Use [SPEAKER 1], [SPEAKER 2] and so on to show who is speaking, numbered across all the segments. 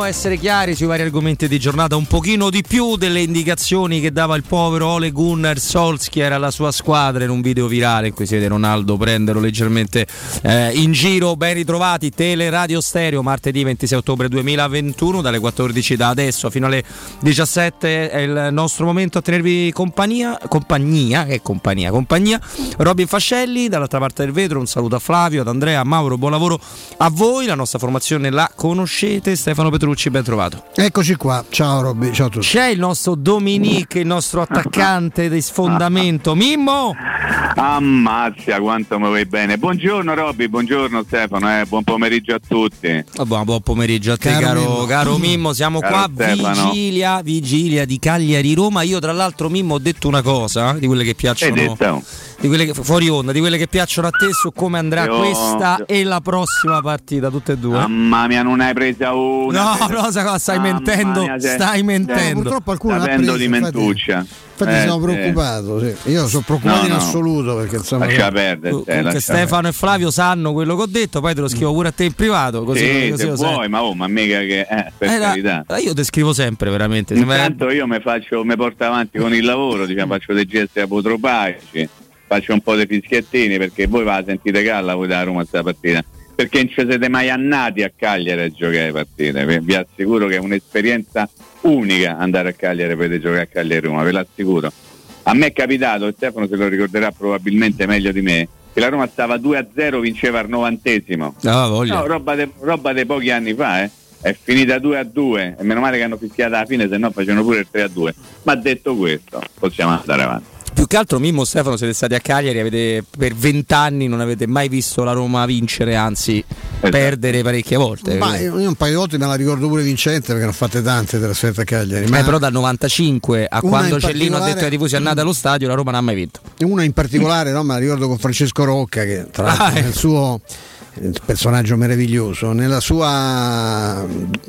[SPEAKER 1] proveremo a essere chiari sui vari argomenti di giornata, un pochino di più delle indicazioni che dava il povero Ole Gunnar Solskjaer alla sua squadra in un video virale in cui si vede Ronaldo prenderlo leggermente eh, in giro. Ben ritrovati, Tele Radio Stereo, martedì 26 ottobre 2021, dalle 14 da adesso fino alle 17 è il nostro momento a tenervi compagnia, compagnia, che compagnia, compagnia. Robin Fascelli, dall'altra parte del vetro, un saluto a Flavio, ad Andrea, a Mauro, buon lavoro a voi, la nostra formazione la conoscete, Stefano Petrucci, ben trovato.
[SPEAKER 2] Eccoci qua, ciao Robby, ciao a tutti.
[SPEAKER 1] C'è il nostro Dominique, il nostro attaccante di sfondamento, Mimmo!
[SPEAKER 3] Ammazza quanto mi vuoi bene. Buongiorno Robby, buongiorno Stefano, eh. buon pomeriggio a tutti.
[SPEAKER 1] Oh, buon, buon, pomeriggio a te caro, caro, Mimmo. Caro Mimmo. Siamo caro qua Stefano. vigilia, vigilia di Cagliari Roma. Io tra l'altro Mimmo ho detto una cosa di quelle che piacciono di quelle che, fuori onda, di quelle che piacciono a te su come andrà io, questa io. e la prossima partita, tutte e due.
[SPEAKER 3] Mamma mia, non hai presa una.
[SPEAKER 1] No, no, cosa, stai Mamma mentendo, mia, stai mentendo.
[SPEAKER 2] purtroppo qualcuno l'ha
[SPEAKER 3] presa, di mentuccia.
[SPEAKER 2] Infatti eh, sono preoccupato, sì. io sono preoccupato no, in assoluto perché insomma
[SPEAKER 3] lascia perdere,
[SPEAKER 1] te, Stefano e Flavio sanno quello che ho detto, poi te lo scrivo pure a te in privato, così,
[SPEAKER 3] sì, così se vuoi, ma, oh, ma mica che eh, per eh, carità.
[SPEAKER 1] io ti scrivo sempre veramente.
[SPEAKER 3] Intanto io mi faccio mi porto avanti con il lavoro, diciamo, faccio dei gesti apotropaici faccio un po' di fischiettini perché voi va sentite Calla voi da Roma questa partita perché non ci siete mai annati a Cagliari a giocare le partite. Vi assicuro che è un'esperienza unica andare a Cagliari per giocare a Cagliari Roma ve l'assicuro. A me è capitato e Stefano se lo ricorderà probabilmente meglio di me che la Roma stava 2-0 vinceva al novantesimo.
[SPEAKER 1] No,
[SPEAKER 3] no, roba di pochi anni fa eh. È finita 2 a 2 e meno male che hanno fischiato alla fine se no facevano pure il 3 a 2 ma detto questo possiamo andare avanti
[SPEAKER 1] più che altro Mimmo Stefano siete stati a Cagliari, avete, per vent'anni non avete mai visto la Roma vincere, anzi esatto. perdere parecchie volte.
[SPEAKER 2] Ma io un paio di volte me la ricordo pure vincente perché ne ho fatte tante trasferte a Cagliari. Ma
[SPEAKER 1] eh, però dal 95 a quando Cellino ha detto ai tifosi andate allo stadio la Roma non ha mai vinto.
[SPEAKER 2] Una in particolare no, me la ricordo con Francesco Rocca che tra l'altro ah, nel ecco. suo personaggio meraviglioso, nella sua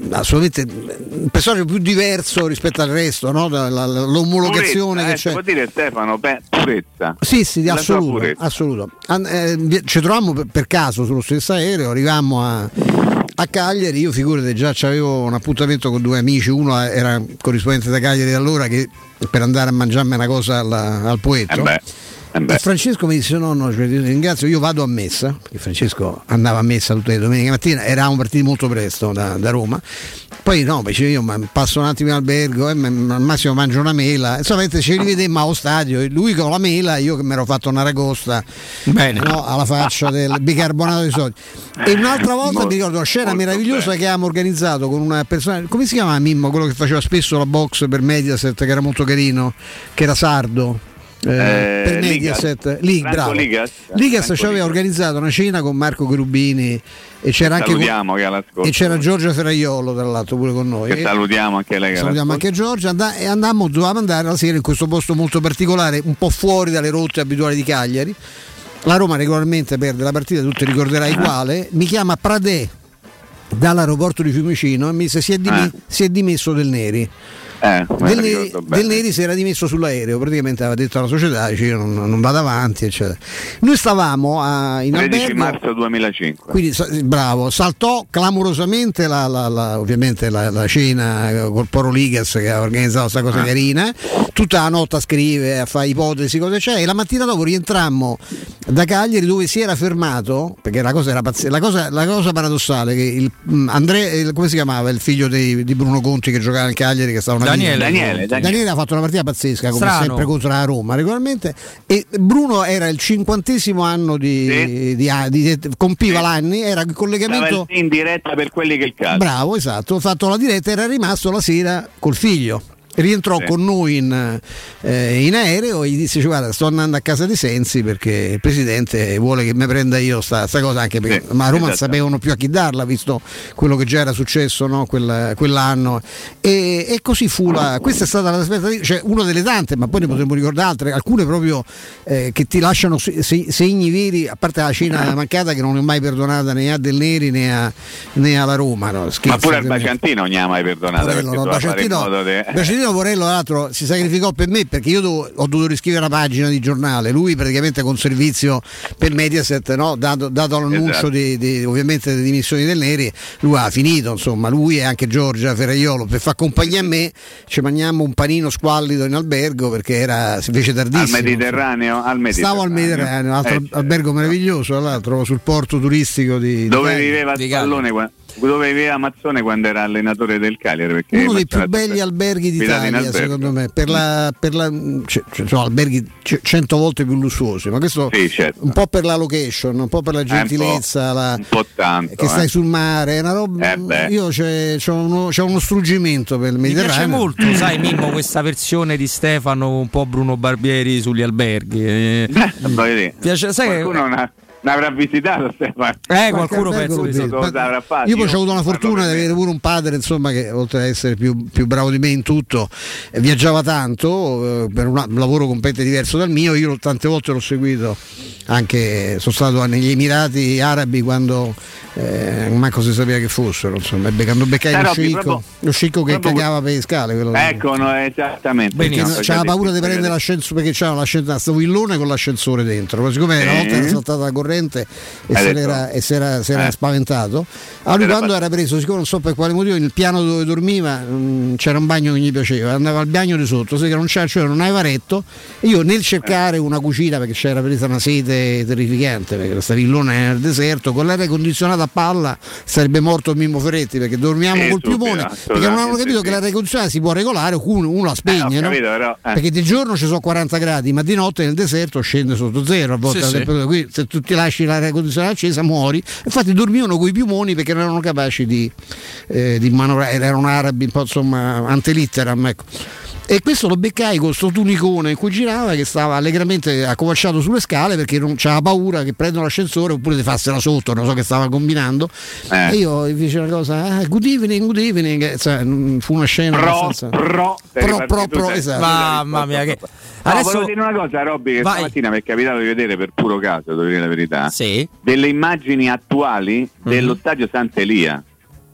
[SPEAKER 2] assolutamente un personaggio più diverso rispetto al resto, no? la, la, l'omologazione
[SPEAKER 3] purezza,
[SPEAKER 2] che
[SPEAKER 3] eh,
[SPEAKER 2] c'è.
[SPEAKER 3] dire Stefano, beh, purezza.
[SPEAKER 2] Sì, sì, assoluto. assoluto. An- eh, ci trovammo per, per, caso sullo stesso aereo, arrivammo a, a Cagliari, io figurate già avevo un appuntamento con due amici, uno era corrispondente da Cagliari allora che per andare a mangiarmi una cosa alla, al poetto.
[SPEAKER 3] Eh
[SPEAKER 2] eh Francesco mi disse: No, no, cioè, ti ringrazio, io vado a messa. Perché Francesco andava a messa tutte le domeniche mattina, eravamo partiti molto presto da, da Roma. Poi no, dice io passo un attimo in albergo, eh, al massimo mangio una mela. Insomma, ci rivedemmo allo stadio, lui con la mela, io che mi ero fatto una ragosta no, alla faccia del bicarbonato di sodio. E un'altra volta molto, mi ricordo una scena meravigliosa bene. che avevamo organizzato con una persona, come si chiama Mimmo, quello che faceva spesso la box per Mediaset, che era molto carino, che era sardo. Eh, eh, per Mediaset Ligas, bravo. Ligas, Ligas ci aveva organizzato una cena con Marco Cherubini e c'era anche e c'era Giorgia Ferraiolo tra l'altro pure con noi.
[SPEAKER 3] Che salutiamo anche lei
[SPEAKER 2] salutiamo anche Giorgia and- e andammo dovevamo andare la sera in questo posto molto particolare un po' fuori dalle rotte abituali di Cagliari. La Roma regolarmente perde la partita tu ti ricorderai quale. Mi chiama Pradè dall'aeroporto di Fiumicino e mi dice si è, dim- eh. si è dimesso del Neri
[SPEAKER 3] eh,
[SPEAKER 2] del, del, Neri, si era dimesso sull'aereo, praticamente aveva detto alla società dice, io non, non, vado avanti, eccetera. Noi stavamo a, in 13 albergo,
[SPEAKER 3] marzo 2005.
[SPEAKER 2] Quindi bravo, saltò clamorosamente la, la, la, ovviamente la, cena col Poro Ligas che ha organizzato questa cosa ah. carina, tutta la notte a scrivere, a fare ipotesi, cosa c'è, e la mattina dopo rientrammo da Cagliari dove si era fermato, perché la cosa era pazzesca, la cosa, la cosa paradossale che il, Andrea, come si chiamava il figlio di, di Bruno Conti che giocava in Cagliari, che stava una
[SPEAKER 1] Daniele,
[SPEAKER 3] Daniele,
[SPEAKER 2] Daniele. Daniele, ha fatto una partita pazzesca come Strano. sempre contro la Roma regolarmente e Bruno era il cinquantesimo anno di, sì. di, di, di compiva sì. l'anni era il collegamento
[SPEAKER 3] in diretta per quelli che il caso
[SPEAKER 2] bravo esatto ho fatto la diretta era rimasto la sera col figlio rientrò sì. con noi in, eh, in, aereo e gli disse guarda sto andando a casa di Sensi perché il presidente vuole che mi prenda io sta, sta cosa anche perché sì, ma a Roma non esatto. sapevano più a chi darla visto quello che già era successo no? Quel, quell'anno e, e, così fu la, questa è stata l'aspettativa cioè una delle tante ma poi ne potremmo ricordare altre alcune proprio eh, che ti lasciano segni veri a parte la cena mancata che non è mai perdonata né a Del Neri né, a, né alla Roma no?
[SPEAKER 3] Scherzo, ma pure al Bacantino non ne ha mai perdonata Pure, no, Bacantino,
[SPEAKER 2] de... Antonino Porello, l'altro, si sacrificò per me perché io do, ho dovuto riscrivere una pagina di giornale. Lui praticamente con servizio per Mediaset, no? dato, dato, l'annuncio esatto. di, di, ovviamente delle dimissioni del Neri, lui ha finito, insomma, lui e anche Giorgia Ferraiolo per far compagnia a me ci mangiamo un panino squallido in albergo perché era invece tardissimo.
[SPEAKER 3] Al Mediterraneo, al Mediterraneo.
[SPEAKER 2] Stavo al Mediterraneo, altro eh, albergo meraviglioso, l'altro sul porto turistico di
[SPEAKER 3] dove di viveva Spallone dove viveva Mazzone quando era allenatore del Cagliari.
[SPEAKER 2] Uno dei più belli alberghi d'Italia, secondo me, per la, per la cioè, cioè, sono alberghi cento volte più lussuosi, ma questo
[SPEAKER 3] sì, certo.
[SPEAKER 2] un po' per la location, un po' per la gentilezza,
[SPEAKER 3] un po',
[SPEAKER 2] la,
[SPEAKER 3] un po tanto,
[SPEAKER 2] che stai
[SPEAKER 3] eh.
[SPEAKER 2] sul mare, è una roba.
[SPEAKER 3] Eh
[SPEAKER 2] io c'è, c'è, uno, c'è, uno, struggimento per il Mediterraneo.
[SPEAKER 1] Mi piace molto, sai Mimmo, questa versione di Stefano, un po' Bruno Barbieri sugli alberghi. Eh,
[SPEAKER 3] Beh, piace, sai Qualcuno. Una l'avrà visitato Stefano.
[SPEAKER 1] Eh, qualcuno penso
[SPEAKER 2] di fatto. Io poi ho avuto la fortuna di avere pure un padre, insomma, che oltre ad essere più, più bravo di me in tutto, eh, viaggiava tanto eh, per un, un lavoro completamente diverso dal mio. Io tante volte l'ho seguito anche sono stato negli Emirati Arabi quando eh, manco si sapeva che fossero insomma quando beccai eh, lo scicco lo scicco che proprio, cagava per le scale quello
[SPEAKER 3] ecco no, esattamente.
[SPEAKER 2] Perché c'era paura di prendere l'ascensore perché c'era l'ascensore sto villone con l'ascensore dentro ma siccome una volta era saltata la corrente e se era, e si era, si era eh. spaventato allora lui quando era preso siccome non so per quale motivo nel piano dove dormiva mh, mm, c'era un bagno che gli piaceva andava al bagno di sotto se non c'era cioè non aveva retto e io nel cercare una cucina perché c'era presa una sete terrificante perché questa villona nel deserto con l'aria condizionata a palla sarebbe morto Mimmo Ferretti perché dormiamo eh, col piumone perché non hanno capito sì. che l'aria condizionata si può regolare uno, uno la spegne eh, capito, no? però, eh. perché di giorno ci sono 40 gradi ma di notte nel deserto scende sotto zero a volte sì, sì. Qui, se tu ti lasci l'aria condizionata accesa muori. Infatti dormivano con i piumoni perché non erano capaci di, eh, di manovrare erano arabi un po' insomma antelitteram ecco e questo lo beccai con questo tunicone in cui girava che stava allegramente accovacciato sulle scale perché non c'aveva paura che prendono l'ascensore oppure ti fassero sotto, non so che stava combinando. Eh. E io feci una cosa, ah, good evening, good evening, cioè, fu una scena
[SPEAKER 3] pro,
[SPEAKER 2] abbastanza...
[SPEAKER 3] Pro,
[SPEAKER 2] pro, pro, pro, esatto.
[SPEAKER 1] Mamma mia che...
[SPEAKER 3] No, Adesso... volevo dire una cosa, Robby, che Vai. stamattina mi è capitato di vedere per puro caso, devo dire la verità,
[SPEAKER 1] sì.
[SPEAKER 3] delle immagini attuali mm-hmm. dello stadio Sant'Elia,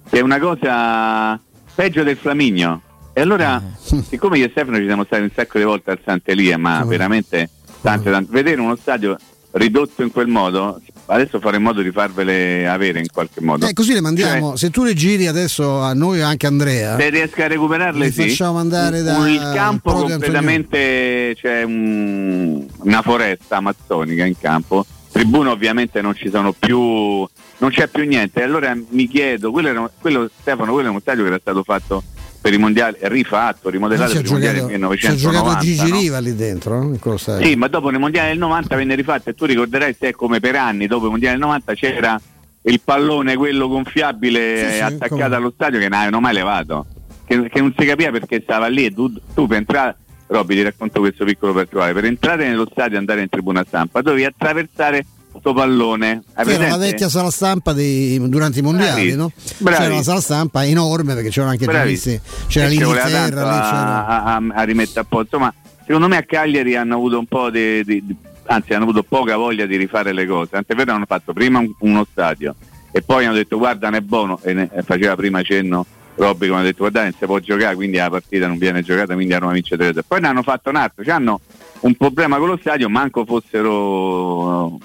[SPEAKER 3] che è una cosa peggio del Flaminio. E allora, eh. siccome io e Stefano ci siamo stati un sacco di volte al Sant'Elia, ma oh. veramente tante, tante, vedere uno stadio ridotto in quel modo, adesso farò in modo di farvele avere in qualche modo.
[SPEAKER 2] Eh, così le mandiamo, cioè, se tu le giri adesso a noi e anche a Andrea.
[SPEAKER 3] Se riesca a recuperarle, le
[SPEAKER 2] sì. facciamo andare da.
[SPEAKER 3] Il campo completamente, c'è un, una foresta amazzonica in campo. Tribune ovviamente non ci sono più, non c'è più niente. Allora mi chiedo, quello, era, quello Stefano, quello è uno stadio che era stato fatto per i mondiali, rifatto, rimodellato per i mondiali del 1990.
[SPEAKER 2] C'è giocato Gigi no? Riva lì dentro, no?
[SPEAKER 3] Sì, ma dopo nei mondiali del 90 venne rifatto e tu ricorderai se come per anni dopo i mondiali del 90 c'era il pallone quello gonfiabile sì, sì, attaccato come... allo stadio che non avevano mai levato, che, che, non si capiva perché stava lì e tu, tu per entrare, Robby ti racconto questo piccolo particolare, per entrare nello stadio e andare in tribuna stampa dovevi attraversare sto pallone.
[SPEAKER 2] Era la vecchia sala stampa dei, durante i mondiali, no? C'era una sala stampa enorme perché c'erano anche giornalisti, c'era l'Inghilterra,
[SPEAKER 3] c'era... A, a, a, rimettere a posto. Ma secondo me a Cagliari hanno avuto un po' di, di, di, anzi hanno avuto poca voglia di rifare le cose. Tant'è vero hanno fatto prima un, uno stadio e poi hanno detto guarda ne è buono e ne, faceva prima cenno Robby come ha detto guarda non si può giocare quindi la partita non viene giocata quindi a Roma vince 3 poi ne hanno fatto un altro, cioè hanno un problema con lo stadio manco fossero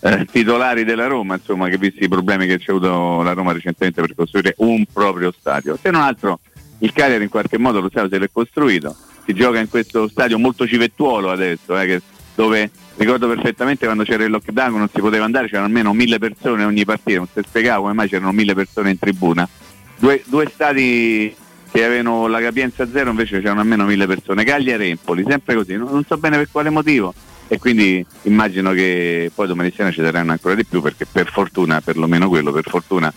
[SPEAKER 3] eh, titolari della Roma, insomma, che visti i problemi che c'è avuto la Roma recentemente per costruire un proprio stadio. Se non altro il Cagliari in qualche modo lo stadio se l'è costruito, si gioca in questo stadio molto civettuolo adesso, eh, che, dove ricordo perfettamente quando c'era il lockdown non si poteva andare, c'erano almeno mille persone ogni partita, non si spiegava come mai c'erano mille persone in tribuna. Due, due stati che avevano la capienza zero invece c'erano almeno mille persone, Cagliari e Empoli, sempre così, non, non so bene per quale motivo e quindi immagino che poi domani sera ci saranno ancora di più perché per fortuna, perlomeno quello, per fortuna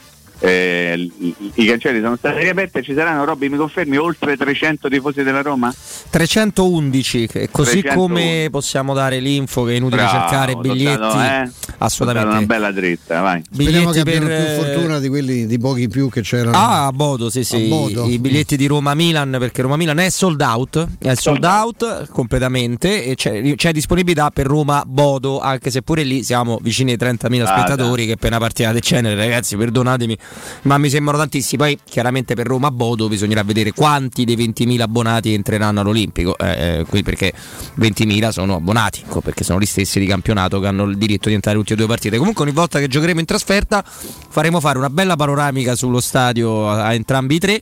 [SPEAKER 3] eh, i, cancelli sono stati riaperti e ci saranno, Robby mi confermi, oltre 300 tifosi della Roma?
[SPEAKER 1] 311, così 300... come possiamo dare l'info che è inutile Bravo, cercare biglietti. Stato, eh? Assolutamente.
[SPEAKER 3] Una bella dritta, vai.
[SPEAKER 2] Speriamo che abbiano per... più fortuna di quelli di pochi più che c'erano.
[SPEAKER 1] Ah, a Bodo, sì, sì. Bodo. I, biglietti di Roma-Milan, perché Roma-Milan è sold out, è sold out completamente e c'è, c'è disponibilità per Roma-Bodo, anche se pure lì siamo vicini ai 30.000 spettatori, ah, che per una partita del genere, ragazzi, perdonatemi ma mi sembrano tantissimi. Poi chiaramente per Roma Bodo bisognerà vedere quanti dei 20.000 abbonati entreranno all'Olimpico, eh, eh perché 20.000 sono abbonati, perché sono gli stessi di campionato che hanno il diritto di entrare tutte e due partite. Comunque ogni volta che giocheremo in trasferta faremo fare una bella panoramica sullo stadio a entrambi i tre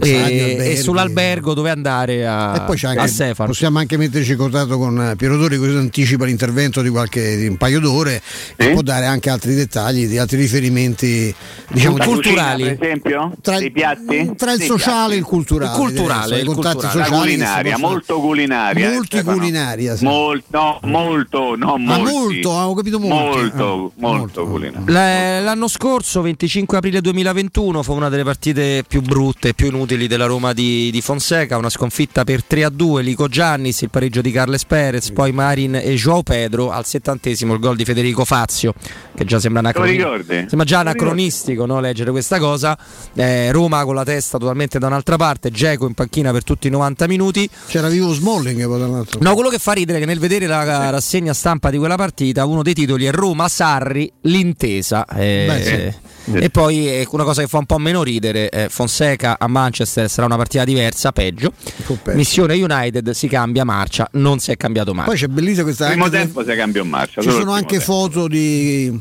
[SPEAKER 1] e, e, sull'albergo dove andare a,
[SPEAKER 2] e poi anche, a Stefano. Possiamo anche metterci in contatto con Piero Dori così anticipa l'intervento di qualche di un paio d'ore eh? e può dare anche altri dettagli, di altri riferimenti diciamo,
[SPEAKER 3] culturali. Cucina, per esempio?
[SPEAKER 2] Tra,
[SPEAKER 3] Dei piatti?
[SPEAKER 2] Tra il sociale e il culturale.
[SPEAKER 1] Il culturale,
[SPEAKER 2] i contatti
[SPEAKER 3] culturale.
[SPEAKER 2] sociali.
[SPEAKER 3] culinaria, molto culinaria.
[SPEAKER 2] Molto culinaria. Sì.
[SPEAKER 3] Mol, no, molto, no,
[SPEAKER 2] Ma molto, ho capito molto.
[SPEAKER 3] Molto, molto, molto
[SPEAKER 1] culinaria. L'anno scorso, 25 aprile 2021, fu una delle partite più brutte e più inutili della Roma di, di, Fonseca, una sconfitta per 3 a 2, Lico Giannis, il pareggio di Carles Perez, poi Marin e Joao Pedro, al settantesimo il gol di Federico Fazio, che già sembra, anacronistico, sembra già anacronistico no, leggere questa cosa, eh, Roma con la testa totalmente da un'altra parte, Geco in panchina per tutti i 90 minuti.
[SPEAKER 2] C'era vivo Smalling
[SPEAKER 1] No, quello che fa ridere è che nel vedere la rassegna stampa di quella partita uno dei titoli è Roma-Sarri, l'intesa. Eh, Beh, sì e poi eh, una cosa che fa un po' meno ridere, eh, Fonseca a Manchester sarà una partita diversa, peggio. Missione United si cambia marcia, non si è cambiato mai.
[SPEAKER 2] Poi c'è bellissima questa...
[SPEAKER 3] Primo tempo si cambia marcia.
[SPEAKER 2] Ci sono anche
[SPEAKER 3] tempo.
[SPEAKER 2] foto di,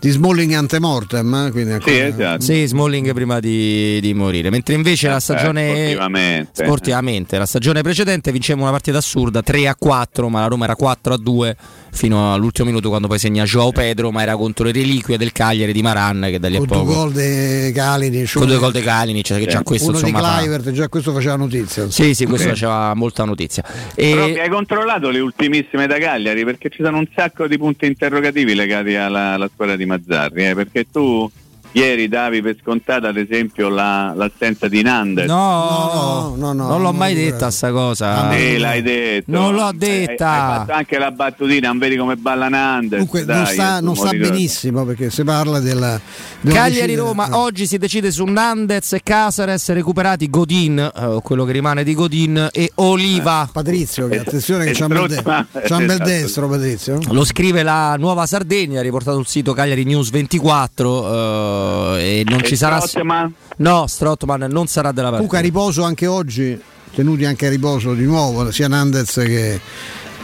[SPEAKER 2] di Smalling antemortem. Eh? Quindi
[SPEAKER 3] sì, esatto.
[SPEAKER 1] sì, Smalling prima di, di, morire. Mentre invece eh, la stagione...
[SPEAKER 3] sportivamente.
[SPEAKER 1] sportivamente. La stagione precedente vincemmo una partita assurda, 3 a 4, ma la Roma era 4 a 2 fino all'ultimo minuto quando poi segna Joao Pedro, ma era contro le reliquie del Cagliari di Maran che da lì a poco.
[SPEAKER 2] Con due gol di Calinic.
[SPEAKER 1] Con due gol di Calinic, cioè che già questo
[SPEAKER 2] Uno
[SPEAKER 1] insomma.
[SPEAKER 2] Di Clivert, già questo faceva notizia.
[SPEAKER 1] Sì, sì, questo okay. faceva molta notizia.
[SPEAKER 3] E... Però hai controllato le ultimissime da Cagliari perché ci sono un sacco di punti interrogativi legati alla, alla squadra di Mazzarri, eh, perché tu ieri davi per scontata ad esempio la, l'assenza di Nandes.
[SPEAKER 1] No, no, no, no non l'ho mai detta sta cosa.
[SPEAKER 3] Sì, l'hai detto.
[SPEAKER 1] Non l'ho detta. Hai,
[SPEAKER 3] hai fatto anche la battutina, non vedi come balla Nandes.
[SPEAKER 2] Comunque dai, non sta, non sta benissimo perché si parla della...
[SPEAKER 1] della Cagliari Roma, no. oggi si decide su Nandes e Casares recuperati Godin, eh, quello che rimane di Godin e Oliva.
[SPEAKER 2] Eh, Patrizio, che attenzione che c'ha un bel, de- c'ha un bel esatto. destro Patrizio.
[SPEAKER 1] Lo scrive la Nuova Sardegna, ha riportato il sito Cagliari News 24. Eh, e non e ci sarà.
[SPEAKER 3] Strottman?
[SPEAKER 1] No, Strottman non sarà della partita.
[SPEAKER 2] Comunque a riposo anche oggi, tenuti anche a riposo di nuovo, sia Nandez che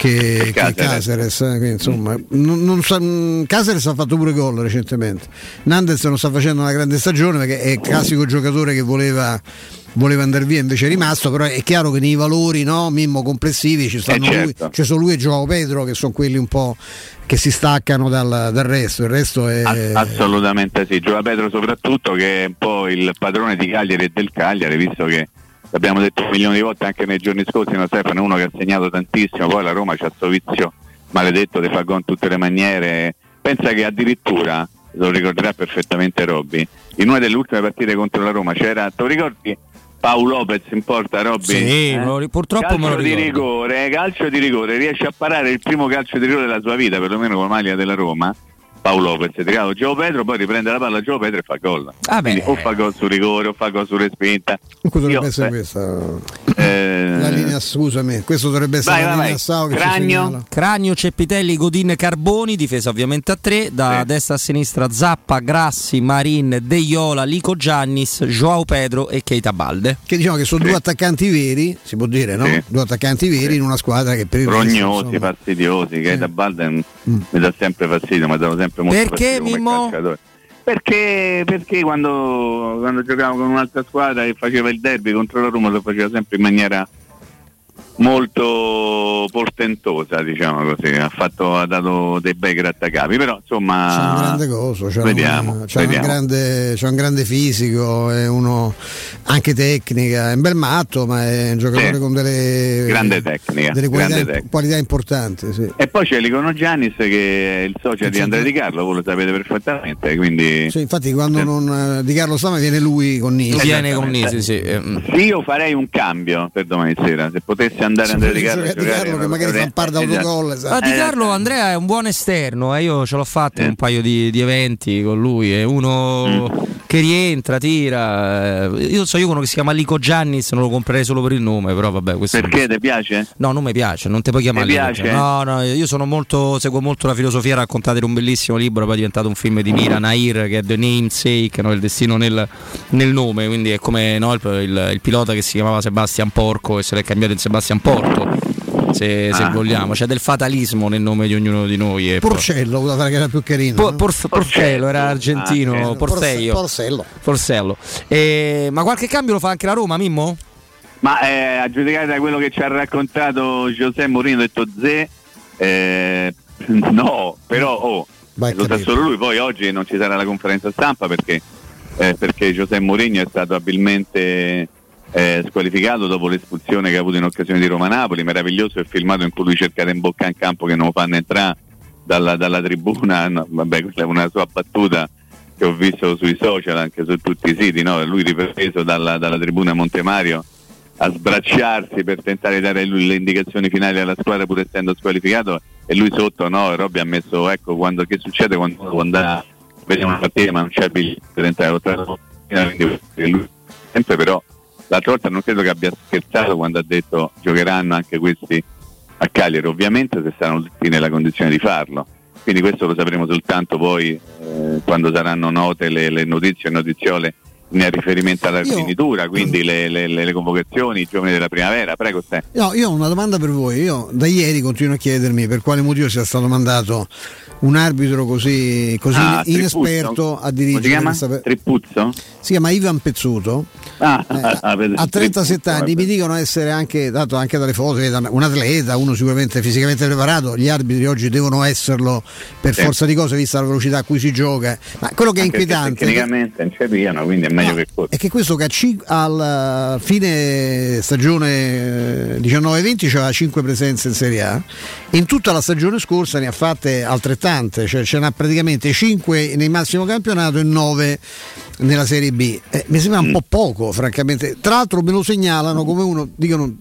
[SPEAKER 2] che, che Caceres, eh, che, insomma, non, non sa, mm, Caceres ha fatto pure gol recentemente. Nandez non sta facendo una grande stagione perché è il classico giocatore che voleva voleva andare via invece è rimasto però è chiaro che nei valori no, Mimmo complessivi ci stanno eh certo. lui, c'è solo lui e Gioao Pedro che sono quelli un po' che si staccano dal, dal resto il resto è
[SPEAKER 3] assolutamente sì Gioao Pedro soprattutto che è un po' il padrone di Cagliari e del Cagliari visto che l'abbiamo detto un milione di volte anche nei giorni scorsi no Stefano? È uno che ha segnato tantissimo poi la Roma c'ha questo vizio maledetto di far gol in tutte le maniere. Pensa che addirittura lo ricorderà perfettamente Robby in una delle ultime partite contro la Roma c'era te lo ricordi? Paolo Lopez in porta Robby?
[SPEAKER 1] Sì, eh? purtroppo
[SPEAKER 3] calcio
[SPEAKER 1] me lo
[SPEAKER 3] di rigore calcio di rigore riesce a parare il primo calcio di rigore della sua vita perlomeno con la maglia della Roma Paolo Lopez è tirato Gio Pedro poi riprende la palla Gio Pedro e fa gol.
[SPEAKER 1] Ah
[SPEAKER 3] o fa gol su rigore o fa gol su respinta.
[SPEAKER 2] Cosa dovrebbe essere eh, questa. eh, la linea scusami questo dovrebbe essere vai, la vai, linea Sao
[SPEAKER 3] Cragno.
[SPEAKER 1] Cragno Ceppitelli Godin Carboni difesa ovviamente a tre. Da sì. destra a sinistra Zappa Grassi Marin De Iola Lico Giannis Joao Pedro e Keita Balde.
[SPEAKER 2] Che diciamo che sono sì. due attaccanti veri si può dire no? Sì. due attaccanti veri in una squadra che per il
[SPEAKER 3] rognosi fastidiosi Keita Balde mm. mi dà sempre fastidio ma danno sempre sempre molto
[SPEAKER 1] perché Mimmo?
[SPEAKER 3] Perché, perché quando, quando giocavo con un'altra squadra e faceva il derby contro la Roma lo faceva sempre in maniera molto portentosa, diciamo così, ha, fatto, ha dato dei bei grattacapi, però insomma...
[SPEAKER 2] C'è un grande coso, c'è,
[SPEAKER 3] vediamo,
[SPEAKER 2] un, c'è,
[SPEAKER 3] vediamo.
[SPEAKER 2] Un, grande, c'è un grande fisico, è uno anche tecnica, è un bel matto, ma è un giocatore sì. con delle,
[SPEAKER 3] grande tecnica,
[SPEAKER 2] delle qualità,
[SPEAKER 3] grande tecnica.
[SPEAKER 2] qualità importanti. Sì.
[SPEAKER 3] E poi c'è Licono Giannis che è il socio di Andrea Di Carlo, voi lo sapete perfettamente, quindi...
[SPEAKER 2] Sì, infatti quando non, eh, Di Carlo sta viene lui con Nisi.
[SPEAKER 1] Viene con Nisi, sì.
[SPEAKER 3] sì. Io farei un cambio per domani sera, se potessi andare Andrea Di Carlo,
[SPEAKER 2] Di Carlo che magari fa un par d'autogol esatto.
[SPEAKER 1] ah, Di Carlo Andrea è un buon esterno eh? io ce l'ho fatto eh. un paio di, di, eventi con lui è uno mm che rientra, tira. eh, Io so, io uno che si chiama Lico Giannis, non lo comprerei solo per il nome, però vabbè, questo
[SPEAKER 3] Perché ti piace?
[SPEAKER 1] No, non mi piace, non ti puoi chiamare
[SPEAKER 3] Ti piace?
[SPEAKER 1] No, no, io sono molto, seguo molto la filosofia raccontata in un bellissimo libro, poi è diventato un film di Mira Nair che è The Namesake, no? il destino nel, nel nome, quindi è come no, il, il- il pilota che si chiamava Sebastian Porco e se l'è cambiato in Sebastian Porto. Se, se
[SPEAKER 3] Ah.
[SPEAKER 1] vogliamo, c'è del fatalismo nel nome di ognuno di noi. e poi-
[SPEAKER 2] Porcello, quella che era più carino.
[SPEAKER 1] Po-? Porf- Porcello era argentino,
[SPEAKER 3] Ah, ok.
[SPEAKER 1] Porcello.
[SPEAKER 2] Porcello.
[SPEAKER 1] Porcello. Eh, ma qualche cambio lo fa anche la Roma, Mimmo?
[SPEAKER 3] Ma eh, a giudicare da quello che ci ha raccontato Giuseppe Mourinho, ha detto Ze, eh, no, però oh,
[SPEAKER 2] Vai,
[SPEAKER 3] lo solo lui, poi oggi non ci sarà la conferenza stampa perché, eh, perché Giuseppe Mourinho è stato abilmente eh, squalificato dopo l'espulsione che ha avuto in occasione di Roma-Napoli, meraviglioso il filmato in cui lui cerca di imboccare in campo che non lo fanno entrare dalla, dalla tribuna, no, vabbè questa è una sua battuta che ho visto sui social, anche su tutti i siti, no? lui ripreso dalla, dalla tribuna Montemario a sbracciarsi per tentare di dare le indicazioni finali alla squadra pur essendo squalificato. E lui sotto no, Robby ha messo ecco quando, che succede quando può andare vedere una partita ma non c'è il biglietto per entrare quindi lui sempre però l'altra volta non credo che abbia scherzato quando ha detto giocheranno anche questi a Cagliari. Ovviamente se saranno tutti nella condizione di farlo. Quindi questo lo sapremo soltanto poi eh, quando saranno note le, le notizie e notiziole nel riferimento alla finitura, quindi le, le- le- convocazioni, i giovani della primavera. Prego, te.
[SPEAKER 2] No, io ho una domanda per voi. Io da ieri continuo a chiedermi per quale motivo sia stato mandato un arbitro così, così
[SPEAKER 3] Ah,
[SPEAKER 2] inesperto
[SPEAKER 3] Tripuzzo.
[SPEAKER 2] a
[SPEAKER 3] Come
[SPEAKER 2] dirigere
[SPEAKER 3] si chiama?
[SPEAKER 2] questa
[SPEAKER 3] Tripuzzo?
[SPEAKER 2] Si chiama Ivan Pezzuto.
[SPEAKER 3] Ah,
[SPEAKER 2] Eh,
[SPEAKER 3] ah, per-
[SPEAKER 2] a 37
[SPEAKER 3] Tripuzzo,
[SPEAKER 2] anni mi dicono essere anche, dato anche dalle foto, veda, un atleta, uno sicuramente fisicamente preparato, gli arbitri oggi devono esserlo per
[SPEAKER 3] Sì.
[SPEAKER 2] forza di cose vista la velocità a cui si gioca, ma quello che è
[SPEAKER 3] Anche
[SPEAKER 2] inquietante
[SPEAKER 3] Tecnicamente non ci piano, quindi è meglio
[SPEAKER 2] No,
[SPEAKER 3] che corri.
[SPEAKER 2] è che questo che a cin- al fine stagione eh, 19-20 c'aveva 5 presenze in Serie A in tutta la stagione scorsa ne ha fatte altrettante, cioè ce n'ha praticamente 5 nel massimo campionato e 9 nella Serie B. Eh, mi sembra
[SPEAKER 3] Mm.
[SPEAKER 2] un po' poco, francamente. Tra l'altro me lo segnalano come uno, dicono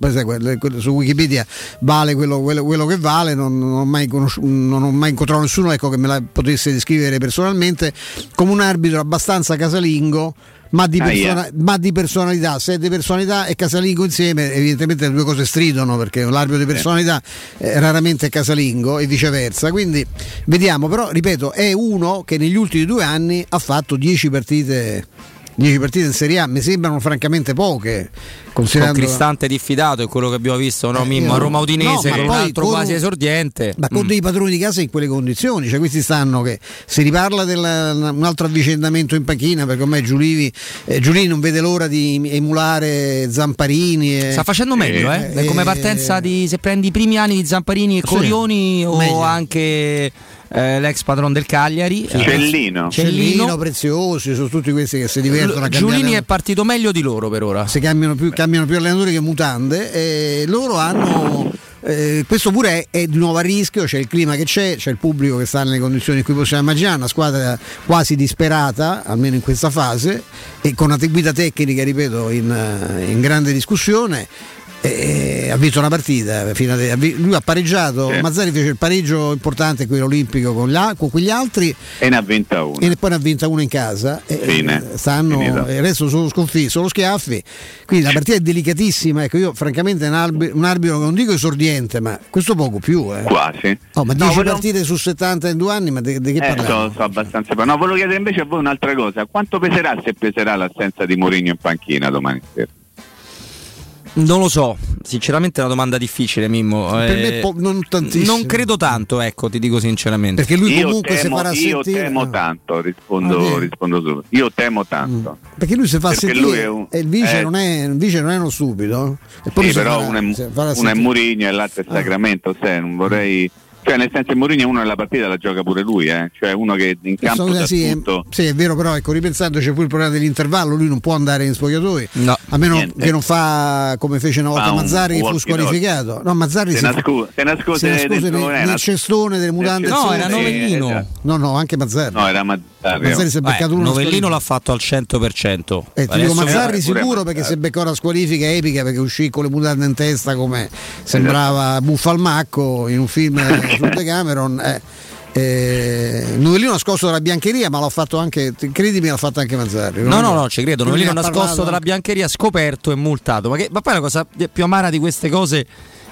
[SPEAKER 2] su Wikipedia vale quello, quello- quello che vale, non, non ho mai non ho mai incontrato nessuno ecco, che me la potesse descrivere personalmente, come un arbitro abbastanza casalingo. Ma di,
[SPEAKER 3] Ah,
[SPEAKER 2] persona-
[SPEAKER 3] yeah.
[SPEAKER 2] ma di personalità, se è di personalità e casalingo insieme, evidentemente le due cose stridono perché l'arbitro di personalità eh, raramente è casalingo e viceversa. Quindi vediamo, però ripeto, è uno che negli ultimi due anni ha fatto 10 partite. 10 partite in Serie A mi sembrano francamente poche
[SPEAKER 1] Con
[SPEAKER 2] considerando
[SPEAKER 1] Cristante diffidato è quello che abbiamo visto no,
[SPEAKER 2] Eh,
[SPEAKER 1] Mimmo, a Roma Udinese
[SPEAKER 2] no,
[SPEAKER 1] con un altro
[SPEAKER 2] con-
[SPEAKER 1] quasi esordiente.
[SPEAKER 2] ma con
[SPEAKER 1] Mm.
[SPEAKER 2] dei padroni di casa in quelle condizioni, cioè questi stanno che si riparla di un altro avvicendamento in panchina perché ormai Giulivi, eh, Giulini non vede l'ora di emulare Zamparini. e-
[SPEAKER 1] Sta facendo meglio, eh?
[SPEAKER 2] Eh,
[SPEAKER 1] come
[SPEAKER 2] eh,
[SPEAKER 1] partenza di se prendi i primi anni di Zamparini e
[SPEAKER 2] Sì,
[SPEAKER 1] Corioni o
[SPEAKER 2] meglio.
[SPEAKER 1] anche eh, l'ex padron del Cagliari. Eh,
[SPEAKER 3] Cellino.
[SPEAKER 2] Cellino,
[SPEAKER 1] Cellino.
[SPEAKER 2] preziosi, sono tutti questi che si divertono a
[SPEAKER 1] Giulini
[SPEAKER 2] cambiare-
[SPEAKER 1] è partito meglio di loro per ora.
[SPEAKER 2] si cambiano più, cambiano più allenatori che mutande e loro hanno eh, questo pure è, è di nuovo a rischio, c'è il clima che c'è, c'è il pubblico che sta nelle condizioni in cui possiamo immaginare, una squadra quasi disperata, almeno in questa fase, e con una guida tecnica, ripeto, in, eh, in grande discussione. Ha vinto una partita lui ha pareggiato
[SPEAKER 3] Sì.
[SPEAKER 2] Mazzari fece il pareggio importante quello olimpico con, con quegli altri
[SPEAKER 3] E ne ha vinta una.
[SPEAKER 2] e poi ne ha vinta una in casa e
[SPEAKER 3] Fine.
[SPEAKER 2] e stanno
[SPEAKER 3] Finita.
[SPEAKER 2] e adesso sono sconfitti, solo schiaffi quindi la partita è delicatissima ecco io francamente un, arbi- un arbitro che non dico esordiente ma questo poco più eh.
[SPEAKER 3] Quasi.
[SPEAKER 2] Oh, ma
[SPEAKER 3] No,
[SPEAKER 2] 10
[SPEAKER 3] volevo-
[SPEAKER 2] partite su 70 in due anni ma di di che
[SPEAKER 3] Eh,
[SPEAKER 2] parliamo?
[SPEAKER 3] so, so abbastanza. No, volevo chiedere invece a voi un'altra cosa. Quanto peserà se peserà l'assenza di Mourinho in panchina domani sera?
[SPEAKER 1] Non lo so, sinceramente è una domanda difficile, Mimmo.
[SPEAKER 2] per
[SPEAKER 1] Eh,
[SPEAKER 2] me po- non tantissimo
[SPEAKER 1] non credo tanto, ecco, ti dico sinceramente.
[SPEAKER 2] perché lui
[SPEAKER 3] io
[SPEAKER 2] comunque si
[SPEAKER 3] temo,
[SPEAKER 2] farà
[SPEAKER 3] io
[SPEAKER 2] sentire
[SPEAKER 3] temo
[SPEAKER 2] ah.
[SPEAKER 3] tanto, rispondo,
[SPEAKER 2] Ah,
[SPEAKER 3] rispondo subito. Io temo
[SPEAKER 2] Mm.
[SPEAKER 3] tanto.
[SPEAKER 2] perché lui si fa
[SPEAKER 3] Perché
[SPEAKER 2] sentire
[SPEAKER 3] lui è un-
[SPEAKER 2] e il vice,
[SPEAKER 3] eh.
[SPEAKER 2] non è, il vice non è uno stupido e poi
[SPEAKER 3] Sì,
[SPEAKER 2] si
[SPEAKER 3] però
[SPEAKER 2] farà-
[SPEAKER 3] uno è,
[SPEAKER 2] si
[SPEAKER 3] uno è. Mourinho e l'altro è
[SPEAKER 2] Ah.
[SPEAKER 3] Sacramento. se, non vorrei. Cioè, nel senso, Mourinho è uno nella partita la gioca pure lui, eh? cioè uno che in campo sa
[SPEAKER 2] sì, è,
[SPEAKER 3] tutto.
[SPEAKER 2] sì, è vero, però ecco, ripensando c'è pure il problema dell'intervallo, lui non può andare in spogliatoi,
[SPEAKER 1] No.
[SPEAKER 2] a meno
[SPEAKER 3] Niente.
[SPEAKER 2] che non fa come fece una volta
[SPEAKER 3] un
[SPEAKER 2] Mazzarri che fu squalificato. No, Mazzarri
[SPEAKER 3] Se
[SPEAKER 2] si,
[SPEAKER 3] nascu- se nascose dentro-
[SPEAKER 2] nel,
[SPEAKER 3] eh,
[SPEAKER 2] nel
[SPEAKER 3] nas-
[SPEAKER 2] cestone delle mutande.
[SPEAKER 3] nel
[SPEAKER 1] No, era Novellino.
[SPEAKER 3] eh,
[SPEAKER 2] No, no, anche Mazzarri.
[SPEAKER 3] No, era Mazzarri.
[SPEAKER 2] Mazzarri si è beccato uno
[SPEAKER 1] Novellino l'ha fatto al 100%.
[SPEAKER 2] Eh, ti dico Mazzarri sicuro perché si beccò una squalifica epica perché uscì con le mutande in testa come sembrava
[SPEAKER 3] Esatto.
[SPEAKER 2] Buffa al Macco in un film su Decameron. Eh. Eh, Novellino nascosto dalla biancheria, ma l'ho fatto anche, credimi, l'ha fatto anche Mazzarri.
[SPEAKER 1] No, no, no, ci credo. Novellino nascosto dalla biancheria, scoperto e multato. Ma, che, ma poi la cosa più amara di queste cose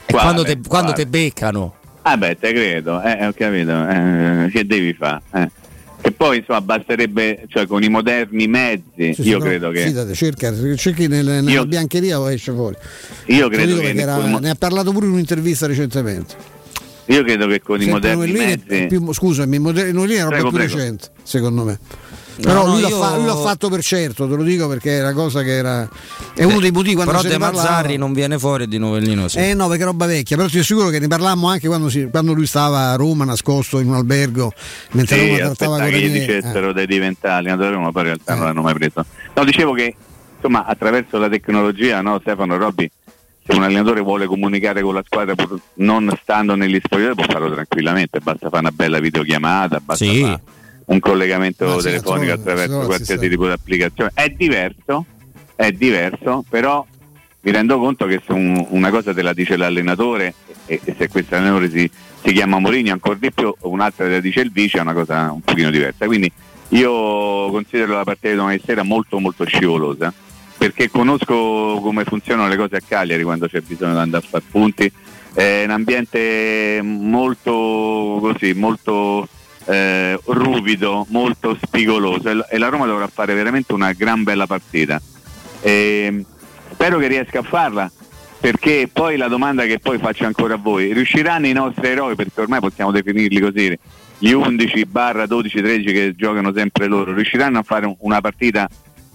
[SPEAKER 1] è quale, quando, te, quando te beccano.
[SPEAKER 3] Ah beh, te credo, eh, ho capito. Eh, che devi fare? Eh. E poi insomma basterebbe, cioè con i moderni mezzi, sì, io sì, credo no, che.
[SPEAKER 2] Fidate, cerca, cerchi nel, nella io, biancheria o esce fuori.
[SPEAKER 3] Io credo che. Era,
[SPEAKER 2] quel... Ne ha parlato pure in un'intervista recentemente.
[SPEAKER 3] Io credo che con Sempre i moderni mezzi.
[SPEAKER 2] Più, scusami, moderni era prego, più prego. recente, secondo me. Però no, lui, io... l'ha fa- lui, l'ha fatto per certo, te lo dico perché è una cosa che era. È uno dei motivi quando
[SPEAKER 1] però
[SPEAKER 2] se
[SPEAKER 1] De
[SPEAKER 2] Mazzarri
[SPEAKER 1] non viene fuori di Novellino. Sì.
[SPEAKER 2] Eh no, perché roba vecchia. Però ti assicuro che ne parlammo anche quando, si, quando lui stava a Roma nascosto in un albergo. Mentre
[SPEAKER 3] sì,
[SPEAKER 2] Roma
[SPEAKER 3] trattava con che gli dicessero eh. dei diventali, ma poi in realtà eh. non l'hanno mai preso. No, dicevo che insomma attraverso la tecnologia, no, Stefano Robbi se un allenatore vuole comunicare con la squadra non stando negli spogliatoi può farlo tranquillamente, basta fare una bella videochiamata, basta sì. fare un collegamento telefonico attraverso qualsiasi tipo di applicazione. È diverso, è diverso, però mi rendo conto che se un, una cosa te la dice l'allenatore e, e se questo allenatore si, si chiama Morini ancora di più, un'altra te la dice il vice, è una cosa un pochino diversa. Quindi io considero la partita di domani sera molto molto scivolosa perché conosco come funzionano le cose a Cagliari quando c'è bisogno di andare a fare punti. È un ambiente molto così, molto eh, ruvido, molto spigoloso e la Roma dovrà fare veramente una gran bella partita. E spero che riesca a farla perché poi la domanda che poi faccio ancora a voi, riusciranno i nostri eroi, perché ormai possiamo definirli così, gli 11 barra 12, 13 che giocano sempre loro, riusciranno a fare una partita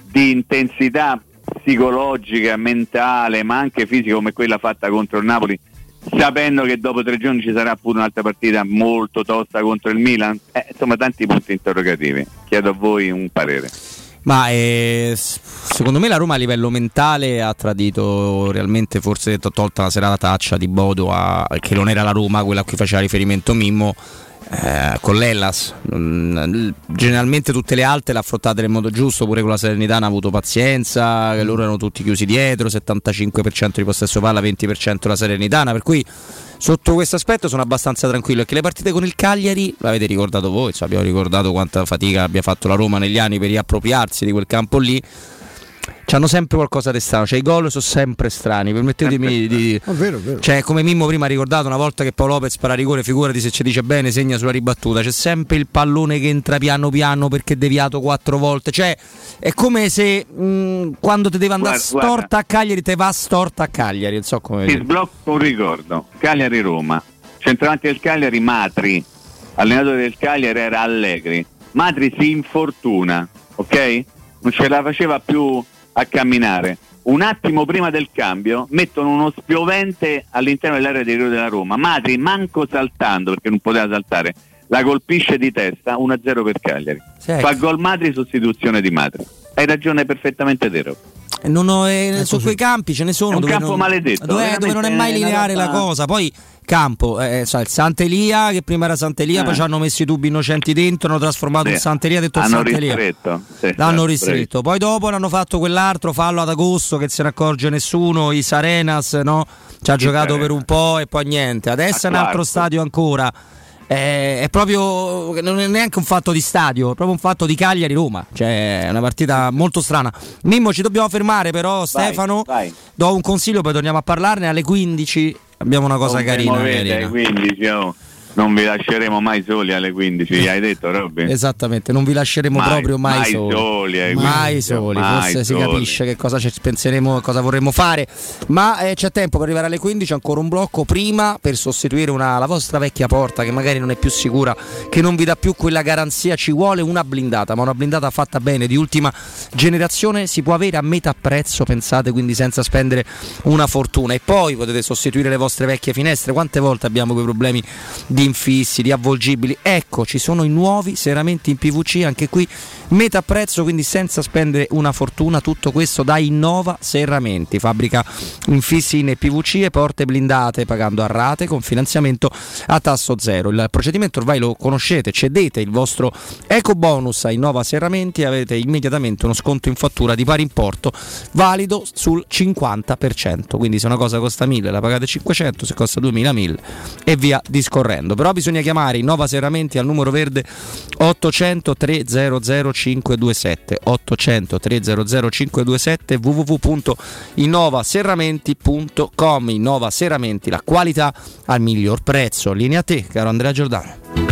[SPEAKER 3] di intensità psicologica, mentale, ma anche fisica come quella fatta contro il Napoli, sapendo che dopo tre giorni ci sarà pure un'altra partita molto tosta contro il Milan? Eh, insomma, tanti punti interrogativi. Chiedo a voi un parere.
[SPEAKER 1] Ma eh, secondo me la Roma a livello mentale ha tradito realmente, forse tolta la serata taccia di Bodo, a, che non era la Roma, quella a cui faceva riferimento Mimmo eh, con l'Ellas. Generalmente tutte le altre le affrontate nel modo giusto, pure con la Serenità hanno avuto pazienza, che loro erano tutti chiusi dietro, 75% di possesso palla, 20% la Serenitana, per cui sotto questo aspetto sono abbastanza tranquillo che le partite con il Cagliari l'avete ricordato voi, cioè abbiamo ricordato quanta fatica abbia fatto la Roma negli anni per riappropriarsi di quel campo lì hanno sempre qualcosa di strano, cioè i gol sono sempre strani, permettetemi di...
[SPEAKER 2] È vero, è vero.
[SPEAKER 1] Cioè come Mimmo prima ha ricordato una volta che Paolo Lopez spara rigore, figurati se ci dice bene, segna sulla ribattuta, c'è sempre il pallone che entra piano piano perché è deviato quattro volte, cioè è come se mh, quando ti deve andare guarda, storta guarda. a Cagliari te va storta a Cagliari, non so come...
[SPEAKER 3] Ti sblocco un ricordo, Cagliari-Roma, centravanti del Cagliari Matri, allenatore del Cagliari era Allegri, Matri si infortuna, ok? Non ce la faceva più a camminare. Un attimo prima del cambio mettono uno spiovente all'interno dell'area di Rio della Roma. Matri, manco saltando perché non poteva saltare, la colpisce di testa 1-0 per Cagliari. Sì. Fa gol Matri, sostituzione di Matri. Hai ragione perfettamente Tero.
[SPEAKER 1] Non ho, eh, su quei campi ce ne sono. È
[SPEAKER 3] un
[SPEAKER 1] dove
[SPEAKER 3] campo
[SPEAKER 1] non,
[SPEAKER 3] maledetto.
[SPEAKER 1] Dove, dove non è mai lineare la cosa. Poi campo, eh, cioè il Sant'Elia che prima era Sant'Elia, eh. poi ci hanno messo i tubi innocenti dentro, hanno trasformato sì. il Sant'Elia, detto
[SPEAKER 3] hanno
[SPEAKER 1] Sant'Elia.
[SPEAKER 3] Ristretto. Sì,
[SPEAKER 1] L'hanno ristretto. Poi dopo hanno fatto quell'altro fallo ad agosto che se ne accorge nessuno, i Sarenas, no? Ci ha giocato per un po' e poi niente. Adesso è un altro stadio ancora è proprio non è neanche un fatto di stadio, è proprio un fatto di Cagliari-Roma. Cioè, è una partita molto strana. Mimmo, ci dobbiamo fermare, però, vai, Stefano. Vai. Do un consiglio, poi torniamo a parlarne alle 15. Abbiamo una cosa non carina.
[SPEAKER 3] Muovete,
[SPEAKER 1] carina.
[SPEAKER 3] 15, oh. Non vi lasceremo mai soli alle 15, hai detto Robby?
[SPEAKER 1] Esattamente, non vi lasceremo
[SPEAKER 3] mai,
[SPEAKER 1] proprio mai,
[SPEAKER 3] mai
[SPEAKER 1] soli.
[SPEAKER 3] soli
[SPEAKER 1] mai 15, soli, mai forse soli. si capisce che cosa ci penseremo, cosa vorremmo fare. Ma eh, c'è tempo per arrivare alle 15, ancora un blocco prima per sostituire una, la vostra vecchia porta che magari non è più sicura, che non vi dà più quella garanzia. Ci vuole una blindata, ma una blindata fatta bene, di ultima generazione, si può avere a metà prezzo, pensate, quindi senza spendere una fortuna. E poi potete sostituire le vostre vecchie finestre. Quante volte abbiamo quei problemi di di infissi, di avvolgibili. Ecco, ci sono i nuovi serramenti in PVC, anche qui metà prezzo, quindi senza spendere una fortuna. Tutto questo da Innova Serramenti, fabbrica infissi in PVC e porte blindate pagando a rate con finanziamento a tasso zero. Il procedimento ormai lo conoscete, cedete il vostro eco bonus a Innova Serramenti e avete immediatamente uno sconto in fattura di pari importo valido sul 50%. Quindi se una cosa costa 1000 la pagate 500, se costa 2000 1000 e via discorrendo. Facendo. Però bisogna chiamare Innova Serramenti al numero verde 800 300 527 800 300 527 www.innovaserramenti.com Innova Serramenti, la qualità al miglior prezzo. Linea a te, caro Andrea Giordano.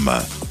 [SPEAKER 4] Rome.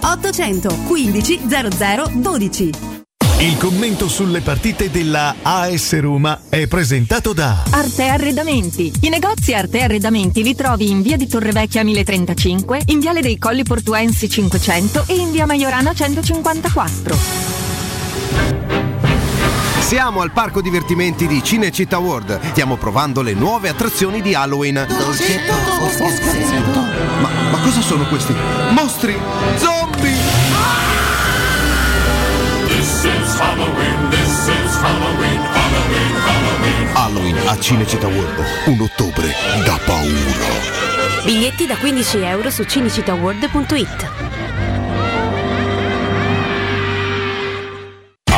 [SPEAKER 5] 815 0012.
[SPEAKER 6] Il commento sulle partite della AS Roma è presentato da
[SPEAKER 7] Arte Arredamenti. I negozi Arte Arredamenti li trovi in via di Torrevecchia 1035, in viale dei Colli Portuensi 500 e in via Maiorana 154.
[SPEAKER 8] Siamo al parco divertimenti di Cinecittà World. Stiamo provando le nuove attrazioni di Halloween. Ma, ma cosa sono questi? Mostri! Zombie!
[SPEAKER 9] Halloween, this is Halloween, Halloween, Halloween.
[SPEAKER 8] Halloween a Cinecittà World. Un ottobre da paura.
[SPEAKER 10] Biglietti da 15 euro su cinecittàworld.it.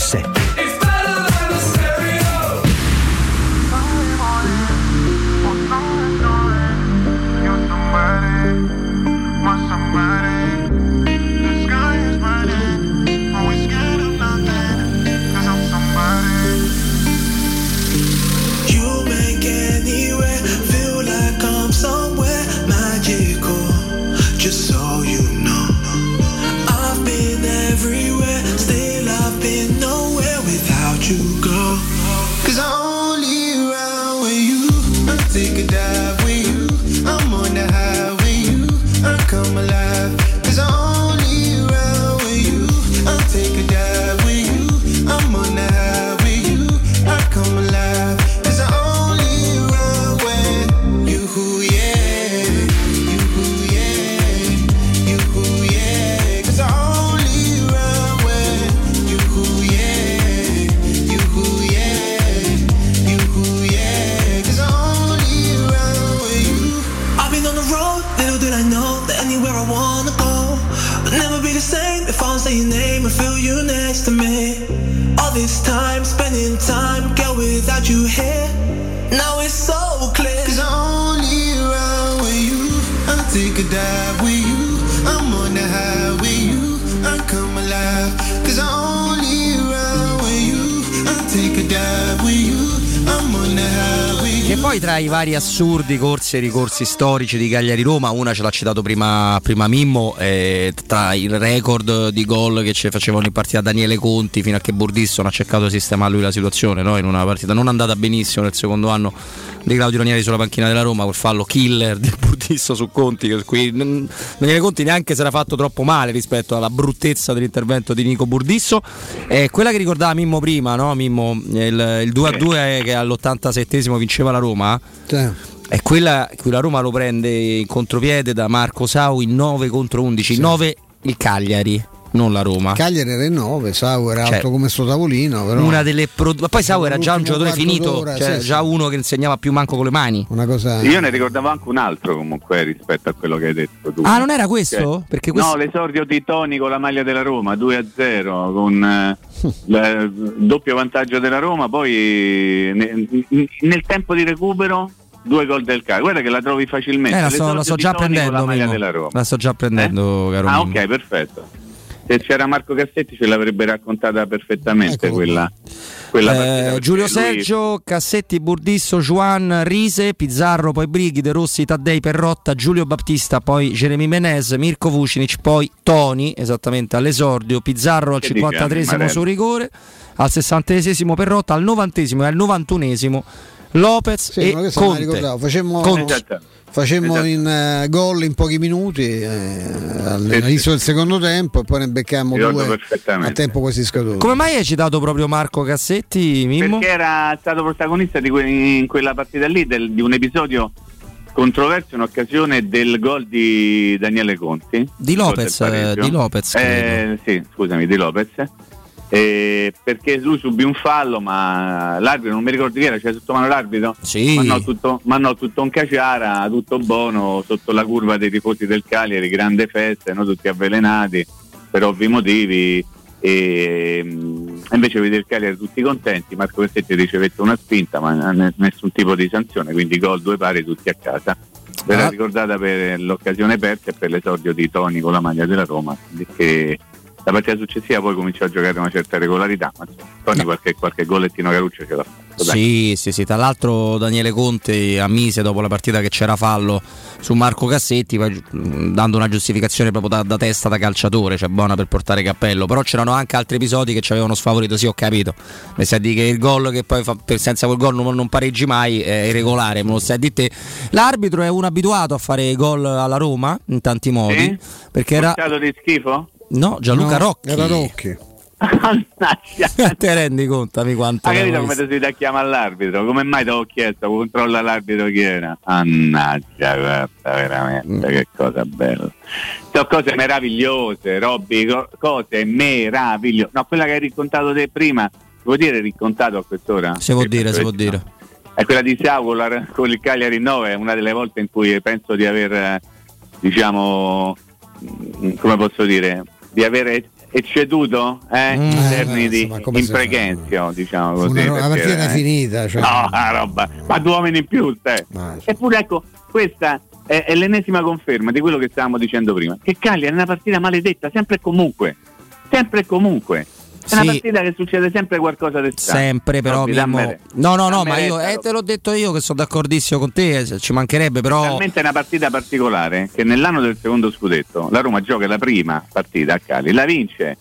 [SPEAKER 11] 92.7
[SPEAKER 1] poi tra i vari assurdi corsi e ricorsi storici di Cagliari-Roma, una ce l'ha citato prima, prima Mimmo, eh, tra il record di gol che ci facevano in partita Daniele Conti fino a che Burdisso non ha cercato di sistemare lui la situazione, no? in una partita non andata benissimo nel secondo anno di Claudio Ranieri sulla panchina della Roma, quel fallo killer di Burdisso su Conti, che qui Daniele Conti neanche si era fatto troppo male rispetto alla bruttezza dell'intervento di Nico Burdisso. Eh, quella che ricordava Mimmo prima, no? Mimmo, il, il 2-2 che all'87esimo vinceva la Roma. È quella in cui la Roma lo prende in contropiede da Marco Sau in 9 contro 11. 9 il Cagliari, non la Roma.
[SPEAKER 2] Cagliari era in 9, Sau era
[SPEAKER 1] Cioè,
[SPEAKER 2] alto come sto tavolino. Però
[SPEAKER 1] Una delle pro- ma poi Sau era già un giocatore finito, cioè
[SPEAKER 2] sì,
[SPEAKER 1] già uno che insegnava più manco con le mani.
[SPEAKER 2] Una cosa.
[SPEAKER 3] Io ne ricordavo anche un altro comunque rispetto a quello che hai detto tu.
[SPEAKER 1] Ah, non era questo?
[SPEAKER 3] Cioè,
[SPEAKER 1] Perché questo-
[SPEAKER 3] No, l'esordio di Toni con la maglia della Roma 2-0 con eh, il doppio vantaggio della Roma, poi ne- nel tempo di recupero due gol del Cagliari. Guarda che la trovi facilmente.
[SPEAKER 1] Eh, la, sto, la
[SPEAKER 3] L'esordio
[SPEAKER 1] sto
[SPEAKER 3] di
[SPEAKER 1] già prendendo,
[SPEAKER 3] la maglia
[SPEAKER 1] Mimmo.
[SPEAKER 3] della Roma.
[SPEAKER 1] La sto già prendendo, caro
[SPEAKER 3] Ah,
[SPEAKER 1] Mimmo.
[SPEAKER 3] ok, perfetto. Se c'era Marco Cassetti ce l'avrebbe raccontata perfettamente quella, quella
[SPEAKER 1] Eh,
[SPEAKER 3] partita,
[SPEAKER 1] Giulio
[SPEAKER 3] lui-
[SPEAKER 1] Sergio, Cassetti, Burdisso, Juan, Rise, Pizzarro, poi Brighi, De Rossi, Taddei, Perrotta, Giulio Battista, poi Jeremy Menez, Mirko Vucinic, poi Toni, esattamente all'esordio, Pizzarro al
[SPEAKER 3] Che dici,
[SPEAKER 1] 53esimo
[SPEAKER 3] Marello?
[SPEAKER 1] su rigore, al 60esimo Perrotta, al 91esimo e al 91esimo Lopez
[SPEAKER 2] Sì,
[SPEAKER 1] e Conte.
[SPEAKER 2] ricordavo. Facemmo,
[SPEAKER 1] Conte.
[SPEAKER 2] Facemmo
[SPEAKER 1] Esatto.
[SPEAKER 2] in eh, gol in pochi minuti eh, all'inizio del secondo tempo e poi ne beccammo due a tempo quasi scaduto.
[SPEAKER 1] Come mai hai citato proprio Marco Cassetti, Mimmo?
[SPEAKER 3] Perché era stato protagonista di que- in quella partita lì del- di un episodio controverso in occasione del gol di Daniele Conti.
[SPEAKER 1] Di Lopez, di Lopez,
[SPEAKER 3] Eh, sì, scusami, di Lopez. Eh, perché lui subì un fallo, ma l'arbitro non mi ricordo chi era, c'era sotto mano l'arbitro.
[SPEAKER 1] Sì.
[SPEAKER 3] Mandò tutto, mandò tutto un caciara, tutto buono, sotto la curva dei tifosi del Cagliari, grande festa, noi tutti avvelenati per ovvi motivi. E mm, invece vede il Cagliari tutti contenti, Marco Cassetti ricevette una spinta, ma ne- nessun tipo di sanzione, quindi gol due pari tutti a casa. Verrà
[SPEAKER 1] Ah.
[SPEAKER 3] ricordata per l'occasione persa e per l'esordio di Toni con la maglia della Roma, che la partita successiva poi cominciò a giocare una certa regolarità, ma insomma, Toni qualche, qualche golettino caruccio ce l'ha fatto. dai.
[SPEAKER 1] Sì, sì, sì. Tra l'altro Daniele Conte ammise dopo la partita che c'era fallo su Marco Cassetti, poi, dando una giustificazione proprio da, da testa da calciatore, cioè buona per portare cappello. Però c'erano anche altri episodi che ci avevano sfavorito, sì, ho capito. Mi sa di che il gol che poi fa- per- senza quel gol non, non pareggi mai è irregolare, me lo sai di te. L'arbitro è un abituato a fare gol alla Roma in tanti modi.
[SPEAKER 3] Sì?
[SPEAKER 1] Perché era.
[SPEAKER 3] Di schifo?
[SPEAKER 1] No, Gianluca
[SPEAKER 2] No,
[SPEAKER 1] Rocchi.
[SPEAKER 2] Era Rocchi.
[SPEAKER 1] Te rendi conto di quanto.
[SPEAKER 3] Ha capito come si da chiamare all'arbitro? Come mai ti ho chiesto? Controlla l'arbitro chi era? Mannaggia, guarda, veramente, che cosa bella. Sono cose meravigliose, Robby, co- cose meravigliose. No, quella che hai raccontato te prima, vuoi dire raccontato a quest'ora?
[SPEAKER 1] Si può dire, si può dire.
[SPEAKER 3] È quella di Siao con, la- con il Cagliari 9, è una delle volte in cui penso di aver, diciamo, mm, come posso dire, di aver ecceduto eh,
[SPEAKER 2] Mm.
[SPEAKER 3] in
[SPEAKER 2] Eh,
[SPEAKER 3] termini di
[SPEAKER 2] insomma, come
[SPEAKER 3] in
[SPEAKER 2] si-
[SPEAKER 3] pregenzio, diciamo così.
[SPEAKER 2] Una, la
[SPEAKER 3] perché,
[SPEAKER 2] partita
[SPEAKER 3] eh,
[SPEAKER 2] finita. Cioè.
[SPEAKER 3] No, la roba, ma due uomini in più, te. Eppure ecco, questa è, è l'ennesima conferma di quello che stavamo dicendo prima, che Cagliari è una partita maledetta, sempre e comunque, sempre e comunque. È una
[SPEAKER 1] Sì.
[SPEAKER 3] partita che succede sempre qualcosa di strano.
[SPEAKER 1] Sempre però
[SPEAKER 3] Robby,
[SPEAKER 1] Mimmo- No, no, no, ma io eh, te l'ho detto io che sono d'accordissimo con te, eh, ci mancherebbe però
[SPEAKER 3] Talmente è una partita particolare che nell'anno del secondo scudetto la Roma gioca la prima partita a Cagliari, la vince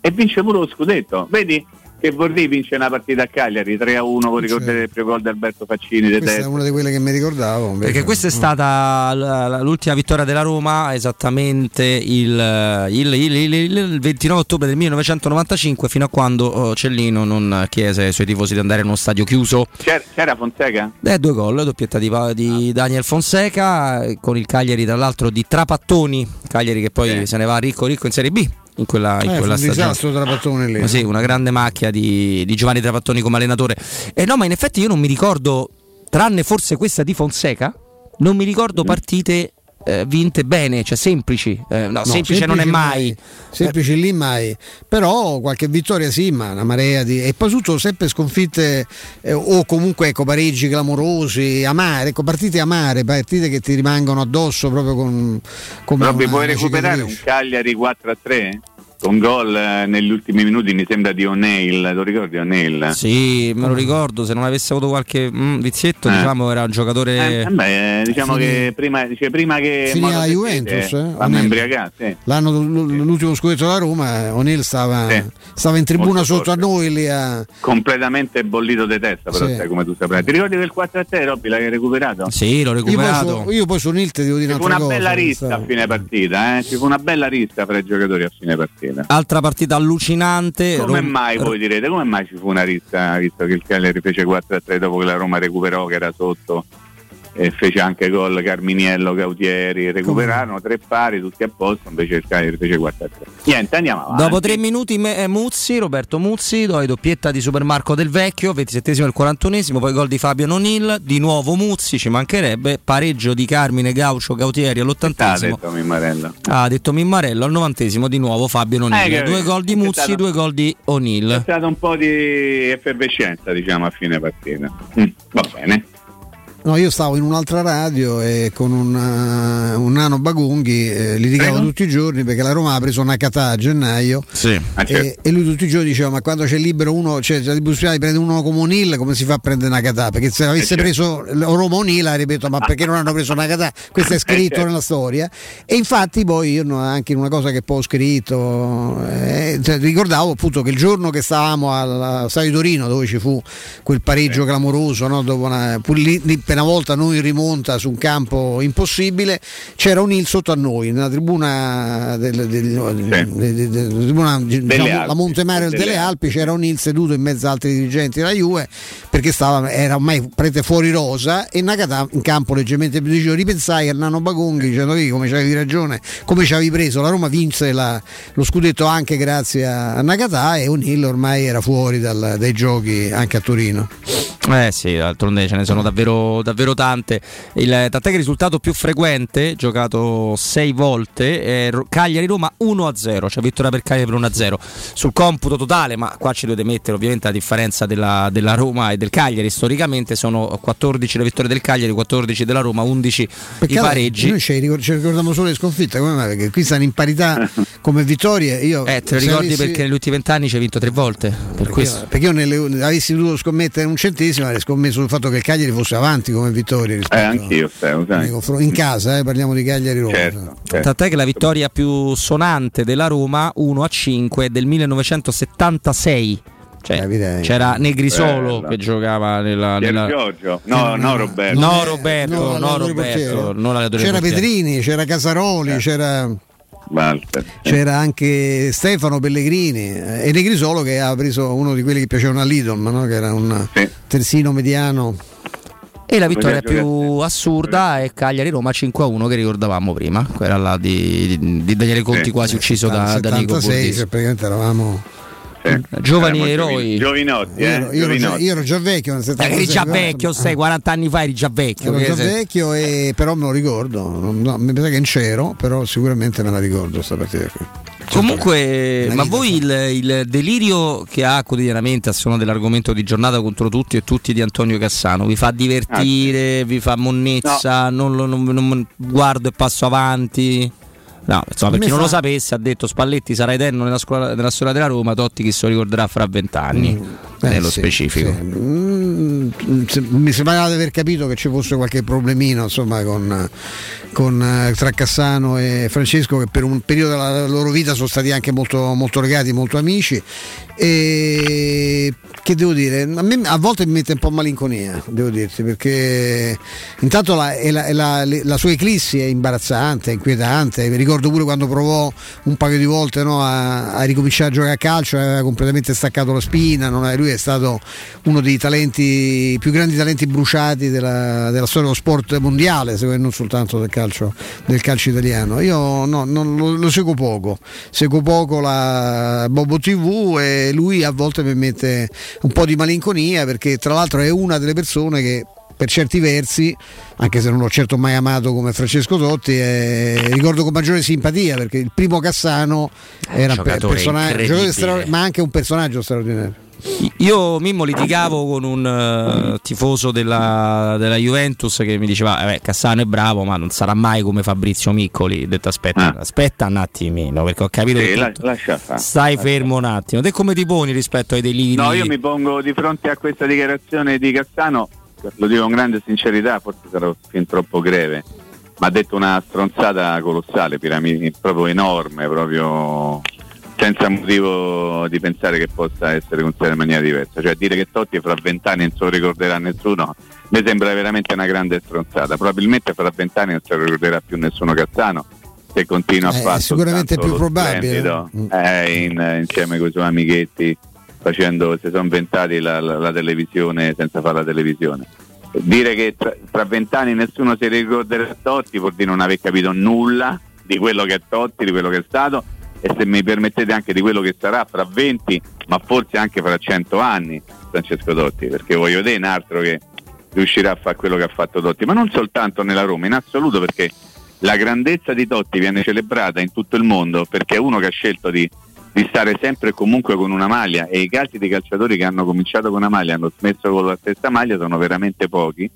[SPEAKER 3] e vince pure lo scudetto. Vedi che Vorrì vince una partita a Cagliari 3 a 1 con ricordare il primo gol di Alberto Faccini
[SPEAKER 2] Questa è una di quelle che mi ricordavo. invece.
[SPEAKER 1] perché questa è stata la- la- l'ultima vittoria della Roma esattamente il, il- il- il- il- il 29 ottobre del 1995 fino a quando oh, Cellino non chiese ai suoi tifosi di andare in uno stadio chiuso.
[SPEAKER 3] C'era, c'era Fonseca?
[SPEAKER 1] Eh, due gol, doppietta di, di Daniel Fonseca eh, con il Cagliari tra l'altro di Trapattoni, Cagliari che poi se ne va ricco ricco in Serie B in quella, in
[SPEAKER 2] Eh, fu
[SPEAKER 1] quella stagione.
[SPEAKER 2] disastro Trapattone lì.
[SPEAKER 1] Ma sì, una grande macchia di, di Giovanni Trapattoni come allenatore. E no, ma in effetti io non mi ricordo, tranne forse questa di Fonseca, non mi ricordo partite eh, vinte bene, cioè semplici. Eh, no, semplice non è mai.
[SPEAKER 2] Semplici lì mai. Però qualche vittoria sì, ma una marea di. E poi tutto sempre sconfitte eh, o comunque ecco, pareggi clamorosi, amare, ecco, partite amare, partite che ti rimangono addosso proprio con. come
[SPEAKER 3] Robby, puoi recuperare un. Cagliari 4 a 3? Con gol eh, negli ultimi minuti, mi sembra di O'Neill, lo ricordi O'Neill?
[SPEAKER 1] Sì, me lo ricordo, se non avesse avuto qualche mm, vizietto,
[SPEAKER 3] Eh.
[SPEAKER 1] diciamo era un giocatore...
[SPEAKER 3] Eh, beh, diciamo
[SPEAKER 2] Finì-
[SPEAKER 3] che prima, dice, prima che
[SPEAKER 2] Finì alla
[SPEAKER 3] Mono
[SPEAKER 2] Juventus, eh,
[SPEAKER 3] imbriagati. sì.
[SPEAKER 2] L'anno, l'ultimo scudetto della Roma, eh, O'Neill stava,
[SPEAKER 3] Sì.
[SPEAKER 2] stava in tribuna
[SPEAKER 3] Molto
[SPEAKER 2] sotto a noi lì a.
[SPEAKER 3] completamente bollito di testa, però
[SPEAKER 2] Sì.
[SPEAKER 3] sai come tu saprai. Ti ricordi quel 4 a 3, Robby, l'hai recuperato?
[SPEAKER 1] Sì, l'ho
[SPEAKER 2] su, io poi su O'Neill ti devo dire
[SPEAKER 3] Ci fu una
[SPEAKER 2] cosa.
[SPEAKER 3] bella rissa a fine partita, eh? ci fu una bella rissa fra i giocatori a fine partita.
[SPEAKER 1] Altra partita allucinante.
[SPEAKER 3] Come
[SPEAKER 1] Rom-
[SPEAKER 3] mai voi direte? Come mai ci fu una rissa visto che il Cagliari fece 4 a 3 dopo che la Roma recuperò che era sotto e fece anche gol Carminiello, Gautieri, recuperarono tre pari tutti a posto, invece il Cagliari fece 4 a 3. Niente, andiamo avanti.
[SPEAKER 1] Dopo tre minuti me- eh, Muzzi, Roberto Muzzi, poi doppietta di Supermarco del Vecchio, 27esimo e 41esimo, poi gol di Fabio Nonil, di nuovo Muzzi, ci mancherebbe, pareggio di Carmine Gaucio Gautieri
[SPEAKER 3] Ah, ha
[SPEAKER 1] all'80esimo.
[SPEAKER 3] detto Mimmarella.
[SPEAKER 1] Ha detto Mimmarello al 90esimo di nuovo Fabio Nonil.
[SPEAKER 3] Eh,
[SPEAKER 1] due gol di
[SPEAKER 3] è
[SPEAKER 1] Muzzi,
[SPEAKER 3] stato-
[SPEAKER 1] due gol di
[SPEAKER 3] C'è
[SPEAKER 1] O'Neill.
[SPEAKER 3] stata un po' di effervescenza, diciamo, a fine partita. Mm, va bene.
[SPEAKER 2] No, io stavo in un'altra radio e con un, eh, un nano Bagunghi eh, litigavo
[SPEAKER 3] Prego?
[SPEAKER 2] tutti i giorni perché la Roma ha preso una catà a gennaio
[SPEAKER 3] certo.
[SPEAKER 2] e, e lui tutti i giorni diceva ma quando c'è libero uno, cioè c'è la possibilità di prendere uno come O'Neill come si fa a prendere una catà? Perché se avesse
[SPEAKER 3] certo.
[SPEAKER 2] preso Roma O'Neill ripeto ma perché non hanno preso una catà? Questo è scritto
[SPEAKER 3] certo.
[SPEAKER 2] nella storia e infatti poi io no- anche in una cosa che poi ho scritto eh, cioè, ricordavo appunto che il giorno che stavamo al Stadio Torino dove ci fu quel pareggio clamoroso no? dopo una, una volta noi in rimonta su un campo impossibile c'era un il sotto a noi nella tribuna del, del- de- de- de- tribuna, diciamo, la Montemare
[SPEAKER 3] Delle
[SPEAKER 2] delle Alpi. C'era un il seduto in mezzo ad altri dirigenti della Juve perché stava, era ormai prete fuori rosa e Nakata in campo leggermente più dicevo ripensai a Nano Bagonghi dicendo "Vedi come c'avevi ragione come ci avevi preso la Roma vinse la- lo scudetto anche grazie a, a Nakata e O'Neill ormai era fuori dal- dai giochi anche a Torino.
[SPEAKER 1] Eh sì, d'altronde ce ne sono davvero, davvero tante. Il, tant'è che il risultato più frequente, giocato sei volte, è Ro- Cagliari-Roma 1-0, cioè vittoria per Cagliari per 1-0. Sul computo totale, ma qua ci dovete mettere ovviamente la differenza della, della Roma e del Cagliari, storicamente sono 14 le vittorie del Cagliari, 14 della Roma, 11 i
[SPEAKER 2] Peccato,
[SPEAKER 1] pareggi.
[SPEAKER 2] Noi ci ricor- ci ricordiamo solo le sconfitte, come mai? Perché qui stanno in parità come vittorie. Io,
[SPEAKER 1] Eh, te lo ricordi
[SPEAKER 2] avessi-
[SPEAKER 1] perché negli ultimi vent'anni ci hai vinto tre volte, per
[SPEAKER 2] Perché,
[SPEAKER 1] questo.
[SPEAKER 2] perché io nelle- avessi dovuto scommettere un centesimo, avrei scommesso sul fatto che il Cagliari fosse avanti come vittoria
[SPEAKER 3] Eh,
[SPEAKER 2] rispetto
[SPEAKER 3] anch'io, Stefano, sai.
[SPEAKER 2] in casa, eh, parliamo di Cagliari Roma.
[SPEAKER 3] Certo, certo.
[SPEAKER 1] Tant'è che la vittoria più sonante della Roma 1 a 5 è del 1976. Cioè, c'era Negrisolo
[SPEAKER 3] Bello.
[SPEAKER 1] che giocava nella. Nella-
[SPEAKER 3] Giorgio? No, no, Roberto.
[SPEAKER 1] No, Roberto,
[SPEAKER 2] No,
[SPEAKER 1] no, Roberto, non
[SPEAKER 2] C'era
[SPEAKER 1] portiere.
[SPEAKER 2] Pedrini, c'era Casaroli, c'era,
[SPEAKER 3] Walter.
[SPEAKER 2] c'era anche Stefano Pellegrini eh, e Negrisolo che ha preso uno di quelli che piacevano a Lidl, no? che era un terzino mediano.
[SPEAKER 1] E la vittoria più assurda è Cagliari-Roma 5-1 che ricordavamo prima, quella là di, di- di Daniele Conti
[SPEAKER 2] Sì.
[SPEAKER 1] quasi ucciso da, da Nico
[SPEAKER 2] 76,
[SPEAKER 1] Borghese.
[SPEAKER 2] praticamente eravamo
[SPEAKER 1] Giovani
[SPEAKER 3] Eravamo
[SPEAKER 1] eroi.
[SPEAKER 3] Giovinotti,
[SPEAKER 2] io,
[SPEAKER 3] eh?
[SPEAKER 2] ero, io ero già, io ero già vecchio nel
[SPEAKER 1] Dai,
[SPEAKER 2] 76,
[SPEAKER 1] eri già
[SPEAKER 2] guarda.
[SPEAKER 1] vecchio, sei 40 anni fa eri già vecchio.
[SPEAKER 2] Ero già
[SPEAKER 1] se-
[SPEAKER 2] vecchio e però me lo ricordo, non- no, mi sa che non c'ero, però sicuramente me la ricordo sta partita qui.
[SPEAKER 1] Comunque, ma voi il, il delirio che ha quotidianamente a suono dell'argomento di giornata contro tutti e tutti di Antonio Cassano vi fa divertire, vi fa monnezza, non, lo- non- non guardo e passo avanti? No, insomma, per chi non lo sapesse, ha detto Spalletti sarà eterno nella, scuola- nella storia della Roma, Totti che se lo ricorderà fra vent'anni,
[SPEAKER 2] Eh,
[SPEAKER 1] nello
[SPEAKER 2] sì,
[SPEAKER 1] specifico.
[SPEAKER 2] sì. Mm, se- mi sembrava di aver capito che ci fosse qualche problemino insomma, con, con, eh, tra Cassano e Francesco che per un periodo della loro vita sono stati anche molto, molto legati, molto amici e che devo dire, a, me, a volte mi mette un po' malinconia, devo dirti, perché intanto la, è la- è la- la sua eclissi è imbarazzante, è inquietante, mi ricordo pure quando provò un paio di volte no, a, a ricominciare a giocare a calcio, aveva completamente staccato la spina, è- lui è stato uno dei talenti, più grandi talenti bruciati della, della storia dello sport mondiale, me non soltanto del calcio, del calcio italiano. Io no, non lo, lo seguo poco, seguo poco la Bobo TV e lui a volte mi mette un po' di malinconia perché tra l'altro è una delle persone che per certi versi, anche se non l'ho certo mai amato come Francesco Totti, eh, ricordo con maggiore simpatia perché il primo Cassano
[SPEAKER 1] Eh,
[SPEAKER 2] era un personaggio, straor- ma anche un personaggio straordinario.
[SPEAKER 1] Io Mimmo litigavo con un eh, tifoso della, della Juventus che mi diceva "Vabbè, Cassano è bravo ma non sarà mai come Fabrizio Miccoli. Ho detto aspetta, aspetta un attimino perché ho capito
[SPEAKER 3] Sì,
[SPEAKER 1] che
[SPEAKER 3] la- lascia
[SPEAKER 1] stai fermo un attimo. Te come ti poni rispetto ai deliri?
[SPEAKER 3] No, io mi pongo di fronte a questa dichiarazione di Cassano, lo dico con grande sincerità, forse sarò fin troppo greve, ma ha detto una stronzata colossale, piramidi, proprio enorme, proprio senza motivo di pensare che possa essere considerato in maniera diversa. Cioè dire che Totti fra vent'anni non se lo ricorderà nessuno, mi sembra veramente una grande stronzata. Probabilmente fra vent'anni non se lo ricorderà più nessuno Cassano che continua a
[SPEAKER 2] Eh,
[SPEAKER 3] fare
[SPEAKER 2] sicuramente più probabile,
[SPEAKER 3] splendido,
[SPEAKER 2] Mm.
[SPEAKER 3] eh, in- insieme con i suoi amichetti facendo, si sono inventati la, la- la televisione senza fare la televisione. Dire che tra- vent'anni nessuno si ricorderà Totti vuol dire non aver capito nulla di quello che è Totti, di quello che è stato e se mi permettete anche di quello che sarà fra 20, ma forse anche fra 100 anni Francesco Totti, perché voglio vedere un altro che riuscirà a fare quello che ha fatto Totti, ma non soltanto nella Roma, in assoluto perché la grandezza di Totti viene celebrata in tutto il mondo perché è uno che ha scelto di, di stare sempre e comunque con una maglia e i casi di calciatori che hanno cominciato con una maglia e hanno smesso con la stessa maglia sono veramente pochi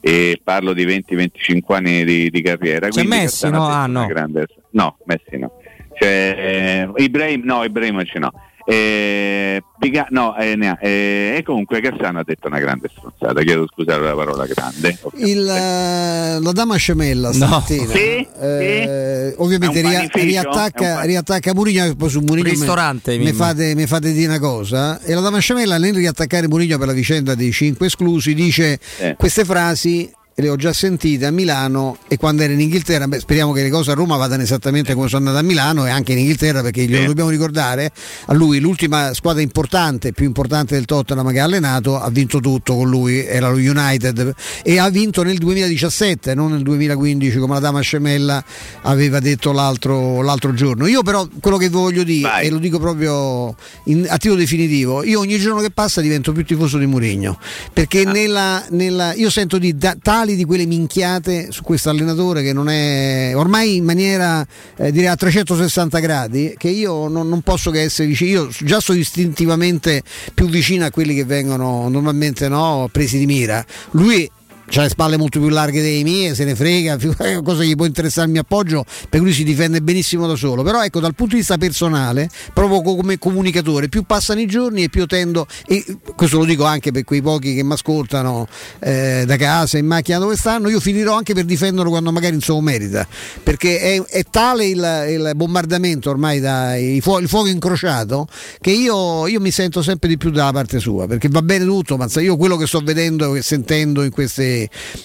[SPEAKER 3] e parlo di 20-25 anni di, di carriera.
[SPEAKER 1] C'è Messi, no? Ah, no.
[SPEAKER 3] grande- no, Messi no. C'è eh, Ibrahim, no, Ibrahimovic no. Eh, Pica- no, eh, ne ha- eh, e comunque Cassano ha detto una grande stronzata, chiedo scusa per la parola grande.
[SPEAKER 2] Il, eh, la dama scemella
[SPEAKER 3] No.
[SPEAKER 2] stamattina
[SPEAKER 3] Sì,
[SPEAKER 2] eh, ovviamente
[SPEAKER 3] È un
[SPEAKER 2] ria- riattacca, riattacca Murigno poi su Murigno
[SPEAKER 1] Ristorante,
[SPEAKER 2] mi fate, mi fate dire una cosa e la dama scemella nel riattaccare Murigno per la vicenda dei cinque esclusi dice
[SPEAKER 3] Eh.
[SPEAKER 2] queste frasi le ho già sentite a Milano e quando era in Inghilterra, beh, speriamo che le cose a Roma vadano esattamente come sono andate a Milano e anche in Inghilterra perché glielo dobbiamo ricordare, a lui l'ultima squadra importante, più importante del Tottenham che ha allenato, ha vinto tutto con lui, era lo United e ha vinto nel 2017, non nel 2015 come la dama scemella aveva detto l'altro, l'altro giorno. Io però quello che voglio dire, e lo dico proprio in, a titolo definitivo, io ogni giorno che passa divento più tifoso di Murigno, perché nella, nella- io sento di da- tali di quelle minchiate su questo allenatore che non è ormai in maniera eh, direi a 360 gradi che io non, non posso che essere vicino, io già sono istintivamente più vicino a quelli che vengono normalmente no, presi di mira. Lui ha le spalle molto più larghe dei miei, se ne frega, cosa gli può interessare il mio appoggio, perché lui si difende benissimo da solo. Però ecco, dal punto di vista personale, proprio co- come comunicatore, più passano i giorni e più tendo, e questo lo dico anche per quei pochi che mi ascoltano eh, da casa, in macchina dove stanno, io finirò anche per difenderlo quando magari insomma merita, perché è, è tale il, il bombardamento ormai dai il fuoco, il fuoco incrociato che io, io mi sento sempre di più dalla parte sua, perché va bene tutto, ma io quello che sto vedendo e sentendo in queste,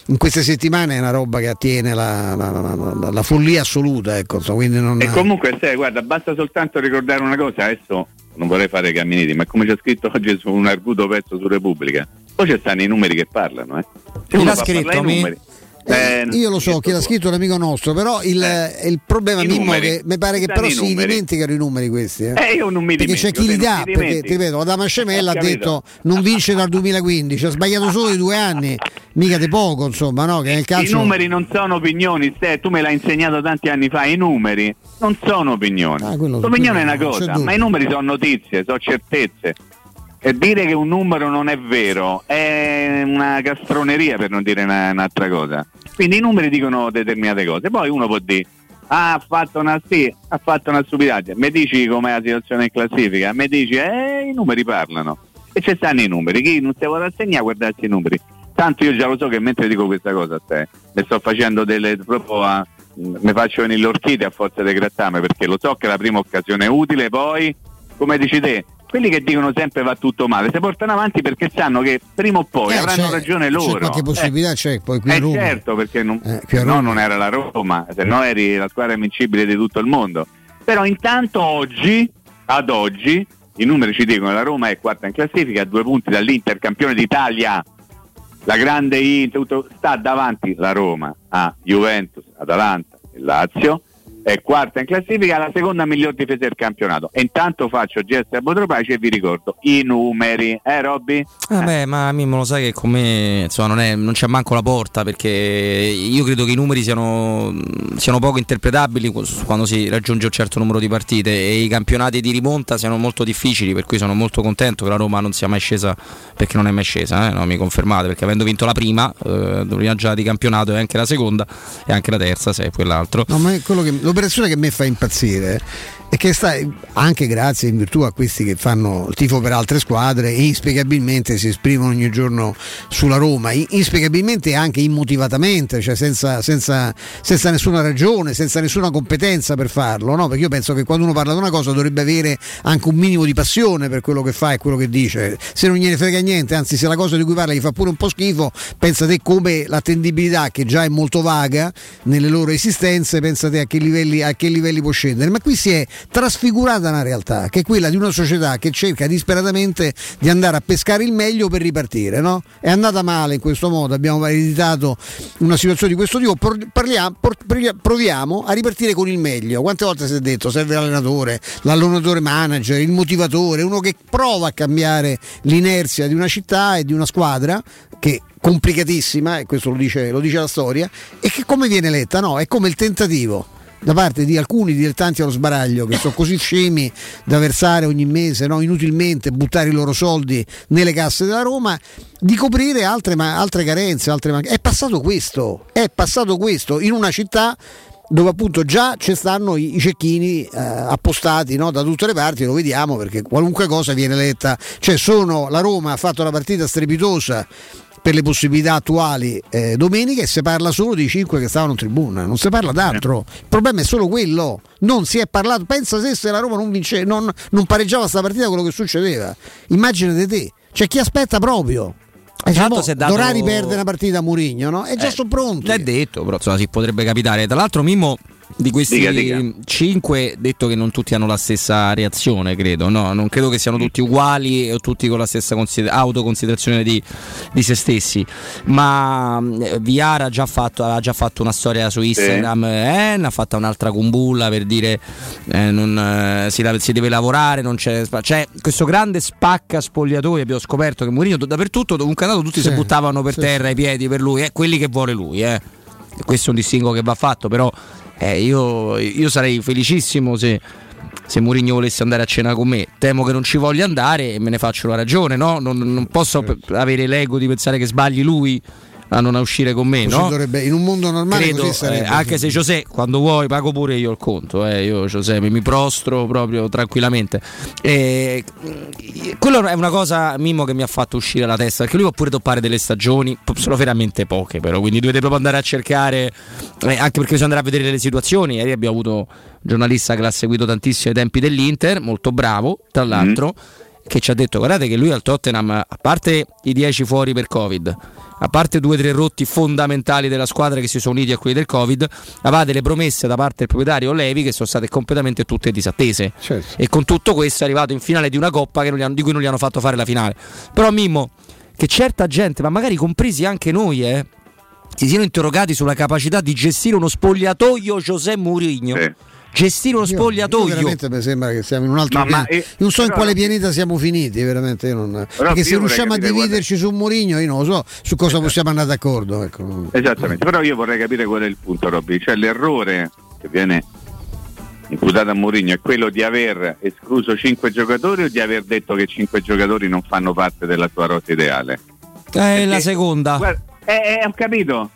[SPEAKER 2] in queste settimane è una roba che attiene la, la- la- la- follia assoluta, ecco, non...
[SPEAKER 3] E comunque, sai, guarda, basta soltanto ricordare una cosa, adesso non vorrei fare camminiti, ma come c'è scritto oggi su un arguto pezzo su Repubblica, poi ci stanno i numeri che parlano, eh. Se uno
[SPEAKER 2] scritto, mi?
[SPEAKER 3] numeri,
[SPEAKER 2] Eh,
[SPEAKER 3] eh,
[SPEAKER 2] io lo so, chi l'ha scritto è un amico nostro, però il, il problema
[SPEAKER 3] I
[SPEAKER 2] Mimmo
[SPEAKER 3] numeri.
[SPEAKER 2] che mi pare che però
[SPEAKER 3] i
[SPEAKER 2] si
[SPEAKER 3] numeri.
[SPEAKER 2] dimenticano i numeri questi. Eh.
[SPEAKER 3] Eh, io non mi
[SPEAKER 2] perché c'è
[SPEAKER 3] dimentico,
[SPEAKER 2] chi li dà,
[SPEAKER 3] ti
[SPEAKER 2] perché ti ripeto, la dama Scemella ha detto non vince dal 2015, ha sbagliato solo di due anni, mica di poco, insomma, no? Che nel
[SPEAKER 3] I
[SPEAKER 2] calcio
[SPEAKER 3] numeri non sono opinioni, Ste, tu me l'hai insegnato tanti anni fa, i numeri non sono opinioni.
[SPEAKER 2] Ah,
[SPEAKER 3] L'opinione è una cosa, ma i numeri sono notizie, sono certezze. E dire che un numero non è vero è una castroneria per non dire una- un'altra cosa. Quindi i numeri dicono determinate cose. Poi uno può dire, ah, ha fatto una sì, ha fatto una stupidaggine. Mi dici com'è la situazione in classifica? Mi dici, eh, i numeri parlano. E ci stanno i numeri. Chi non si vuole rassegnare, guardarsi i numeri. Tanto io già lo so che mentre dico questa cosa a te, mi sto facendo delle proprio a. mi faccio venire l'orchite a forza di grattarmi perché lo so che la prima occasione è utile, poi, come dici te, quelli che dicono sempre va tutto male, si portano avanti perché sanno che prima o poi
[SPEAKER 2] Eh,
[SPEAKER 3] avranno
[SPEAKER 2] c'è-
[SPEAKER 3] ragione
[SPEAKER 2] C'è
[SPEAKER 3] loro.
[SPEAKER 2] qualche
[SPEAKER 3] Eh,
[SPEAKER 2] possibilità, c'è poi qui a
[SPEAKER 3] eh
[SPEAKER 2] Roma.
[SPEAKER 3] certo, perché non, se no non era la Roma, se no eri la squadra invincibile di tutto il mondo. Però intanto oggi, ad oggi, i numeri ci dicono che la Roma è quarta in classifica, a due punti dall'Inter, campione d'Italia. La grande Inter sta davanti la Roma a Juventus, Atalanta e Lazio è quarta in classifica, la seconda miglior difesa del campionato. E intanto faccio gesto a Botropaci e vi ricordo i numeri, eh Robby?
[SPEAKER 1] Vabbè, ma Mimmo lo sai che con me insomma, non, è- non c'è manco la porta perché io credo che i numeri siano, siano poco interpretabili quando si raggiunge un certo numero di partite e i campionati di rimonta siano molto difficili, per cui sono molto contento che la Roma non sia mai scesa perché non è mai scesa, eh, no, mi confermate, perché avendo vinto la prima, eh, prima già di campionato e anche la seconda e anche la terza, se è quell'altro.
[SPEAKER 2] No, ma è quello che- l'operazione che a me fa impazzire è che sta anche grazie in virtù a questi che fanno il tifo per altre squadre e inspiegabilmente si esprimono ogni giorno sulla Roma, in- inspiegabilmente e anche immotivatamente, cioè senza, senza- senza nessuna ragione, senza nessuna competenza per farlo, no? perché io penso che quando uno parla di una cosa dovrebbe avere anche un minimo di passione per quello che fa e quello che dice, se non gliene frega niente, anzi se la cosa di cui parla gli fa pure un po' schifo, pensate come l'attendibilità che già è molto vaga nelle loro esistenze, pensate a che livelli, a che livelli può scendere, ma qui si è trasfigurata una realtà che è quella di una società che cerca disperatamente di andare a pescare il meglio per ripartire, no? È andata male in questo modo, abbiamo ereditato una situazione di questo tipo, parliamo- proviamo a ripartire con il meglio. Quante volte si è detto serve l'allenatore, l'allenatore manager, il motivatore, uno che prova a cambiare l'inerzia di una città e di una squadra che complicatissima, e questo lo dice, lo dice la storia, e che come viene letta? No, è come il tentativo da parte di alcuni dilettanti allo sbaraglio che sono così scemi da versare ogni mese no, inutilmente, buttare i loro soldi nelle casse della Roma, di coprire altre, ma- altre carenze. Altre man- è passato questo, è passato questo in una città dove appunto già ci stanno i, i cecchini eh, appostati no, da tutte le parti, lo vediamo perché qualunque cosa viene letta, cioè sono, la Roma ha fatto una partita strepitosa per le possibilità attuali eh, domenica e si parla solo dei cinque che stavano in tribuna, non si parla d'altro. Il problema è solo quello. Non si è parlato. Pensa se, se la Roma non, vince, non, non pareggiava sta partita quello che succedeva. Immaginate te, c'è chi aspetta proprio. Diciamo,
[SPEAKER 1] dato-
[SPEAKER 2] Dovrà riperdere una partita a Murigno, no? È già
[SPEAKER 1] Eh,
[SPEAKER 2] sono pronti.
[SPEAKER 1] L'è detto, però insomma, si potrebbe capitare. Tra l'altro, Mimmo, di questi
[SPEAKER 3] Dica, dica.
[SPEAKER 1] 5, detto che non tutti hanno la stessa reazione, credo. No, non credo che siano tutti uguali o tutti con la stessa consider- autoconsiderazione di, di se stessi. Ma eh, Viara ha già fatto, ha già fatto una storia su Instagram, eh, ne ha fatta un'altra con Bulla per dire eh, non, eh, si, si deve lavorare, non c'è, c'è questo grande spacca spogliatoi. Abbiamo scoperto che Mourinho dappertutto, dovunque è andato, tutti
[SPEAKER 2] Sì,
[SPEAKER 1] si buttavano per
[SPEAKER 2] sì,
[SPEAKER 1] terra i piedi per lui, eh, quelli che vuole lui. Eh. Questo è un distinguo che va fatto, però eh, io, io sarei felicissimo se, se Mourinho volesse andare a cena con me. Temo che non ci voglia andare e me ne faccio la ragione, no? Non, non posso
[SPEAKER 2] Certo.
[SPEAKER 1] p- avere l'ego di pensare che sbagli lui a non uscire con me, no?
[SPEAKER 2] dovrebbe- in un mondo normale
[SPEAKER 1] Credo,
[SPEAKER 2] così sarebbe.
[SPEAKER 1] eh, anche se José, quando vuoi, pago pure io il conto. Eh, io José mi, prostro proprio tranquillamente. E, eh, quello è una cosa, Mimmo, che mi ha fatto uscire la testa. Perché lui può pure toppare delle stagioni, sono veramente poche, però. Quindi dovete proprio andare a cercare, eh, anche perché bisogna andare a vedere le situazioni. Ieri abbiamo avuto un giornalista che l'ha seguito tantissimo ai tempi dell'Inter, molto bravo, tra l'altro. Che ci ha detto: guardate che lui al Tottenham, a parte i 10 fuori per Covid, a parte due o tre rotti fondamentali della squadra che si sono uniti a quelli del Covid, aveva delle promesse da parte del proprietario Levi che sono state completamente tutte disattese.
[SPEAKER 2] Certo.
[SPEAKER 1] E con tutto questo è arrivato in finale di una coppa che non gli hanno- di cui non gli hanno fatto fare la finale. Però Mimmo, che certa gente, ma magari compresi anche noi, eh, si siano interrogati sulla capacità di gestire uno spogliatoio José Mourinho. Gestire uno
[SPEAKER 2] Io-
[SPEAKER 1] spogliatoio.
[SPEAKER 2] io veramente mi sembra che siamo in un altro
[SPEAKER 3] No, ma-
[SPEAKER 2] pianeta.
[SPEAKER 3] eh,
[SPEAKER 2] non so in quale pianeta siamo finiti, veramente. Io non... Perché se riusciamo a dividerci su Mourinho, io non lo so su cosa possiamo andare d'accordo. Ecco.
[SPEAKER 3] Esattamente, però io vorrei capire qual è il punto, Robby. Cioè l'errore che viene imputato a Mourinho è quello di aver escluso 5 giocatori o di aver detto che 5 giocatori non fanno parte della tua rosa ideale?
[SPEAKER 1] È la seconda.
[SPEAKER 3] Guarda, eh, eh, ho capito.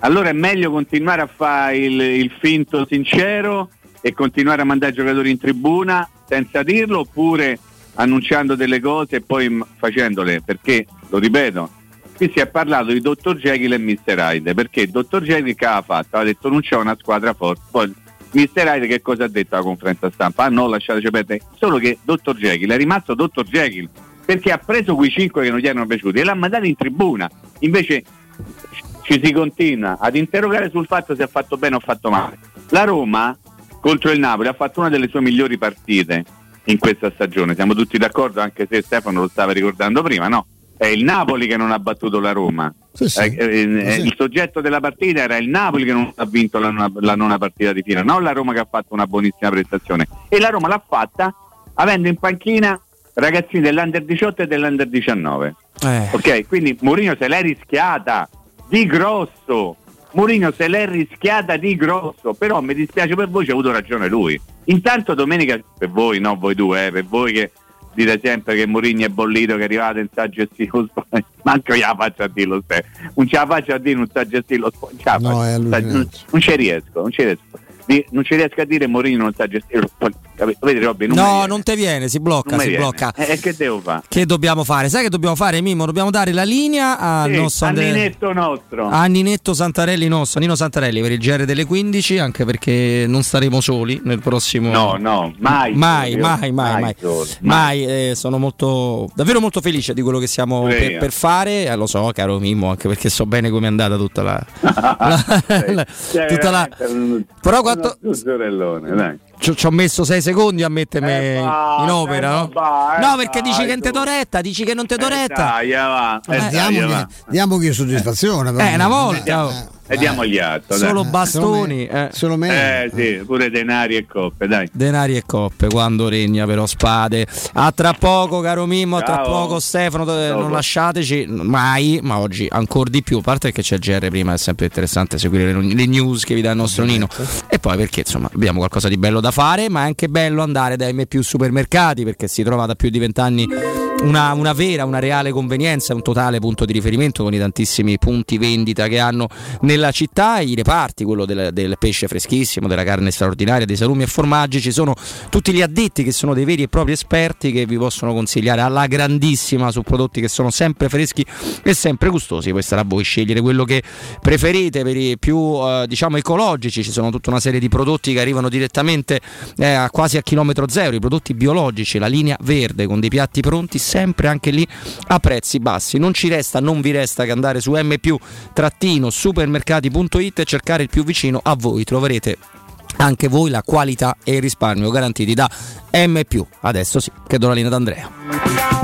[SPEAKER 3] Allora è meglio continuare a fare il, il finto sincero e continuare a mandare giocatori in tribuna senza dirlo oppure annunciando delle cose e poi facendole perché, lo ripeto, qui si è parlato di Dottor Jekyll e Mr. Hyde perché Dottor Jekyll che aveva fatto? Aveva detto non c'è una squadra forte poi Mr. Hyde che cosa ha detto alla conferenza stampa? Ah no, lasciateci perdere solo che Dottor Jekyll è rimasto Dottor Jekyll perché ha preso quei cinque che non gli erano piaciuti e l'ha mandato in tribuna invece ci si continua ad interrogare sul fatto se ha fatto bene o fatto male. La Roma contro il Napoli ha fatto una delle sue migliori partite in questa stagione, siamo tutti d'accordo anche se Stefano lo stava ricordando prima, no? è il Napoli che non ha battuto la Roma.
[SPEAKER 2] Sì, sì.
[SPEAKER 3] Eh, eh, eh, Il soggetto della partita era il Napoli che non ha vinto la, nona- la nona partita di fila, non la Roma che ha fatto una buonissima prestazione. E la Roma l'ha fatta avendo in panchina ragazzini dell'Under 18 e dell'Under 19.
[SPEAKER 1] Eh.
[SPEAKER 3] Ok, quindi Mourinho se l'è rischiata di grosso. Mourinho se l'è rischiata di grosso, però mi dispiace per voi, ci ha avuto ragione lui. Intanto domenica, per voi, no voi due, eh, per voi che dite sempre che Mourinho è bollito, che arrivate in saggio e stilo manco io la faccio a dirlo non ce la faccio a dire un saggio e stilo
[SPEAKER 2] è allucinante.
[SPEAKER 3] non, non ci riesco, non ci riesco. Non ci riesco a dire Mourinho non sa gestire? Vedi Robby, non
[SPEAKER 1] No, non te viene, si blocca, si
[SPEAKER 3] viene.
[SPEAKER 1] blocca.
[SPEAKER 3] Eh, che devo fare?
[SPEAKER 1] Che dobbiamo fare? Sai che dobbiamo fare, Mimmo? Dobbiamo dare la linea a
[SPEAKER 3] Sì,
[SPEAKER 1] nostro
[SPEAKER 3] a Ninetto nostro.
[SPEAKER 1] a Ninetto Santarelli nostro, Nino Santarelli per il GR delle 15, anche perché non staremo soli nel prossimo
[SPEAKER 3] No, no, mai
[SPEAKER 1] mai, mai, mai,
[SPEAKER 3] mai
[SPEAKER 1] mai,
[SPEAKER 3] soli,
[SPEAKER 1] Mai, eh, sono molto davvero molto felice di quello che stiamo
[SPEAKER 3] Pure
[SPEAKER 1] per, per fare, eh, lo so, caro Mimmo, anche perché so bene come è andata tutta la, la-
[SPEAKER 3] Cioè,
[SPEAKER 1] tutta la però
[SPEAKER 3] un- sorellone, dai.
[SPEAKER 1] ci ho messo 6 secondi a mettermi
[SPEAKER 3] Eh, va,
[SPEAKER 1] in opera,
[SPEAKER 3] eh,
[SPEAKER 1] no?
[SPEAKER 3] va, eh,
[SPEAKER 1] no, perché dici
[SPEAKER 3] dai,
[SPEAKER 1] che non te do retta, dici che non te do retta.
[SPEAKER 3] Dai, va. Eh,
[SPEAKER 2] diamogli,
[SPEAKER 3] va.
[SPEAKER 2] diamogli soddisfazione. però.
[SPEAKER 1] Eh, una volta.
[SPEAKER 3] Diamo-. E diamogli atto, dai.
[SPEAKER 1] Solo bastoni, eh.
[SPEAKER 2] Solo me.
[SPEAKER 3] Eh sì, pure denari e coppe, dai.
[SPEAKER 1] Denari e coppe, quando regna però spade. A tra poco, caro Mimmo, a tra
[SPEAKER 3] Ciao.
[SPEAKER 1] poco Stefano, eh, non lasciateci mai, ma oggi ancora di più, a parte che c'è il GR prima, è sempre interessante seguire le, le news che vi dà il nostro Nino. E poi perché insomma abbiamo qualcosa di bello da fare, ma è anche bello andare dai M più supermercati perché si trova da più di vent'anni una, una vera, una reale convenienza, un totale punto di riferimento con i tantissimi punti vendita che hanno nella città, i reparti, quello del, del pesce freschissimo, della carne straordinaria, dei salumi e formaggi, ci sono tutti gli addetti che sono dei veri e propri esperti che vi possono consigliare alla grandissima su prodotti che sono sempre freschi e sempre gustosi, poi sarà a voi scegliere quello che preferite. Per i più eh, diciamo ecologici, ci sono tutta una serie di prodotti che arrivano direttamente eh, quasi a chilometro zero, i prodotti biologici, la linea verde con dei piatti pronti sempre anche lì a prezzi bassi. Non ci resta, non vi resta che andare su m-supermercati.it e cercare il più vicino a voi. Troverete anche voi la qualità e il risparmio garantiti da M. Adesso sì, che do la linea ad Andrea.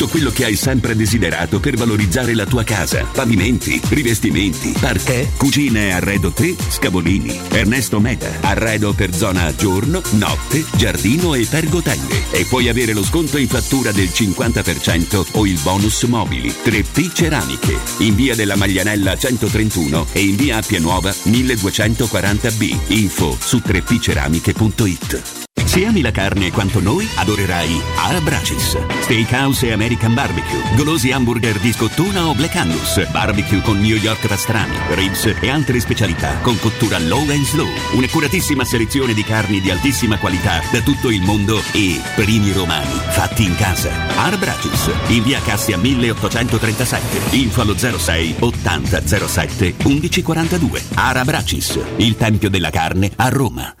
[SPEAKER 12] quello che hai sempre desiderato per valorizzare la tua casa. Pavimenti, rivestimenti, parquet, cucine e arredo 3, Scavolini. Ernesto Meda, arredo per zona giorno, notte, giardino e pergotelle. E puoi avere lo sconto in fattura del 50% o il bonus mobili. 3P Ceramiche. In via della Maglianella 131 e in via Appia Nuova 1240B. Info su 3pceramiche.it. Se ami la carne quanto noi, adorerai Ara Bracis. Steakhouse e American Barbecue. Golosi hamburger di scottuna o Black Angus. Barbecue con New York pastrami, ribs e altre specialità con cottura low and slow. Un'accuratissima selezione di carni di altissima qualità da tutto il mondo e primi romani fatti in casa. Ara Bracis. In via Cassia 1837. Info allo 06 80 07 1142. Ara Bracis. Il tempio della carne a Roma.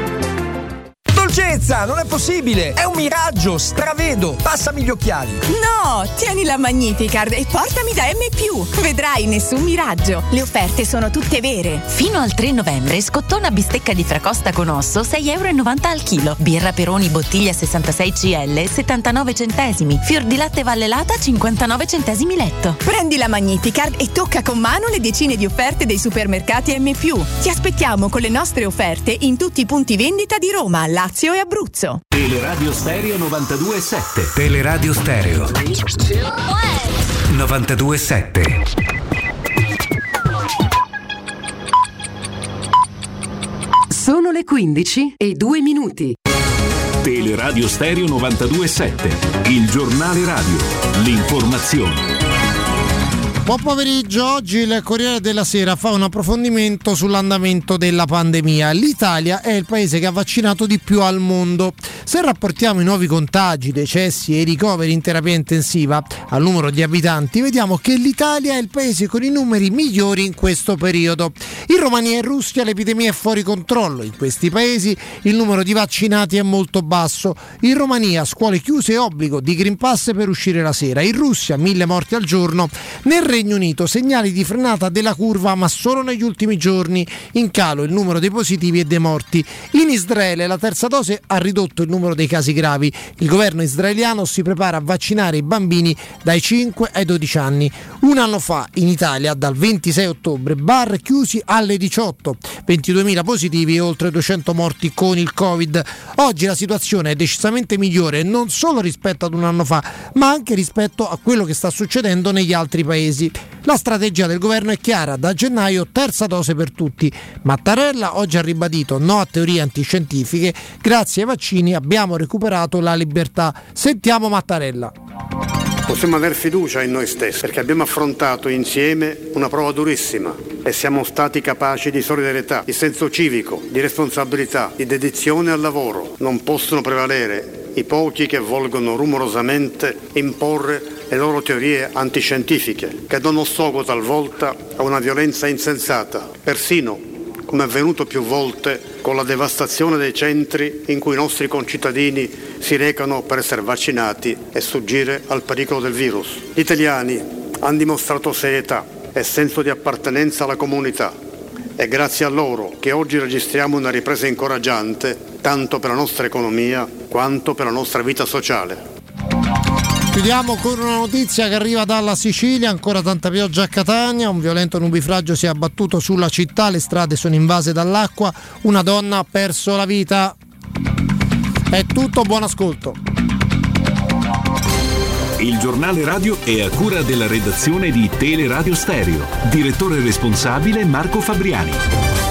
[SPEAKER 13] Dolcezza, non è possibile! È un miraggio, stravedo! Passami gli occhiali!
[SPEAKER 14] No, tieni la Magnificard e portami da M+. Vedrai nessun miraggio. Le offerte sono tutte vere.
[SPEAKER 15] Fino al 3 novembre, scottona bistecca di fracosta con osso 6,90 euro al chilo. Birra Peroni bottiglia 66 CL 79 centesimi. Fior di latte vallelata 59 centesimi letto.
[SPEAKER 14] Prendi la Magnificard e tocca con mano le decine di offerte dei supermercati M+. Ti aspettiamo con le nostre offerte in tutti i punti vendita di Roma, Lazio e Abruzzo.
[SPEAKER 16] Teleradio Stereo 92.7 Teleradio Stereo 92.7
[SPEAKER 17] Sono le 15 e 2 minuti.
[SPEAKER 18] Teleradio Stereo 92.7, il giornale radio, l'informazione.
[SPEAKER 19] Buon pomeriggio, oggi il Corriere della Sera fa un approfondimento sull'andamento della pandemia. L'Italia è il paese che ha vaccinato di più al mondo. Se rapportiamo i nuovi contagi, decessi e ricoveri in terapia intensiva al numero di abitanti, vediamo che l'Italia è il paese con i numeri migliori in questo periodo. In Romania e Russia l'epidemia è fuori controllo. In questi paesi il numero di vaccinati è molto basso. In Romania scuole chiuse e obbligo di Green Pass per uscire la sera. In Russia mille morti al giorno. Nel Regno Unito segnali di frenata della curva ma solo negli ultimi giorni. In calo il numero dei positivi e dei morti. In Israele la terza dose ha ridotto il numero dei casi gravi. Il governo israeliano si prepara a vaccinare i bambini dai 5 ai 12 anni. Un anno fa in Italia dal 26 ottobre bar chiusi alle 18, 22.000 positivi e oltre 200 morti con il Covid. Oggi la situazione è decisamente migliore non solo rispetto ad un anno fa, ma anche rispetto a quello che sta succedendo negli altri paesi. La strategia del governo è chiara, da gennaio terza dose per tutti. Mattarella oggi ha ribadito no a teorie antiscientifiche, grazie ai vaccini abbiamo recuperato la libertà. Sentiamo Mattarella.
[SPEAKER 20] Possiamo avere fiducia in noi stessi perché abbiamo affrontato insieme una prova durissima e siamo stati capaci di solidarietà, di senso civico, di responsabilità, di dedizione al lavoro. Non possono prevalere i pochi che volgono rumorosamente imporre le loro teorie antiscientifiche, che danno sfogo talvolta a una violenza insensata, persino come è avvenuto più volte con la devastazione dei centri in cui i nostri concittadini si recano per essere vaccinati e sfuggire al pericolo del virus. Gli italiani hanno dimostrato serietà e senso di appartenenza alla comunità. È grazie a loro che oggi registriamo una ripresa incoraggiante tanto per la nostra economia quanto per la nostra vita sociale.
[SPEAKER 19] Chiudiamo con una notizia che arriva dalla Sicilia, ancora tanta pioggia a Catania, un violento nubifragio si è abbattuto sulla città, le strade sono invase dall'acqua, una donna ha perso la vita. È tutto, buon ascolto.
[SPEAKER 18] Il giornale radio è a cura della redazione di Teleradio Stereo. Direttore responsabile Marco Fabriani.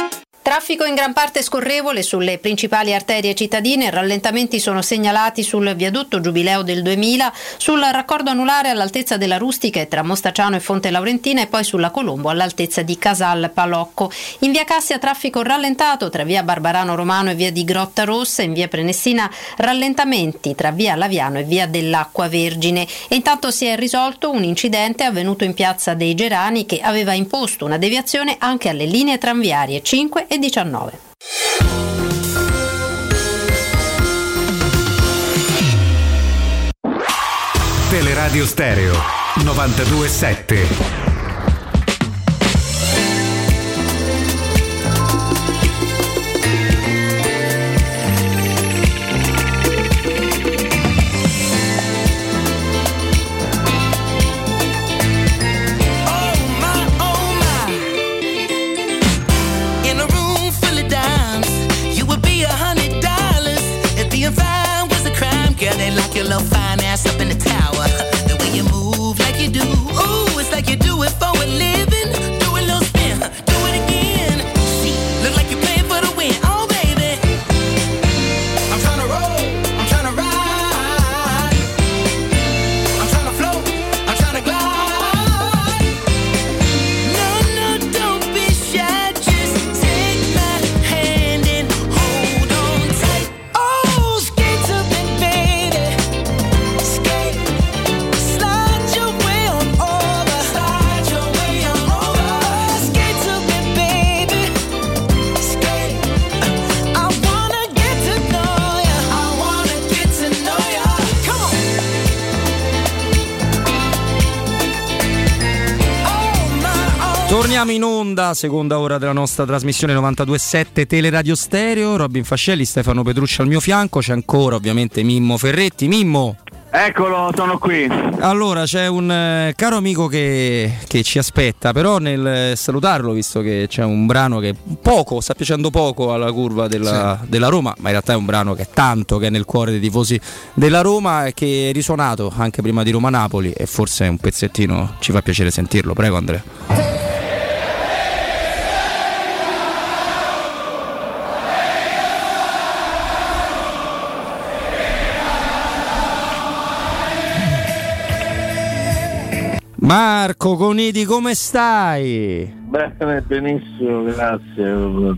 [SPEAKER 21] Traffico in gran parte scorrevole sulle principali arterie cittadine, rallentamenti sono segnalati sul viadotto Giubileo del 2000, sul raccordo anulare all'altezza della Rustica e tra Mostacciano e Fonte Laurentina e poi sulla Colombo all'altezza di Casal Palocco. In via Cassia traffico rallentato tra via Barbarano Romano e via di Grotta Rossa, in via Prenessina rallentamenti tra via Laviano e via dell'Acqua Vergine. E intanto si è risolto un incidente avvenuto in piazza dei Gerani che aveva imposto una deviazione anche alle linee tranviarie 5 e 19.
[SPEAKER 22] Teleradio Stereo 927.
[SPEAKER 1] Torniamo in onda, seconda ora della nostra trasmissione 92.7 Teleradio Stereo, Robin Fascelli, Stefano Petrucci al mio fianco, c'è ancora ovviamente Mimmo Ferretti. Mimmo!
[SPEAKER 3] Eccolo, sono qui.
[SPEAKER 1] Allora, c'è un eh, caro amico che, che ci aspetta, però nel eh, salutarlo, visto che c'è un brano che poco, sta piacendo poco alla curva della, della Roma, ma in realtà è un brano che è tanto, che è nel cuore dei tifosi della Roma e che è risuonato anche prima di Roma-Napoli e forse un pezzettino ci fa piacere sentirlo. Prego Andrea. Marco Conidi, come stai?
[SPEAKER 23] Bene, benissimo, grazie.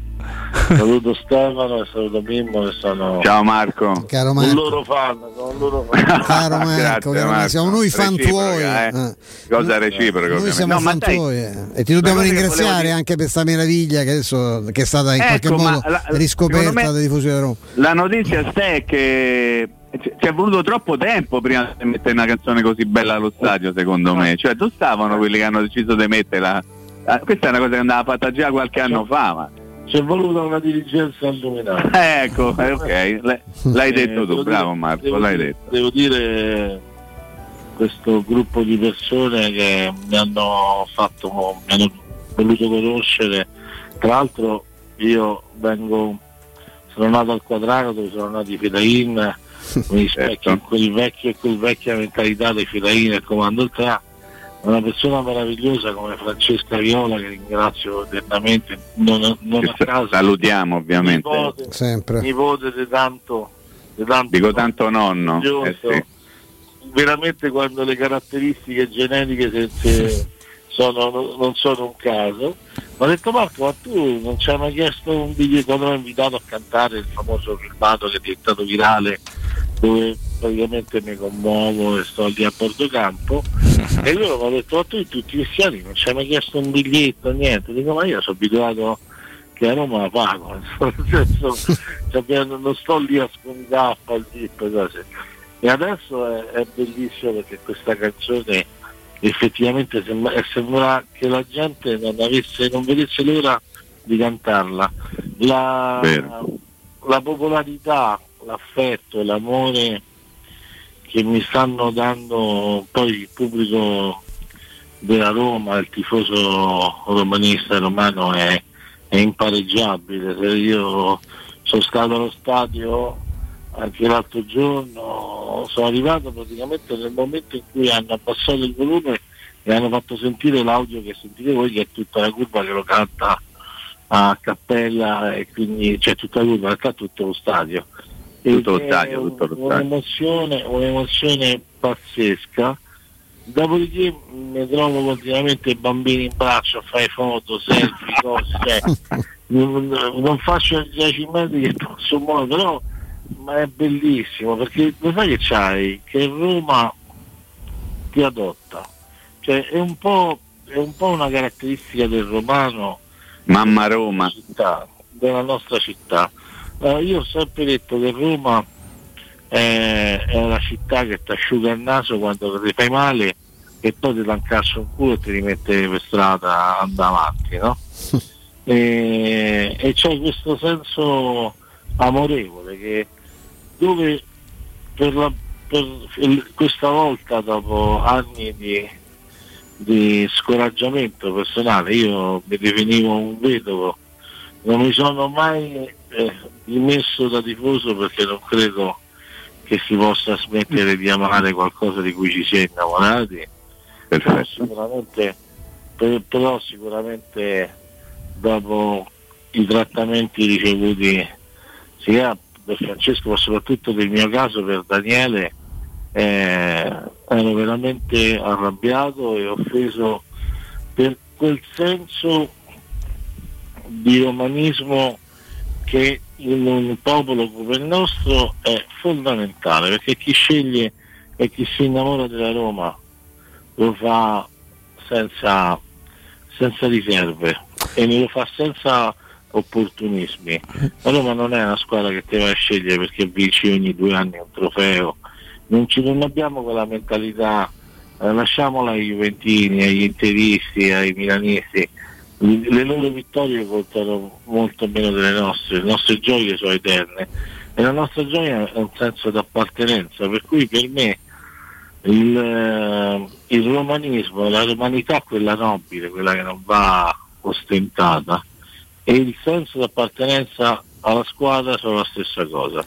[SPEAKER 23] Saluto Stefano e saluto Mimmo che sono
[SPEAKER 3] Ciao Marco.
[SPEAKER 2] Caro
[SPEAKER 23] un
[SPEAKER 2] Marco.
[SPEAKER 23] loro fan, sono un loro fan.
[SPEAKER 2] Caro Marco,
[SPEAKER 3] Grazie,
[SPEAKER 2] caro Marco, siamo noi fan tuoi.
[SPEAKER 3] eh.
[SPEAKER 2] eh.
[SPEAKER 3] Cosa reciproca,
[SPEAKER 2] Noi siamo
[SPEAKER 3] No,
[SPEAKER 2] fan tuoi eh. e ti dobbiamo ringraziare
[SPEAKER 3] dire-
[SPEAKER 2] anche per questa meraviglia che adesso che è stata in qualche
[SPEAKER 3] Ecco, ma
[SPEAKER 2] modo
[SPEAKER 3] la-
[SPEAKER 2] riscoperta
[SPEAKER 3] me-
[SPEAKER 2] tifosi della Roma.
[SPEAKER 3] La notizia sta è che ci ci è voluto troppo tempo prima di mettere una canzone così bella allo stadio, secondo me. Cioè, dove stavano quelli che hanno deciso di metterla? Ah, Questa è una cosa che andava fatta già qualche anno fa, ma.
[SPEAKER 23] C'è voluta una dirigenza illuminata.
[SPEAKER 3] Eh, ecco, eh, ok, l'hai
[SPEAKER 23] Eh,
[SPEAKER 3] detto tu, bravo Marco,
[SPEAKER 23] devo
[SPEAKER 3] l'hai detto.
[SPEAKER 23] Devo dire questo gruppo di persone che mi hanno fatto, mi hanno voluto conoscere. Tra l'altro io vengo, sono nato al quadrato sono nati i Fedain, mi rispecchio quel vecchio e quel vecchia mentalità dei Fedain e comando il tra una persona meravigliosa come Francesca Viola che ringrazio eternamente non, non a caso
[SPEAKER 3] Salutiamo ovviamente.
[SPEAKER 23] nipote,
[SPEAKER 2] Sempre.
[SPEAKER 23] nipote di tanto, di tanto
[SPEAKER 3] Dico tanto nonno. Eh sì.
[SPEAKER 23] veramente quando le caratteristiche genetiche se- se sono- non sono un caso mi ha detto Marco ma tu non ci hai mai chiesto un biglietto quando mi ha invitato a cantare il famoso filmato che è diventato virale dove praticamente mi commuovo e sto lì a bordo campo e io mi ha detto ma tu tutti questi anni non ci hai mai chiesto un biglietto niente? Dico ma io sono abituato che a Roma la pago. Nel senso cioè, non sto lì a scondare a fare il zip cose. E adesso è, è bellissimo perché questa canzone effettivamente sembra, sembra che la gente non, avesse, non vedesse l'ora di cantarla. La, la popolarità, l'affetto e l'amore che mi stanno dando poi il pubblico della Roma, il tifoso romanista romano è, è impareggiabile. Io sono stato allo stadio anche l'altro giorno, sono arrivato praticamente nel momento in cui hanno abbassato il volume e hanno fatto sentire l'audio che sentite voi, che è tutta la curva che lo canta a Cappella e quindi c'è tutta la curva, in realtà tutto lo stadio.
[SPEAKER 3] Tutto lo
[SPEAKER 23] è
[SPEAKER 3] stadio, tutto lo stadio.
[SPEAKER 23] Un'emozione, un'emozione pazzesca. Dopodiché mi trovo continuamente bambini in braccio a fare foto, selfie, cose, cioè, non, non faccio i 10 metri che posso muovere, però ma è bellissimo perché lo sai che c'hai? Che Roma ti adotta. Cioè è un po', è un po' una caratteristica del romano
[SPEAKER 3] Mamma Roma.
[SPEAKER 23] città, della nostra città. Eh, io ho sempre detto che Roma è, è la città che ti asciuga il naso quando ti fai male e poi ti dà un calcio in culo e ti rimette per strada avanti, no? e, e c'è questo senso amorevole che dove per, la- per il- questa volta dopo anni di, di scoraggiamento personale io mi definivo un vedovo non mi sono mai eh, dimesso da tifoso perché non credo che si possa smettere di amare qualcosa di cui ci si è innamorati. Però sicuramente, per- però sicuramente dopo i trattamenti ricevuti sia per Francesco ma soprattutto nel mio caso per Daniele eh, ero veramente arrabbiato e offeso per quel senso di romanismo che in un popolo come il nostro è fondamentale perché chi sceglie e chi si innamora della Roma lo fa senza, senza riserve e lo fa senza opportunismi. La Roma non è una squadra che te vai a scegliere perché vinci ogni due anni un trofeo, non, ci, non abbiamo quella mentalità, eh, lasciamola ai Juventini, agli Interisti, ai Milanisti, le loro vittorie contano molto meno delle nostre, le nostre gioie sono eterne e la nostra gioia è un senso di appartenenza, per cui per me il, eh, il romanismo, la romanità quella nobile, quella che non va ostentata e il senso di appartenenza alla squadra sono la stessa cosa.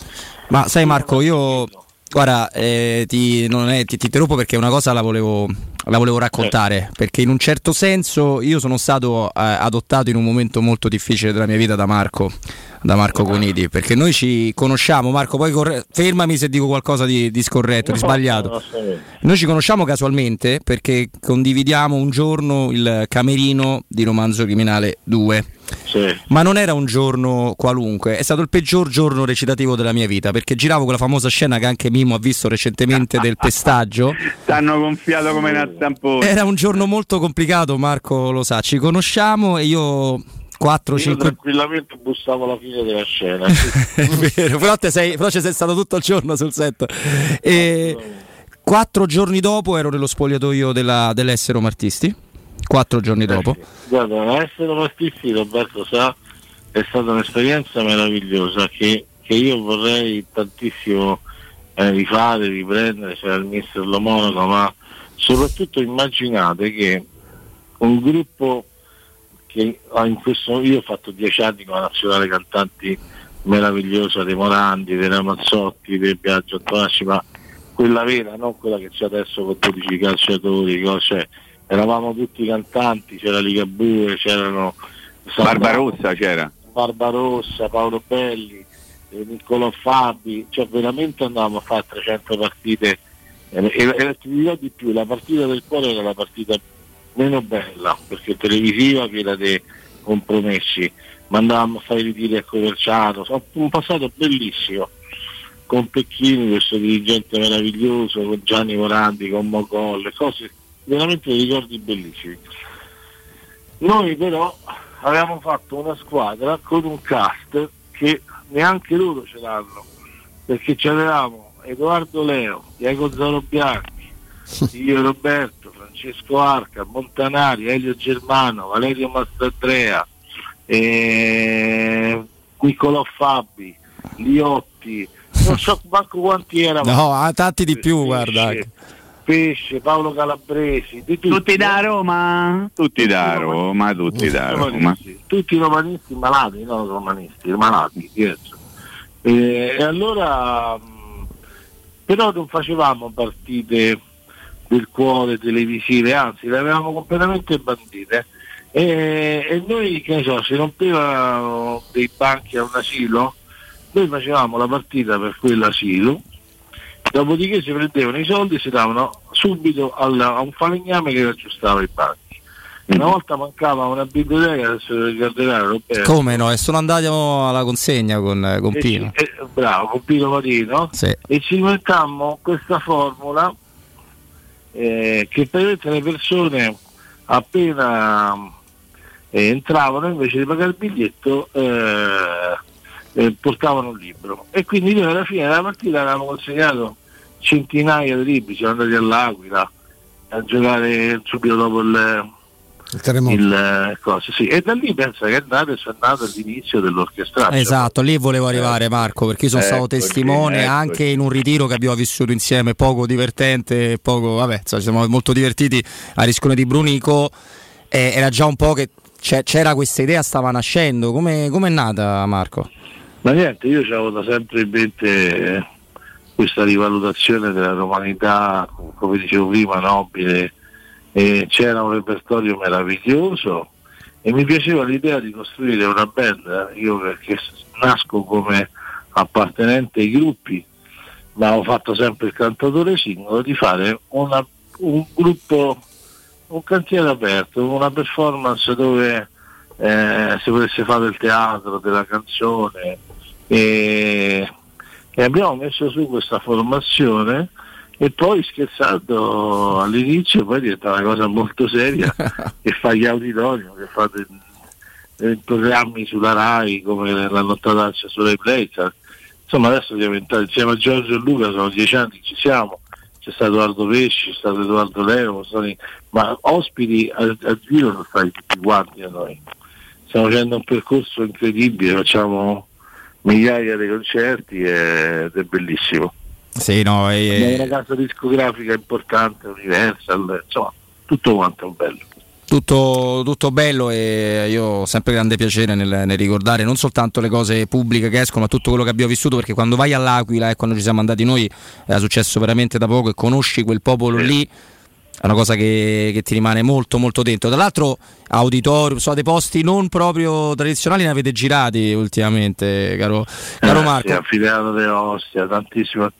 [SPEAKER 1] Ma sai Marco, io guarda, eh, ti, non è- ti- ti interrompo perché una cosa la volevo, la volevo raccontare, perché in un certo senso io sono stato eh, adottato in un momento molto difficile della mia vita da Marco, da Marco Conidi, perché noi ci conosciamo, Marco, poi corre- fermami se dico qualcosa di, di scorretto, di sbagliato. Noi ci conosciamo casualmente perché condividiamo un giorno il camerino di Romanzo Criminale 2. Ma non era un giorno qualunque, è stato il peggior giorno recitativo della mia vita perché giravo quella famosa scena che anche Mimo ha visto recentemente del pestaggio.
[SPEAKER 3] T'hanno gonfiato come una stampone.
[SPEAKER 1] Era un giorno molto complicato, Marco lo sa, ci conosciamo e io 4
[SPEAKER 23] Io
[SPEAKER 1] 5
[SPEAKER 23] tranquillamente bussavo alla fine della scena.
[SPEAKER 1] vero, però, te sei, però ci sei stato tutto il giorno sul set. E quattro giorni dopo ero nello spogliatoio della, dell'Essero Martisti. Quattro giorni dopo.
[SPEAKER 23] Guarda, essere partisti, Roberto sa, è stata un'esperienza meravigliosa che, che io vorrei tantissimo eh, rifare, riprendere, c'era il mister Lo Monaco, ma soprattutto immaginate che un gruppo che questo io ho fatto dieci anni con la nazionale cantanti meravigliosa dei Morandi, dei Ramazzotti, del Biagio Antonacci, ma quella vera, non quella che c'è adesso con 12 calciatori, cioè, eravamo tutti cantanti, c'era Ligabue, c'erano
[SPEAKER 3] Barbarossa c'era.
[SPEAKER 23] Barbarossa, Paolo Belli, eh, Niccolò Fabi, cioè veramente andavamo a fare 300 partite eh, e, e ti dirò di più, la partita del cuore era la partita meno bella perché televisiva piena di compromessi, ma andavamo a fare i ritiri a Coverciano, un passato bellissimo con Pecchini, questo dirigente meraviglioso, con Gianni Morandi, con Mogol, cose veramente dei ricordi bellissimi. Noi però avevamo fatto una squadra con un cast che neanche loro ce l'hanno, perché c'avevamo Edoardo Leo, Diego Zoro Bianchi, io Roberto, Francesco Arca, Montanari, Elio Germano, Valerio Mastandrea, eh, Niccolò Fabi, Liotti, non so manco quanti eravamo.
[SPEAKER 1] No, tanti di più, guarda.
[SPEAKER 23] Pesce, Paolo Calabresi, di tutti,
[SPEAKER 3] Tutti da Roma? Tutti da Roma, tutti da Roma.
[SPEAKER 23] tutti romanisti malati, non romanisti, malati, diverso. E, e allora mh, però non facevamo partite del cuore televisive, anzi le avevamo completamente bandite E, e noi, che ne so, si rompevano dei banchi a un asilo, noi facevamo la partita per quell'asilo, dopodiché si prendevano i soldi e si davano subito alla- a un falegname che aggiustava i banchi. Una volta mancava una biblioteca, adesso ricorderai Roberto.
[SPEAKER 1] Come no? E sono andati alla consegna con, con
[SPEAKER 23] E
[SPEAKER 1] Pino.
[SPEAKER 23] ci- eh, bravo, con Pino Marino.
[SPEAKER 1] Sì.
[SPEAKER 23] E ci inventammo questa formula eh, che praticamente le persone appena eh, entravano invece di pagare il biglietto eh, eh, portavano un libro. E quindi noi alla fine della partita avevamo consegnato centinaia di libri, siamo andati all'Aquila a giocare subito dopo il,
[SPEAKER 2] Il terremoto.
[SPEAKER 23] il, eh, cosa, sì. e da lì pensa che è nato e è nato l'inizio dell'orchestraccio.
[SPEAKER 1] Esatto, lì volevo arrivare Marco perché io sono stato
[SPEAKER 23] Eccoci,
[SPEAKER 1] testimone
[SPEAKER 23] eccoci.
[SPEAKER 1] anche in un ritiro che abbiamo vissuto insieme, poco divertente, poco, vabbè, insomma, ci siamo molto divertiti a Riscone di Brunico, eh, era già un po' che c'era questa idea, stava nascendo, come è nata Marco?
[SPEAKER 23] Ma niente, io avevo da sempre in mente eh, questa rivalutazione della romanità, come dicevo prima, nobile, e c'era un repertorio meraviglioso e mi piaceva l'idea di costruire una band, io perché nasco come appartenente ai gruppi, ma ho fatto sempre il cantatore singolo, di fare una- un gruppo, un cantiere aperto, una performance dove eh, si potesse fare del teatro, della canzone e, e abbiamo messo su questa formazione e poi scherzando all'inizio poi diventa una cosa molto seria che fa gli auditorium, che fa dei, dei programmi sulla RAI come la nottata su Rai Play cioè, insomma adesso siamo entrati insieme a Giorgio e Luca sono dieci anni che ci siamo. C'è stato Edoardo Pesci, c'è stato Edoardo Leo, sono i- ma ospiti a, a giro sono stati tutti quanti a noi. Stiamo facendo un percorso incredibile, facciamo migliaia di concerti ed è bellissimo.
[SPEAKER 1] Sì, no, eh,
[SPEAKER 23] una casa discografica importante, Universal, insomma, tutto quanto è bello.
[SPEAKER 1] tutto, tutto bello e io ho sempre grande piacere nel, nel ricordare non soltanto le cose pubbliche che escono, ma tutto quello che abbiamo vissuto, perché quando vai all'Aquila e quando ci siamo andati noi era successo veramente da poco e conosci quel popolo lì. È una cosa che, che ti rimane molto molto dentro. Tra l'altro, auditorium, so, dei posti non proprio tradizionali ne avete girati ultimamente, caro, caro
[SPEAKER 23] Eh,
[SPEAKER 1] Marco.
[SPEAKER 23] Sì, anfiteatro de Ostia, tantissimo,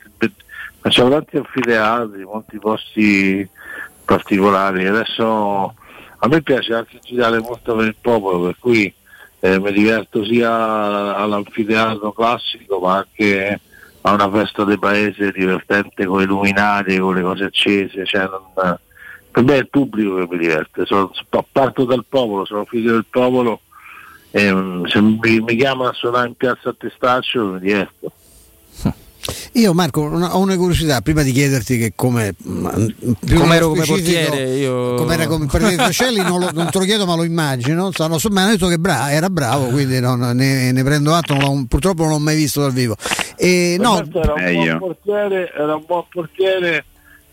[SPEAKER 23] facciamo tanti anfiteatri, molti posti particolari. Adesso a me piace anche girare molto per il popolo, per cui eh, mi diverto sia all'anfiteatro classico ma anche a una festa del paese divertente con i luminari, con le cose accese. Cioè non- per me è il pubblico che mi diverte, sono, parto dal popolo, sono figlio del popolo e mm, se mi, mi chiamano a suonare in piazza a Testaccio mi diverto.
[SPEAKER 2] Io Marco una- ho una curiosità prima di chiederti che come mm, più
[SPEAKER 1] Come
[SPEAKER 2] nello
[SPEAKER 1] ero come portiere, io-
[SPEAKER 2] come era come portiere di Fascelli non, lo- non te lo chiedo ma lo immagino. Stanno- mi hanno detto che bra- era bravo quindi non- ne, ne prendo atto non purtroppo non l'ho mai visto dal vivo. E no,
[SPEAKER 23] era un buon portiere, era un buon portiere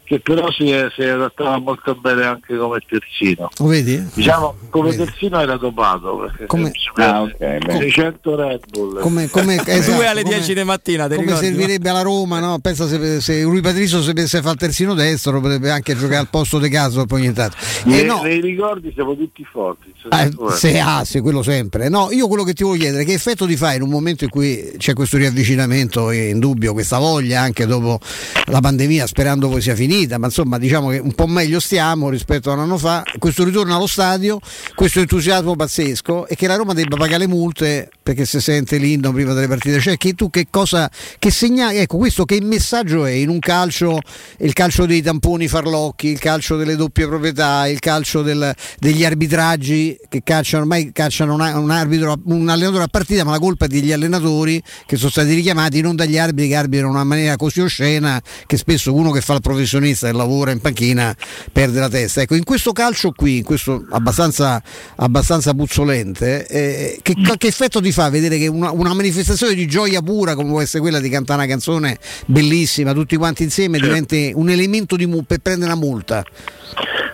[SPEAKER 23] che però si, si adattava molto bene anche come terzino.
[SPEAKER 2] lo vedi?
[SPEAKER 23] Diciamo come terzino era dopato perché
[SPEAKER 2] Come-
[SPEAKER 23] si prende 600 Red Bull.
[SPEAKER 2] come, come, esatto,
[SPEAKER 1] Due alle
[SPEAKER 2] come-
[SPEAKER 1] 10 di mattina, ti
[SPEAKER 2] come
[SPEAKER 1] ricordi?
[SPEAKER 2] servirebbe alla Roma no? pensa se, se Rui Patricio sapesse fare il terzino destro potrebbe anche giocare al posto di caso poi ogni tanto
[SPEAKER 23] Nei,
[SPEAKER 2] Eh, no,
[SPEAKER 23] nei ricordi siamo tutti forti.
[SPEAKER 2] Ah, se, ah, sì, quello sempre. No, io quello che ti voglio chiedere, che effetto ti fa in un momento in cui c'è questo riavvicinamento è in dubbio, questa voglia anche dopo la pandemia, sperando poi sia finita, ma insomma diciamo che un po' meglio stiamo rispetto a un anno fa, questo ritorno allo stadio, questo entusiasmo pazzesco e che la Roma debba pagare le multe perché si sente l'inno prima delle partite, cioè che tu che cosa, che segnali, ecco questo che messaggio è in un calcio, il calcio dei tamponi farlocchi, il calcio delle doppie proprietà, il calcio del- degli arbitraggi che cacciano ormai cacciano una- un, arbitro, un allenatore a partita, ma la colpa è degli allenatori che sono stati richiamati, non dagli arbitri che arbitrano in una maniera così oscena che spesso uno che fa il professionista e lavora in panchina perde la testa. Ecco, in questo calcio qui, in questo abbastanza, abbastanza puzzolente, eh, che, che effetto ti fa vedere che una, una manifestazione di gioia pura come può essere quella di cantare una canzone bellissima, tutti quanti insieme, diventi un elemento di per prendere una multa?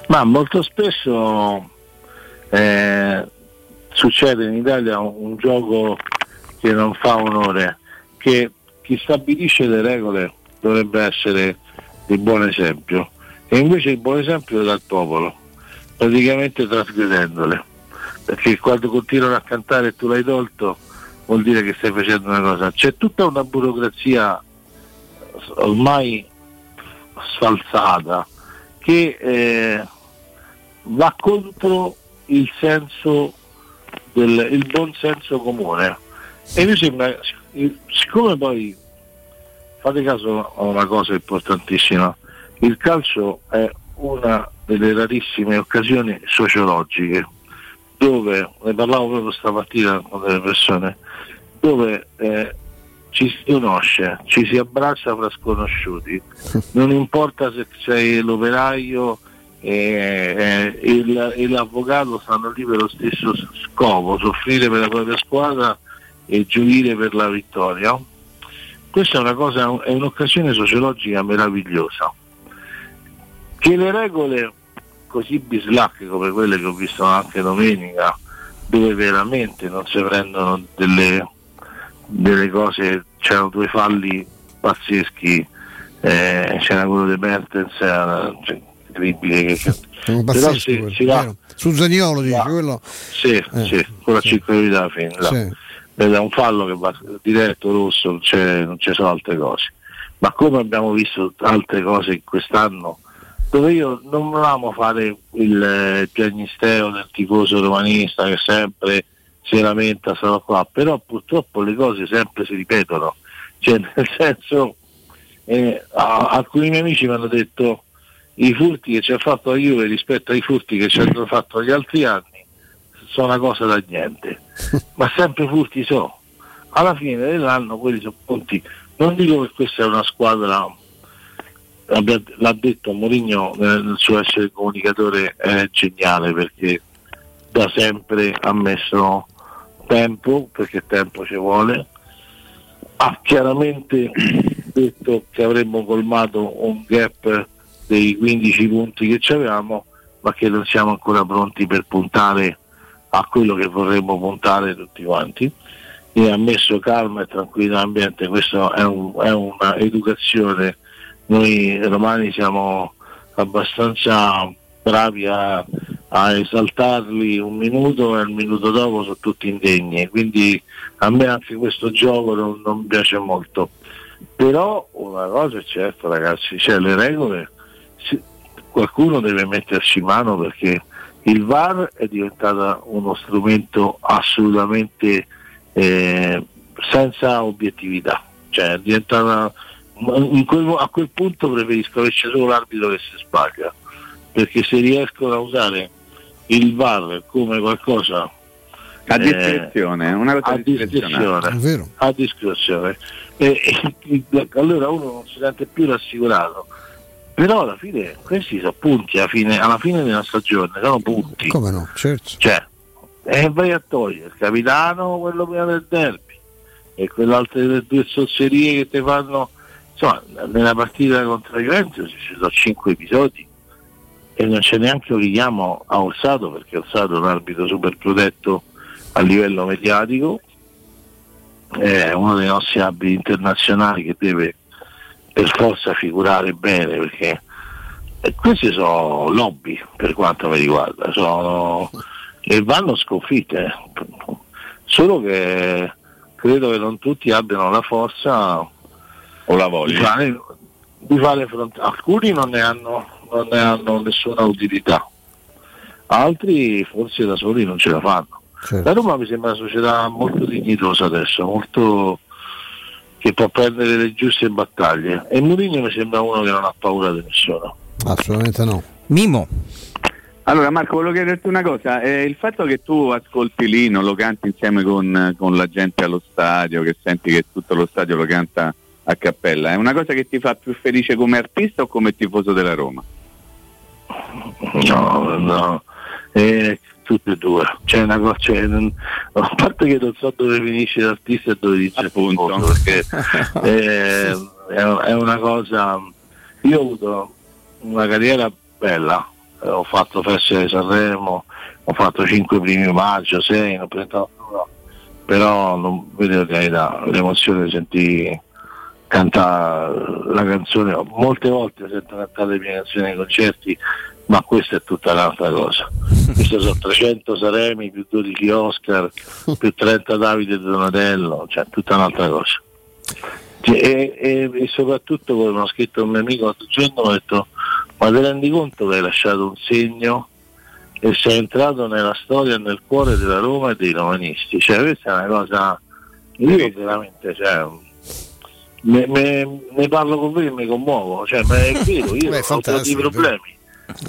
[SPEAKER 23] Ma molto spesso eh, succede in Italia un, un gioco che non fa onore, che chi stabilisce le regole dovrebbe essere il buon esempio e invece il buon esempio è dal popolo, praticamente trasgredendole. perché quando continuano a cantare e tu l'hai tolto vuol dire che stai facendo una cosa. C'è tutta una burocrazia ormai sfalsata che eh, va contro il senso del il buon senso comune. E mi sembra, siccome poi fate caso a una cosa importantissima, il calcio è una delle rarissime occasioni sociologiche dove, ne parlavo proprio stamattina con delle persone, dove eh, ci si conosce, ci si abbraccia fra sconosciuti, non importa se sei l'operaio e, e il- e l'avvocato stanno lì per lo stesso scopo, soffrire per la propria squadra e gioire per la vittoria. Questa è una cosa, è un'occasione sociologica meravigliosa. Che le regole così bislacche come quelle che ho visto anche domenica, dove veramente non si prendono delle, delle cose, c'erano due falli pazzeschi, eh, c'era quello di Mertens, era cioè, incredibile. Che,
[SPEAKER 2] Sono
[SPEAKER 23] però
[SPEAKER 2] pazzeschi
[SPEAKER 23] si, va-?
[SPEAKER 2] Su Zaniolo dice quello.
[SPEAKER 23] sì,
[SPEAKER 2] Eh,
[SPEAKER 23] sì, con la 5 minuti alla fine. là.
[SPEAKER 2] Sì.
[SPEAKER 23] Ed è un fallo che va diretto rosso, non, non ci sono altre cose. Ma come abbiamo visto altre cose in quest'anno, dove io non amo fare il eh, piagnisteo del tifoso romanista che sempre si lamenta, sarà qua, però purtroppo le cose sempre si ripetono. Cioè, nel senso, eh, alcuni miei amici mi hanno detto i furti che ci ha fatto la Juve rispetto ai furti che ci hanno fatto gli altri anni sono una cosa da niente, ma sempre furti so. Alla fine dell'anno quelli sono punti. Non dico che questa è una squadra, l'ha detto Mourinho eh, nel suo essere comunicatore è geniale perché da sempre ha messo tempo, perché tempo ci vuole, ha chiaramente detto che avremmo colmato un gap dei 15 punti che avevamo, ma che non siamo ancora pronti per puntare a quello che vorremmo puntare tutti quanti. E ha messo calma e tranquillità nell'ambiente, questa è, un- è una educazione. Noi romani siamo abbastanza bravi a, a esaltarli un minuto e al minuto dopo sono tutti indegni, quindi a me anche questo gioco non, non piace molto. Però una cosa è certa ragazzi, cioè le regole qualcuno deve metterci mano perché il VAR è diventato uno strumento assolutamente eh, senza obiettività, cioè è diventata in quel- a quel punto preferisco che c'è solo l'arbitro che si sbaglia, perché se riescono a usare il VAR come qualcosa
[SPEAKER 3] A
[SPEAKER 23] eh,
[SPEAKER 3] discrezione, una cosa
[SPEAKER 23] a discrezione, a discrezione. E- e- allora uno non si sente più rassicurato. Però alla fine questi sono punti alla fine, alla fine della stagione, sono punti.
[SPEAKER 2] Come no? Certo.
[SPEAKER 23] Cioè, e vai a togliere il capitano, quello prima del derby, e quell'altra delle due zozzerie che ti fanno. Insomma, nella partita contro la Juventus ci sono cinque episodi e non c'è neanche un richiamo a Orsato perché Orsato è un arbitro super protetto a livello mediatico, è uno dei nostri arbitri internazionali che deve per forza figurare bene perché e questi sono lobby per quanto mi riguarda, sono, e vanno sconfitte, solo che credo che non tutti abbiano la forza
[SPEAKER 3] o la
[SPEAKER 23] di
[SPEAKER 3] voglia.
[SPEAKER 23] fare, di fare fronte. Alcuni non ne, hanno, non ne hanno nessuna utilità, altri forse da soli non ce la fanno. La Roma mi sembra una società molto dignitosa adesso, molto che può prendere le giuste battaglie e Mourinho mi sembra uno che non ha paura di nessuno.
[SPEAKER 2] Assolutamente no.
[SPEAKER 1] Mimo.
[SPEAKER 3] Allora Marco, volevo chiederti una cosa, eh, il fatto che tu ascolti lì, non lo canti insieme con, con la gente allo stadio, che senti che tutto lo stadio lo canta a cappella, è una cosa che ti fa più felice come artista o come tifoso della Roma?
[SPEAKER 23] No, no, eh, tutte e due. C'è una cosa, cioè, non- a parte che non so dove finisce l'artista e dove inizia il mondo, perché eh, è, è una cosa. Io ho avuto una carriera bella, eh, ho fatto feste di Sanremo, ho fatto 5 primi maggio, 6, ne ho presentato uno, però non vedo che l'emozione di sentire cantare la canzone, molte volte sento cantare le mie canzoni nei concerti, ma questa è tutta un'altra cosa. Queste sono 300 Saremi più 12 Oscar più 30 Davide Donatello, cioè tutta un'altra cosa. Cioè, E, e- e soprattutto come mi ha scritto un mio amico l'altro giorno, mi ha detto ma ti rendi conto che hai lasciato un segno e sei entrato nella storia e nel cuore della Roma e dei romanisti. Cioè questa è una cosa, io veramente, cioè, ne, ne- ne parlo con voi e mi commuovo, cioè, ma è vero, io
[SPEAKER 2] Beh,
[SPEAKER 23] ho tanti problemi,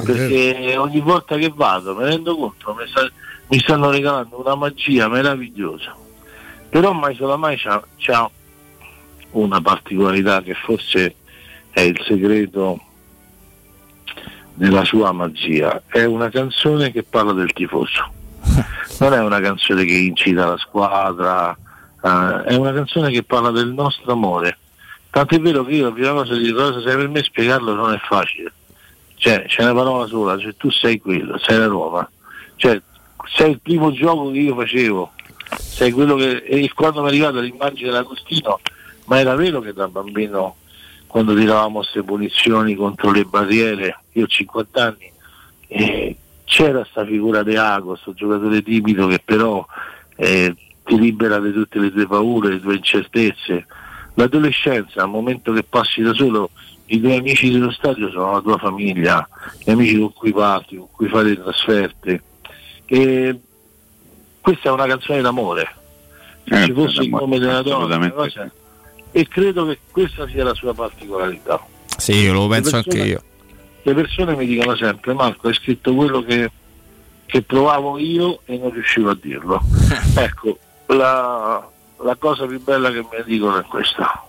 [SPEAKER 23] perché ogni volta che vado mi rendo conto mi, sta- mi stanno regalando una magia meravigliosa, però mai solo mai c'ha, c'ha una particolarità che forse è il segreto della sua magia, è una canzone che parla del tifoso, non è una canzone che incita la squadra, eh, è una canzone che parla del nostro amore. Tanto è vero che io la prima cosa dico, cosa sai per me spiegarlo non è facile. Cioè, c'è una parola sola, cioè tu sei quello, sei la Roma. Cioè, sei il primo gioco che io facevo, sei quello che. E quando mi è arrivata l'immagine dell'Agostino, ma era vero che da bambino quando tiravamo queste punizioni contro le barriere, io ho 50 anni, e c'era questa figura di Ago, questo giocatore timido che però eh, ti libera di tutte le tue paure, le tue incertezze. L'adolescenza, al momento che passi da solo, i tuoi amici dello stadio sono la tua famiglia, gli amici con cui parti, con cui fai le trasferte. E questa è una canzone d'amore. Se
[SPEAKER 3] Eh,
[SPEAKER 23] ci fosse il nome della donna, cosa- e credo che questa sia la sua particolarità.
[SPEAKER 1] Sì, io lo penso
[SPEAKER 23] Le
[SPEAKER 1] anche
[SPEAKER 23] persone-
[SPEAKER 1] io.
[SPEAKER 23] Le persone mi dicono sempre, Marco, hai scritto quello che, che provavo io e non riuscivo a dirlo. ecco, la, la cosa più bella che mi dicono è questa.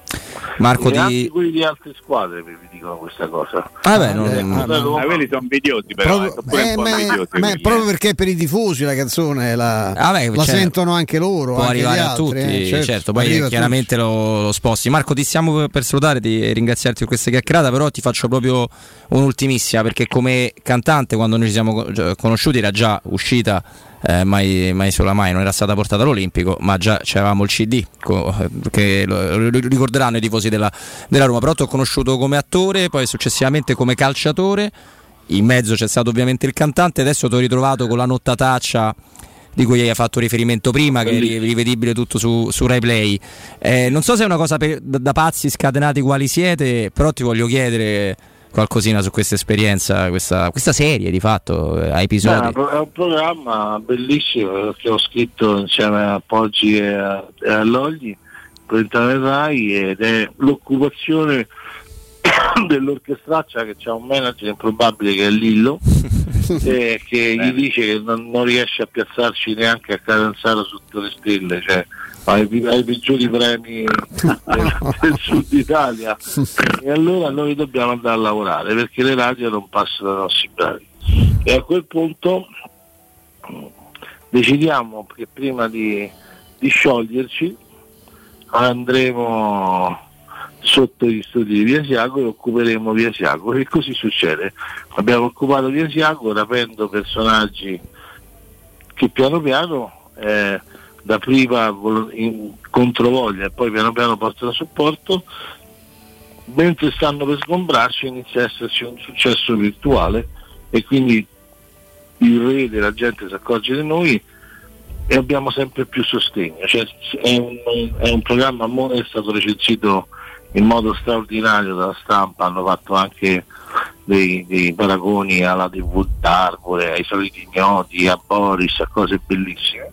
[SPEAKER 1] Marco
[SPEAKER 23] e anche
[SPEAKER 1] di...
[SPEAKER 23] quelli di altre squadre mi dicono questa cosa.
[SPEAKER 1] Ah, beh, non-
[SPEAKER 23] Eh,
[SPEAKER 1] non-
[SPEAKER 23] la Roma-
[SPEAKER 3] Ma quelli sono invidiosi però,
[SPEAKER 2] Proprio-
[SPEAKER 3] eh,
[SPEAKER 2] eh, ma-
[SPEAKER 3] invidiosi
[SPEAKER 2] ma proprio
[SPEAKER 3] eh.
[SPEAKER 2] perché per i tifosi la canzone la,
[SPEAKER 1] Ah, beh,
[SPEAKER 2] la
[SPEAKER 1] cioè,
[SPEAKER 2] sentono anche loro.
[SPEAKER 1] può
[SPEAKER 2] anche gli
[SPEAKER 1] arrivare a
[SPEAKER 2] altri,
[SPEAKER 1] tutti,
[SPEAKER 2] eh,
[SPEAKER 1] certo,
[SPEAKER 2] certo,
[SPEAKER 1] poi chiaramente lo, lo sposti. Marco, ti stiamo per- salutare, di ringraziarti per questa chiacchierata, però ti faccio proprio un'ultimissima, perché come cantante quando noi ci siamo conosciuti era già uscita, eh, mai, mai sola mai, non era stata portata all'Olimpico, ma già c'avevamo il CD, co- che lo, lo ricorderanno i tifosi della, della Roma, però ti ho conosciuto come attore, poi successivamente come calciatore, in mezzo c'è stato ovviamente il cantante, adesso ti ho ritrovato con la nottataccia di cui hai fatto riferimento prima, che è ri- rivedibile tutto su, su Rai Play. Eh, non so se è una cosa per- da, da pazzi scatenati quali siete, però ti voglio chiedere qualcosina su questa esperienza, questa, questa serie di fatto, eh, a episodi.
[SPEAKER 23] Beh, è un programma bellissimo che ho scritto insieme a Poggi e a, e a Logli per Internet Rai ed è l'occupazione dell'orchestraccia che c'ha un manager improbabile che è Lillo e che gli dice che non, non riesce a piazzarci neanche a Catanzaro sotto le stelle cioè ai, ai peggiori premi del, del sud Italia. E allora noi dobbiamo andare a lavorare perché le radio non passano dai nostri bravi e a quel punto decidiamo che prima di, di scioglierci andremo sotto gli studi di Via Siago e occuperemo Via Siago. E così succede. Abbiamo occupato Via Siago rapendo personaggi che piano piano eh, da prima vol- in controvoglia e poi piano piano portano supporto mentre stanno per sgombrarci inizia a esserci un successo virtuale e quindi il re della gente si accorge di noi e abbiamo sempre più sostegno. Cioè, è, un, è un programma, mo è stato recensito in modo straordinario dalla stampa, hanno fatto anche dei, dei paragoni alla TV d'Arbore, ai soliti ignoti, a Boris, a cose bellissime.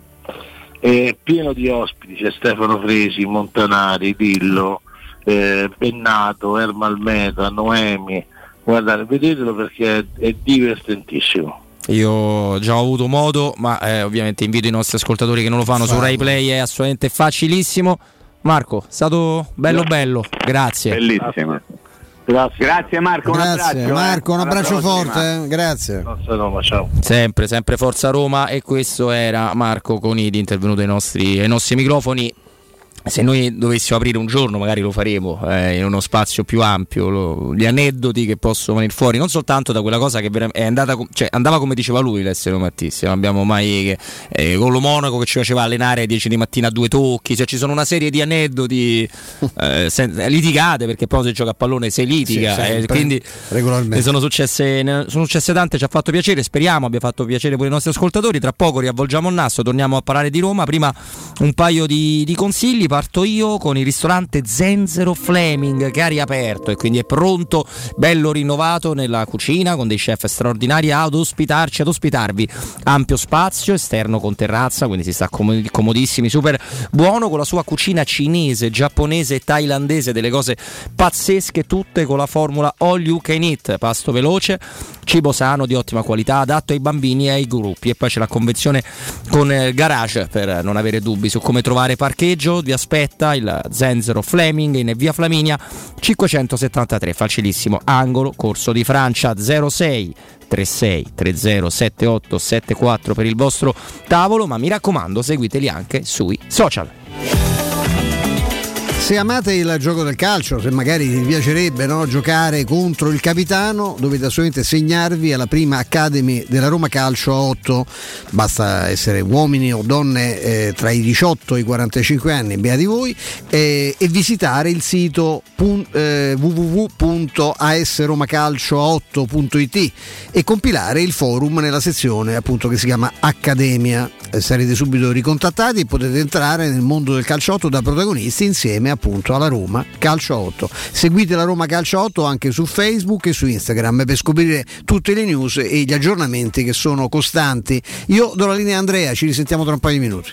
[SPEAKER 23] È pieno di ospiti, c'è Stefano Fresi, Montanari, Dillo, eh, Bennato, Ermal Meta, Noemi. Guardate, vedetelo perché è, è divertentissimo.
[SPEAKER 1] Io già ho avuto modo, ma eh, ovviamente invito i nostri ascoltatori che non lo fanno su Rai Play, è assolutamente facilissimo. Marco, è stato bello bello, grazie.
[SPEAKER 3] Bellissimo.
[SPEAKER 23] Grazie.
[SPEAKER 3] Grazie Marco, un
[SPEAKER 2] Grazie
[SPEAKER 3] abbraccio. eh.
[SPEAKER 2] Marco, un abbraccio
[SPEAKER 3] prossima.
[SPEAKER 2] forte, eh. grazie.
[SPEAKER 1] Sempre, sempre Forza Roma e questo era Marco Conidi intervenuto ai nostri, ai nostri microfoni. Se noi dovessimo aprire un giorno, magari lo faremo eh, in uno spazio più ampio, lo- gli aneddoti che possono venire fuori, non soltanto da quella cosa che è andata, cioè, andava come diceva lui l'essere umatissimo, non abbiamo mai eh, con lo Monaco che ci faceva allenare alle 10 di mattina a due tocchi, cioè, ci sono una serie di aneddoti eh, sen- litigate perché poi se gioca a pallone si litiga,
[SPEAKER 2] Sì,
[SPEAKER 1] eh,
[SPEAKER 2] sempre,
[SPEAKER 1] quindi
[SPEAKER 2] regolarmente.
[SPEAKER 1] ne sono successe, ne sono successe tante, ci ha fatto piacere, speriamo abbia fatto piacere pure i nostri ascoltatori. Tra poco riavvolgiamo il naso, torniamo a parlare di Roma. Prima un paio di, di consigli, parto io con il ristorante Zenzero Fleming che ha riaperto e quindi è pronto, bello rinnovato nella cucina con dei chef straordinari ad ospitarci, ad ospitarvi. Ampio spazio, esterno con terrazza, quindi si sta comodi- comodissimi, super buono con la sua cucina cinese, giapponese e thailandese, delle cose pazzesche tutte con la formula all you can eat, pasto veloce, cibo sano di ottima qualità, adatto ai bambini e ai gruppi e poi c'è la convenzione con eh, garage per non avere dubbi su come trovare parcheggio, vi aspetta il Zenzero Fleming in via Flaminia 573, facilissimo, angolo, corso di Francia 06 36 30 78 74 per il vostro tavolo, ma mi raccomando seguiteli anche sui social.
[SPEAKER 2] Se amate il gioco del calcio, se magari vi piacerebbe no, giocare contro il capitano, dovete assolutamente segnarvi alla prima Academy della Roma Calcio a 8. Basta essere uomini o donne eh, tra i 18 e i 45 anni, beati voi, eh, e visitare il sito pun- eh, www.asromacalcio8.it e compilare il forum nella sezione appunto che si chiama Accademia. Eh, sarete subito ricontattati e potete entrare nel mondo del calcio 8 da protagonisti insieme appunto alla Roma Calcio 8. Seguite la Roma Calcio 8 anche su Facebook e su Instagram per scoprire tutte le news e gli aggiornamenti che sono costanti. Io do la linea a Andrea, ci risentiamo tra un paio di minuti.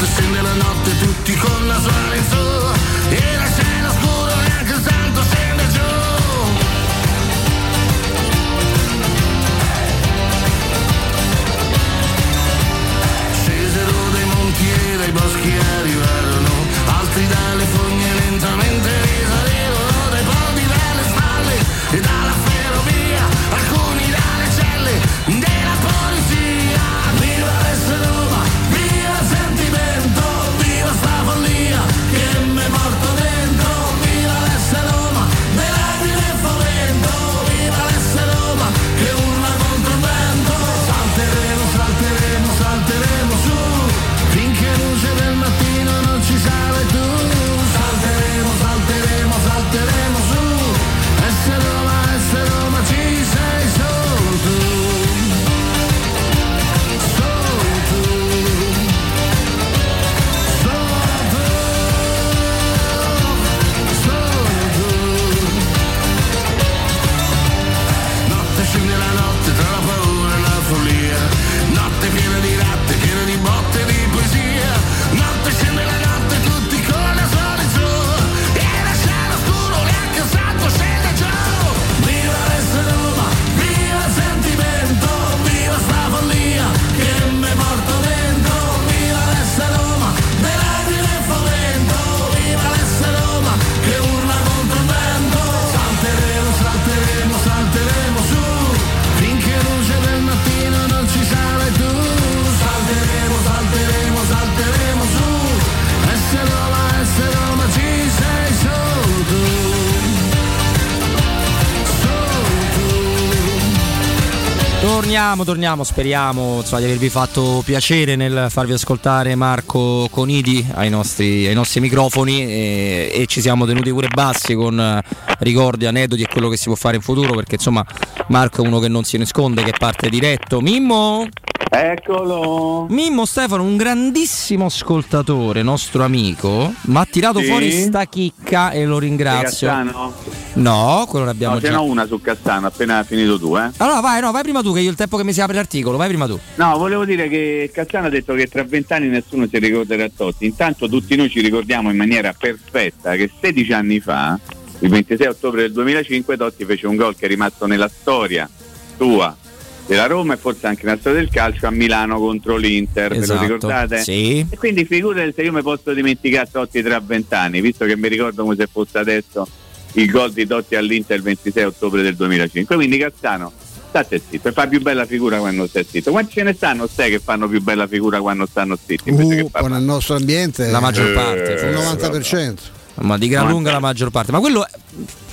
[SPEAKER 24] Notte scende la notte tutti con la suola
[SPEAKER 1] Torniamo, torniamo, speriamo insomma, di avervi fatto piacere nel farvi ascoltare Marco Conidi ai nostri, ai nostri microfoni e, e ci siamo tenuti pure bassi con eh, ricordi, aneddoti e quello che si può fare in futuro perché insomma Marco è uno che non si nasconde, che parte diretto. Mimmo?
[SPEAKER 3] Eccolo!
[SPEAKER 1] Mimmo Stefano, un grandissimo ascoltatore, nostro amico, ma ha tirato
[SPEAKER 3] Sì?
[SPEAKER 1] fuori sta chicca e lo ringrazio.
[SPEAKER 3] Cassano?
[SPEAKER 1] No, quello l'abbiamo
[SPEAKER 3] No, ce
[SPEAKER 1] già.
[SPEAKER 3] n'ho una su Cassano, appena finito tu, eh.
[SPEAKER 1] Allora vai, no, vai prima tu che io il tempo che mi si apre l'articolo, vai prima tu.
[SPEAKER 3] No, volevo dire che Cassano ha detto che tra vent'anni nessuno si ricorderà Totti. Intanto tutti noi ci ricordiamo in maniera perfetta che 16 anni fa, il 26 ottobre del 2005, Totti fece un gol che è rimasto nella storia sua della Roma e forse anche nella storia del calcio a Milano contro l'Inter,
[SPEAKER 1] Esatto,
[SPEAKER 3] ve lo ricordate?
[SPEAKER 1] sì.
[SPEAKER 3] E quindi figurate se io mi posso dimenticare Totti tra vent'anni, visto che mi ricordo come se fosse adesso il gol di Totti all'Inter il 26 ottobre del 2005. Quindi Cassano, state zitto, fa più bella figura quando stai zitto. Quanti ce ne stanno stai che fanno più bella figura quando stanno zitti?
[SPEAKER 2] Uh,
[SPEAKER 3] parlare?
[SPEAKER 2] nel nostro ambiente
[SPEAKER 1] La maggior
[SPEAKER 2] eh,
[SPEAKER 1] parte,
[SPEAKER 2] il 90%.
[SPEAKER 1] Ma di gran lunga la maggior parte. Ma quello.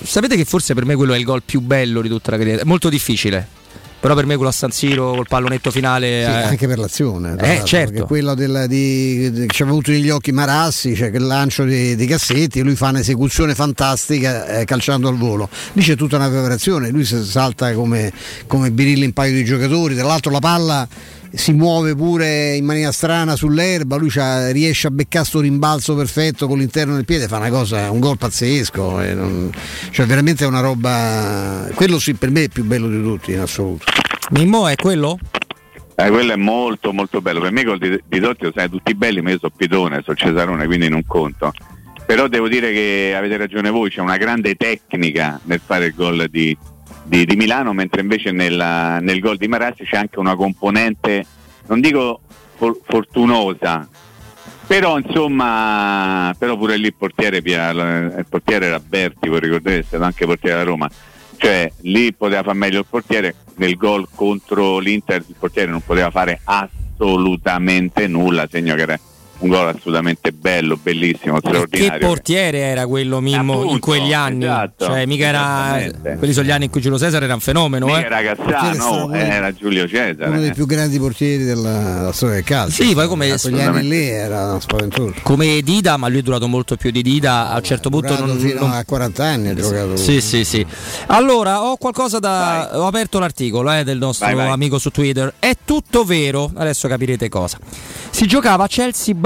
[SPEAKER 1] Sapete che forse per me quello è il gol più bello di tutta la carriera. È molto difficile. Però per me quello a San Siro col pallonetto finale.
[SPEAKER 2] Sì,
[SPEAKER 1] eh,
[SPEAKER 2] anche per l'azione,
[SPEAKER 1] Eh, certo.
[SPEAKER 2] quello del- di, di- che ci aveva avuto negli occhi Marassi, cioè che lancio di, di Cassetti, lui fa un'esecuzione fantastica eh, calciando al volo. Lì c'è tutta una preparazione, lui si salta come, come Birilli in paio di giocatori, tra l'altro la palla si muove pure in maniera strana sull'erba, lui c'ha- riesce a beccare sto rimbalzo perfetto con l'interno del piede, fa una cosa, un gol pazzesco, eh, non- cioè veramente è una roba, quello sì per me è il più bello di tutti in assoluto.
[SPEAKER 1] Mimmo è quello?
[SPEAKER 3] Eh, quello è molto molto bello. Per me i gol di, di Totti lo sai tutti belli, ma io sono Pitone, sono Cesarone, quindi non conto. Però devo dire che avete ragione voi, c'è una grande tecnica nel fare il gol di, di- di Milano, mentre invece nella- nel gol di Marazzi c'è anche una componente, non dico for- fortunosa, però insomma, però pure lì il portiere, il portiere era Berti, voi ricordate, è stato anche portiere della Roma. Cioè lì poteva fare meglio il portiere, nel gol contro l'Inter il portiere non poteva fare assolutamente nulla, segno che era un gol assolutamente bello, bellissimo,
[SPEAKER 1] Che
[SPEAKER 3] straordinario.
[SPEAKER 1] portiere era quello Mimmo in
[SPEAKER 3] Appunto,
[SPEAKER 1] quegli anni?
[SPEAKER 3] esatto,
[SPEAKER 1] cioè, mica era. Quelli sono gli anni in cui Giulio Cesare era un fenomeno, eh.
[SPEAKER 3] era Cassano, eh, era Giulio Cesare.
[SPEAKER 2] uno dei più grandi portieri della, della storia del calcio.
[SPEAKER 1] Sì, poi come-
[SPEAKER 2] A quegli anni lì era spaventoso.
[SPEAKER 1] Come Dida, ma lui è durato molto più di Dida. A un certo punto non,
[SPEAKER 2] fino
[SPEAKER 1] non-
[SPEAKER 2] a 40 anni ha giocato.
[SPEAKER 1] Sì, sì, sì. Allora, ho qualcosa da. Ho aperto l'articolo eh, del nostro
[SPEAKER 3] Vai, vai.
[SPEAKER 1] amico su Twitter. È tutto vero. Adesso capirete cosa. Si giocava